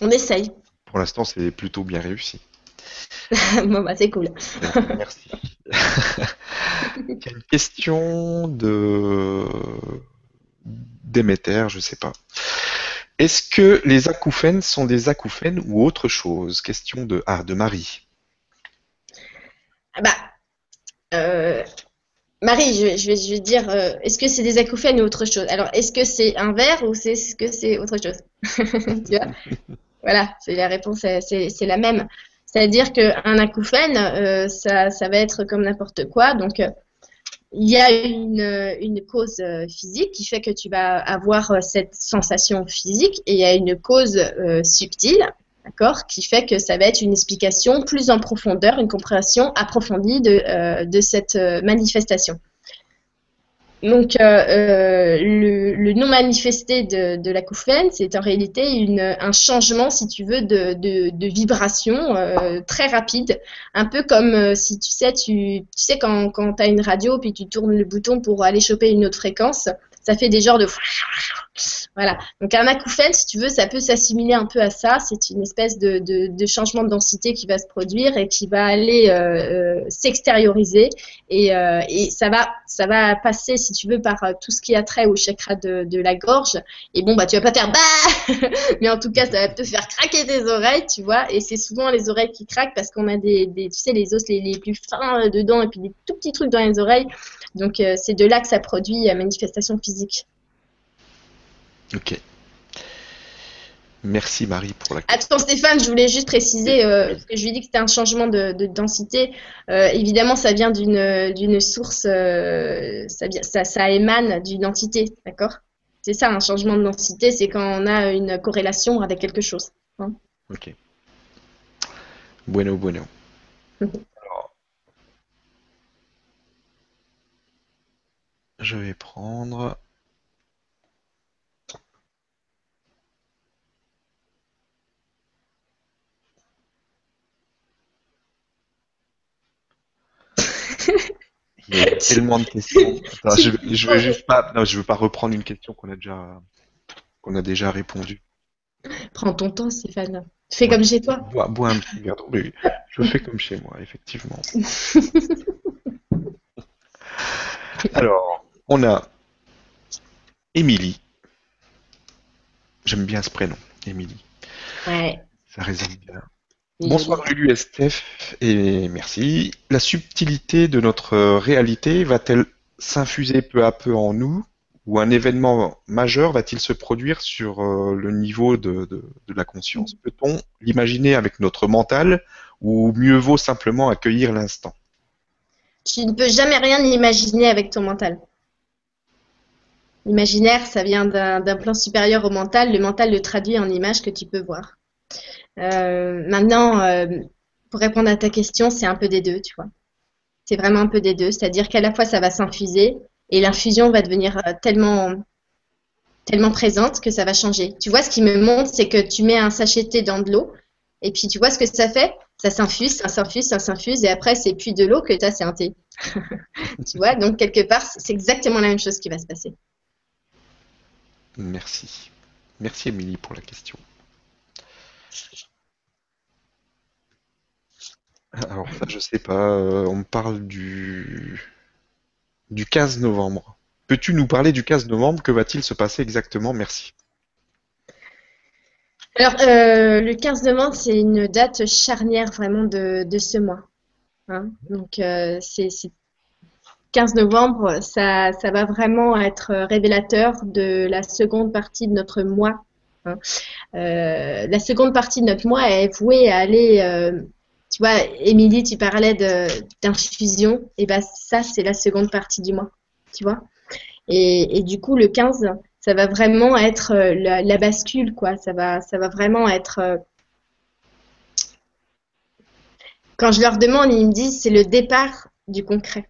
On essaye. Pour l'instant, c'est plutôt bien réussi. bon, bah, c'est cool. Merci. Il y a une question de Déméter, je sais pas. Est-ce que les acouphènes sont des acouphènes ou autre chose? Question de, ah, de Marie. Ah bah, Marie, je, vais, dire, est-ce que c'est des acouphènes ou autre chose? Alors, est-ce que c'est un verre ou c'est ce que c'est autre chose? Voilà, la réponse, c'est la même. C'est-à-dire qu'un acouphène, euh, ça, ça, va être comme n'importe quoi. Donc, euh, il y a une, cause euh, physique qui fait que tu vas avoir cette sensation physique et il y a une cause subtile, d'accord, qui fait que ça va être une explication plus en profondeur, une compréhension approfondie de cette manifestation. Donc, euh, euh, le, non manifesté de, de l'acouphène, c'est en réalité une, un changement, si tu veux, de, de, vibration euh, très rapide. Un peu comme si tu sais, tu, tu sais quand, quand tu as une radio, puis tu tournes le bouton pour aller choper une autre fréquence, ça fait des genres de voilà. Donc un acouphène, si tu veux, ça peut s'assimiler un peu à ça. C'est une espèce de, changement de densité qui va se produire et qui va aller euh, euh, s'extérioriser et, euh, ça va passer, si tu veux, par tout ce qui a trait au chakra de, la gorge. Et bon, bah tu vas pas faire bah, mais en tout cas, ça va te faire craquer tes oreilles, tu vois. Et c'est souvent les oreilles qui craquent parce qu'on a des, tu sais, les os les plus fins dedans et puis des tout petits trucs dans les oreilles. Donc c'est de là que ça produit la manifestation physique. Ok. Merci Marie pour la question. Attends Stéphane, je voulais juste préciser, euh, que je lui ai dit que c'était un changement de, densité. Euh, évidemment, ça vient d'une source, euh, ça, ça, émane d'une entité, d'accord? C'est ça, un changement de densité, c'est quand on a une corrélation avec quelque chose. Hein. ok. Bueno, bueno. je vais prendre Il y a tellement de questions. je, veux juste pas, non, je veux pas reprendre une question qu'on a déjà, qu'on a déjà répondu. Prends ton temps, Stéphane. Fais comme chez toi. Bois, un petit verre d'eau. Je fais comme chez moi, effectivement. Alors, on a Émilie. J'aime bien ce prénom, Émilie. Ouais. Ça résonne bien. Bonsoir Lulu et merci. La subtilité de notre réalité va-t-elle s'infuser peu à peu en nous ou un événement majeur va-t-il se produire sur euh, le niveau de, la conscience? Peut-on l'imaginer avec notre mental ou mieux vaut simplement accueillir l'instant? Tu ne peux jamais rien imaginer avec ton mental. L'imaginaire, ça vient d'un plan supérieur au mental. Le mental le traduit en images que tu peux voir. Euh, maintenant, euh, pour répondre à ta question, c'est un peu des deux, tu vois. C'est vraiment un peu des deux. C'est-à-dire qu'à la fois, ça va s'infuser et l'infusion va devenir euh, tellement tellement présente que ça va changer. Tu vois, ce qui me montre, c'est que tu mets un sachet de thé dans de l'eau, et puis tu vois ce que ça fait? Ça s'infuse, ça s'infuse, ça s'infuse, et après, c'est plus de l'eau que tu as, c'est un thé. tu vois, donc quelque part, c'est exactement la même chose qui va se passer. Merci. Merci, Émilie, pour la question. Alors ça, je sais pas. Euh, on me parle du du 15 novembre. Peux-tu nous parler du 15 novembre Que va-t-il se passer exactement? Merci. Alors, euh, le 15 novembre, c'est une date charnière vraiment de, ce mois. Hein. Donc, euh, c'est 15 novembre, ça, ça va vraiment être révélateur de la seconde partie de notre mois Hein. Euh, la seconde partie de notre mois est vouée à aller, euh, tu vois, Émilie, tu parlais d'infusion, et ben ça, c'est la seconde partie du mois, tu vois. Et, du coup, le 15, ça va vraiment être euh, la, bascule, quoi. Ça va, ça va vraiment être. Quand je leur demande, ils me disent c'est le départ du concret.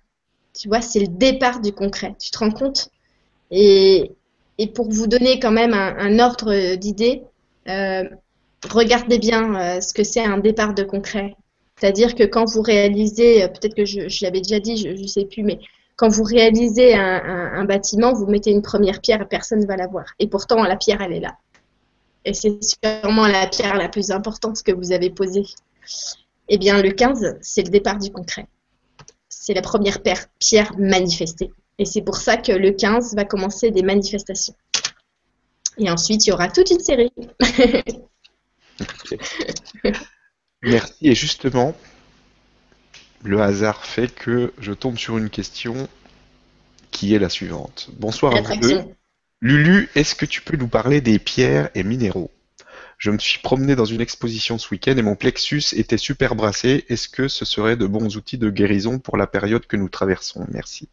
Tu vois, c'est le départ du concret. Tu te rends compte? Et, et pour vous donner quand même un, ordre d'idée, euh, regardez bien euh, ce que c'est un départ de concret. C'est-à-dire que quand vous réalisez, euh, peut-être que je, je l'avais déjà dit, je ne sais plus, mais quand vous réalisez un, bâtiment, vous mettez une première pierre et personne ne va la voir. Et pourtant, la pierre, elle est là. Et c'est sûrement la pierre la plus importante que vous avez posée. Eh bien, le 15, c'est le départ du concret. C'est la première pierre manifestée. Et c'est pour ça que le 15 va commencer des manifestations. Et ensuite, il y aura toute une série. Merci. Et justement, le hasard fait que je tombe sur une question qui est la suivante. Bonsoir à vous deux. Lulu, est-ce que tu peux nous parler des pierres et minéraux? Je me suis promené dans une exposition ce week-end et mon plexus était super brassé. Est-ce que ce serait de bons outils de guérison pour la période que nous traversons? Merci.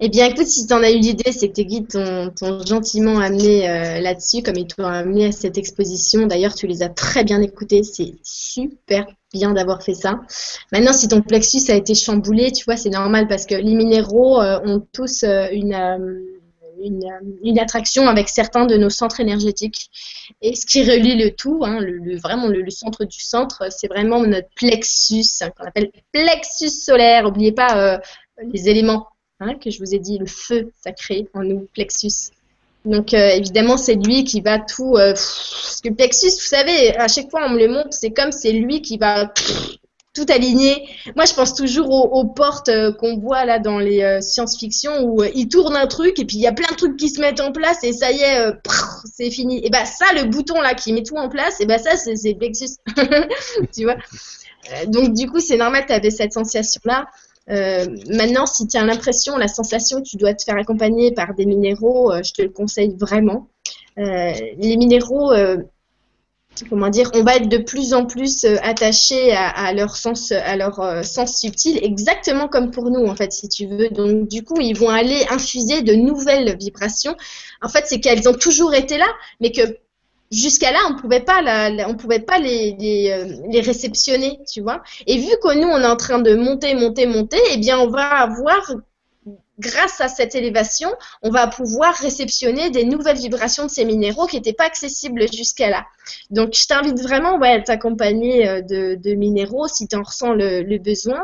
Eh bien, écoute, si tu en as eu l'idée, c'est que tes guides t'ont gentiment amené euh, là-dessus, comme ils t'ont amené à cette exposition. D'ailleurs, tu les as très bien écoutés. C'est super bien d'avoir fait ça. Maintenant, si ton plexus a été chamboulé, tu vois, c'est normal parce que les minéraux euh, ont tous euh, une, attraction avec certains de nos centres énergétiques. Et ce qui relie le tout, hein, vraiment le, centre du centre, c'est vraiment notre plexus, hein, qu'on appelle plexus solaire. N'oubliez pas les éléments Hein, que je vous ai dit, le feu sacré en nous, plexus. Donc euh, évidemment, c'est lui qui va tout. Euh, parce que plexus, vous savez, à chaque fois on me le montre, c'est comme c'est lui qui va tout aligner. Moi, je pense toujours aux, portes euh, qu'on voit là dans les science-fiction où il tourne un truc et puis il y a plein de trucs qui se mettent en place et ça y est, c'est fini. Et bah ça, le bouton là qui met tout en place, et bah ça, c'est plexus. tu vois? donc du coup, c'est normal tu avais cette sensation là. Euh, maintenant, si tu as l'impression, la sensation que tu dois te faire accompagner par des minéraux, euh, je te le conseille vraiment. Euh, les minéraux, comment dire, on va être de plus en plus attachés à, leur sens, à leur sens subtil, exactement comme pour nous, en fait, si tu veux. Donc, du coup, ils vont aller infuser de nouvelles vibrations. En fait, c'est qu'elles ont toujours été là, mais que jusqu'à là, on pouvait pas, on pouvait pas les, les, euh, les, réceptionner, tu vois. Et vu que nous, on est en train de monter, monter, monter, eh bien, on va avoir, grâce à cette élévation, on va pouvoir réceptionner des nouvelles vibrations de ces minéraux qui n'étaient pas accessibles jusqu'à là. Donc, je t'invite vraiment ouais, à t'accompagner euh, de, de, minéraux si tu en ressens le, le besoin.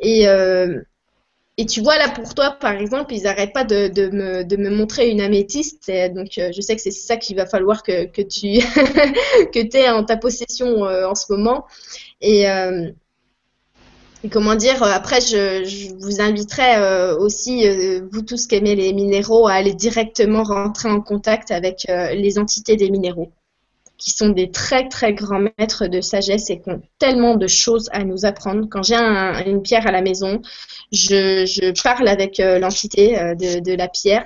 Et, euh, et tu vois, là, pour toi, par exemple, ils n'arrêtent pas de, me, montrer une améthyste. Donc, euh, je sais que c'est ça qu'il va falloir que, tu aies en ta possession euh, en ce moment. Et, euh, comment dire, après, je, je vous inviterai aussi, vous tous qui aimez les minéraux, à aller directement rentrer en contact avec les entités des minéraux qui sont des très très grands maîtres de sagesse et qui ont tellement de choses à nous apprendre. Quand j'ai une pierre à la maison, je, parle avec euh, l'entité euh, de, la pierre,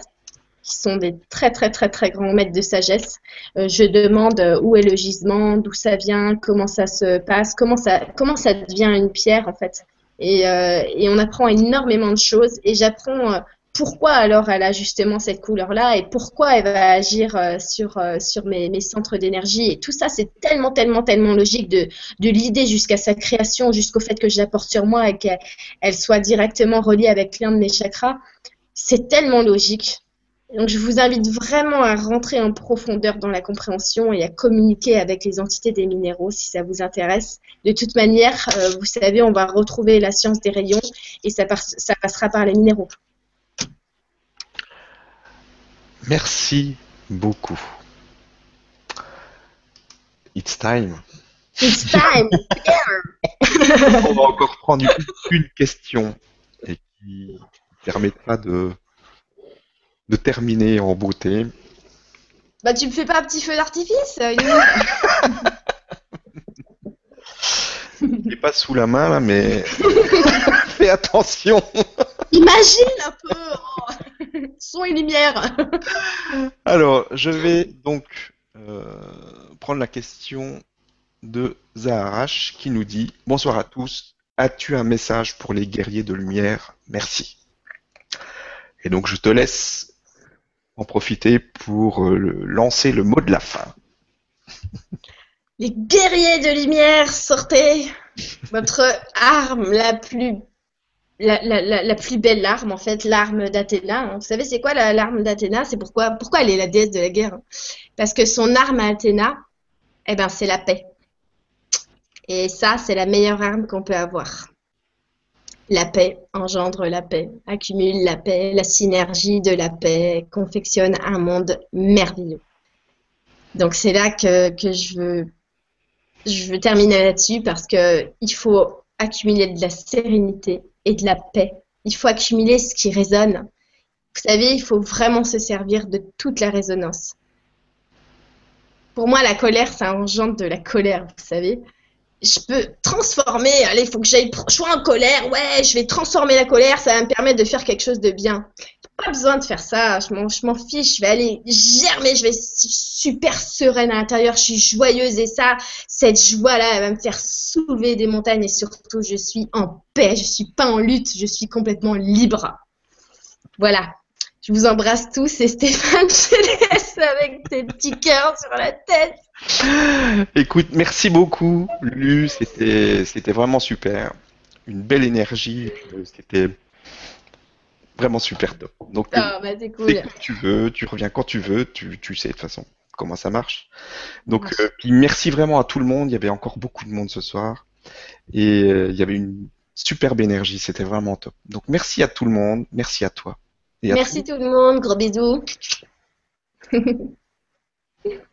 qui sont des très très très très grands maîtres de sagesse. Euh, je demande où est le gisement, d'où ça vient, comment ça se passe, comment ça, comment ça devient une pierre en fait. Et, et on apprend énormément de choses et j'apprends pourquoi alors elle a justement cette couleur-là et pourquoi elle va agir euh, sur, euh, sur mes, centres d'énergie. Et tout ça, c'est tellement, tellement, tellement logique de, de l'idée jusqu'à sa création, jusqu'au fait que je la porte sur moi et qu'elle soit directement reliée avec l'un de mes chakras. C'est tellement logique. Donc je vous invite vraiment à rentrer en profondeur dans la compréhension et à communiquer avec les entités des minéraux si ça vous intéresse. De toute manière, euh, vous savez, on va retrouver la science des rayons et ça passera par les minéraux. Merci beaucoup. It's time. It's time. On va encore prendre une, question et qui permettra de, de terminer en beauté. Bah tu me fais pas un petit feu d'artifice Il n'est pas sous la main là, mais fais attention. Imagine un peu. Oh. Son et lumière. Alors, je vais donc euh, prendre la question de Zaharash qui nous dit Bonsoir à tous. As-tu un message pour les guerriers de lumière? Merci. Et donc, je te laisse en profiter pour euh, lancer le mot de la fin. Les guerriers de lumière, sortez votre arme la plus la, plus belle larme, en fait, l'arme d'Athéna. Vous savez, c'est quoi l'arme d'Athéna? C'est pourquoi, elle est la déesse de la guerre hein? Parce que son arme à Athéna, eh ben, c'est la paix. Et ça, c'est la meilleure arme qu'on peut avoir. La paix engendre la paix, accumule la paix, la synergie de la paix confectionne un monde merveilleux. Donc c'est là que je veux je veux terminer là-dessus parce que il faut accumuler de la sérénité et de la paix. Il faut accumuler ce qui résonne. Vous savez, il faut vraiment se servir de toute la résonance. Pour moi, la colère, ça engendre de la colère, vous savez. je peux transformer. Allez, il faut que j'aille. Je sois en colère. Ouais, je vais transformer la colère. Ça va me permettre de faire quelque chose de bien. Pas besoin de faire ça. Je m'en fiche. Je vais aller germer. Je vais super sereine à l'intérieur. Je suis joyeuse et ça, cette joie-là, elle va me faire soulever des montagnes et surtout, je suis en paix. Je suis pas en lutte. Je suis complètement libre. Voilà. Je vous embrasse tous et Stéphane, je te laisse avec tes petits cœurs sur la tête. Écoute, merci beaucoup, Lulu. C'était vraiment super. Une belle énergie. C'était vraiment super top. Donc, ah, bah, c'est cool. tu veux, tu reviens quand tu veux. Tu, tu sais de toute façon comment ça marche. Donc, euh, puis merci vraiment à tout le monde. Il y avait encore beaucoup de monde ce soir. Et euh, il y avait une superbe énergie. C'était vraiment top. Donc, merci à tout le monde. Merci à toi. Merci tout le monde. Gros bisous.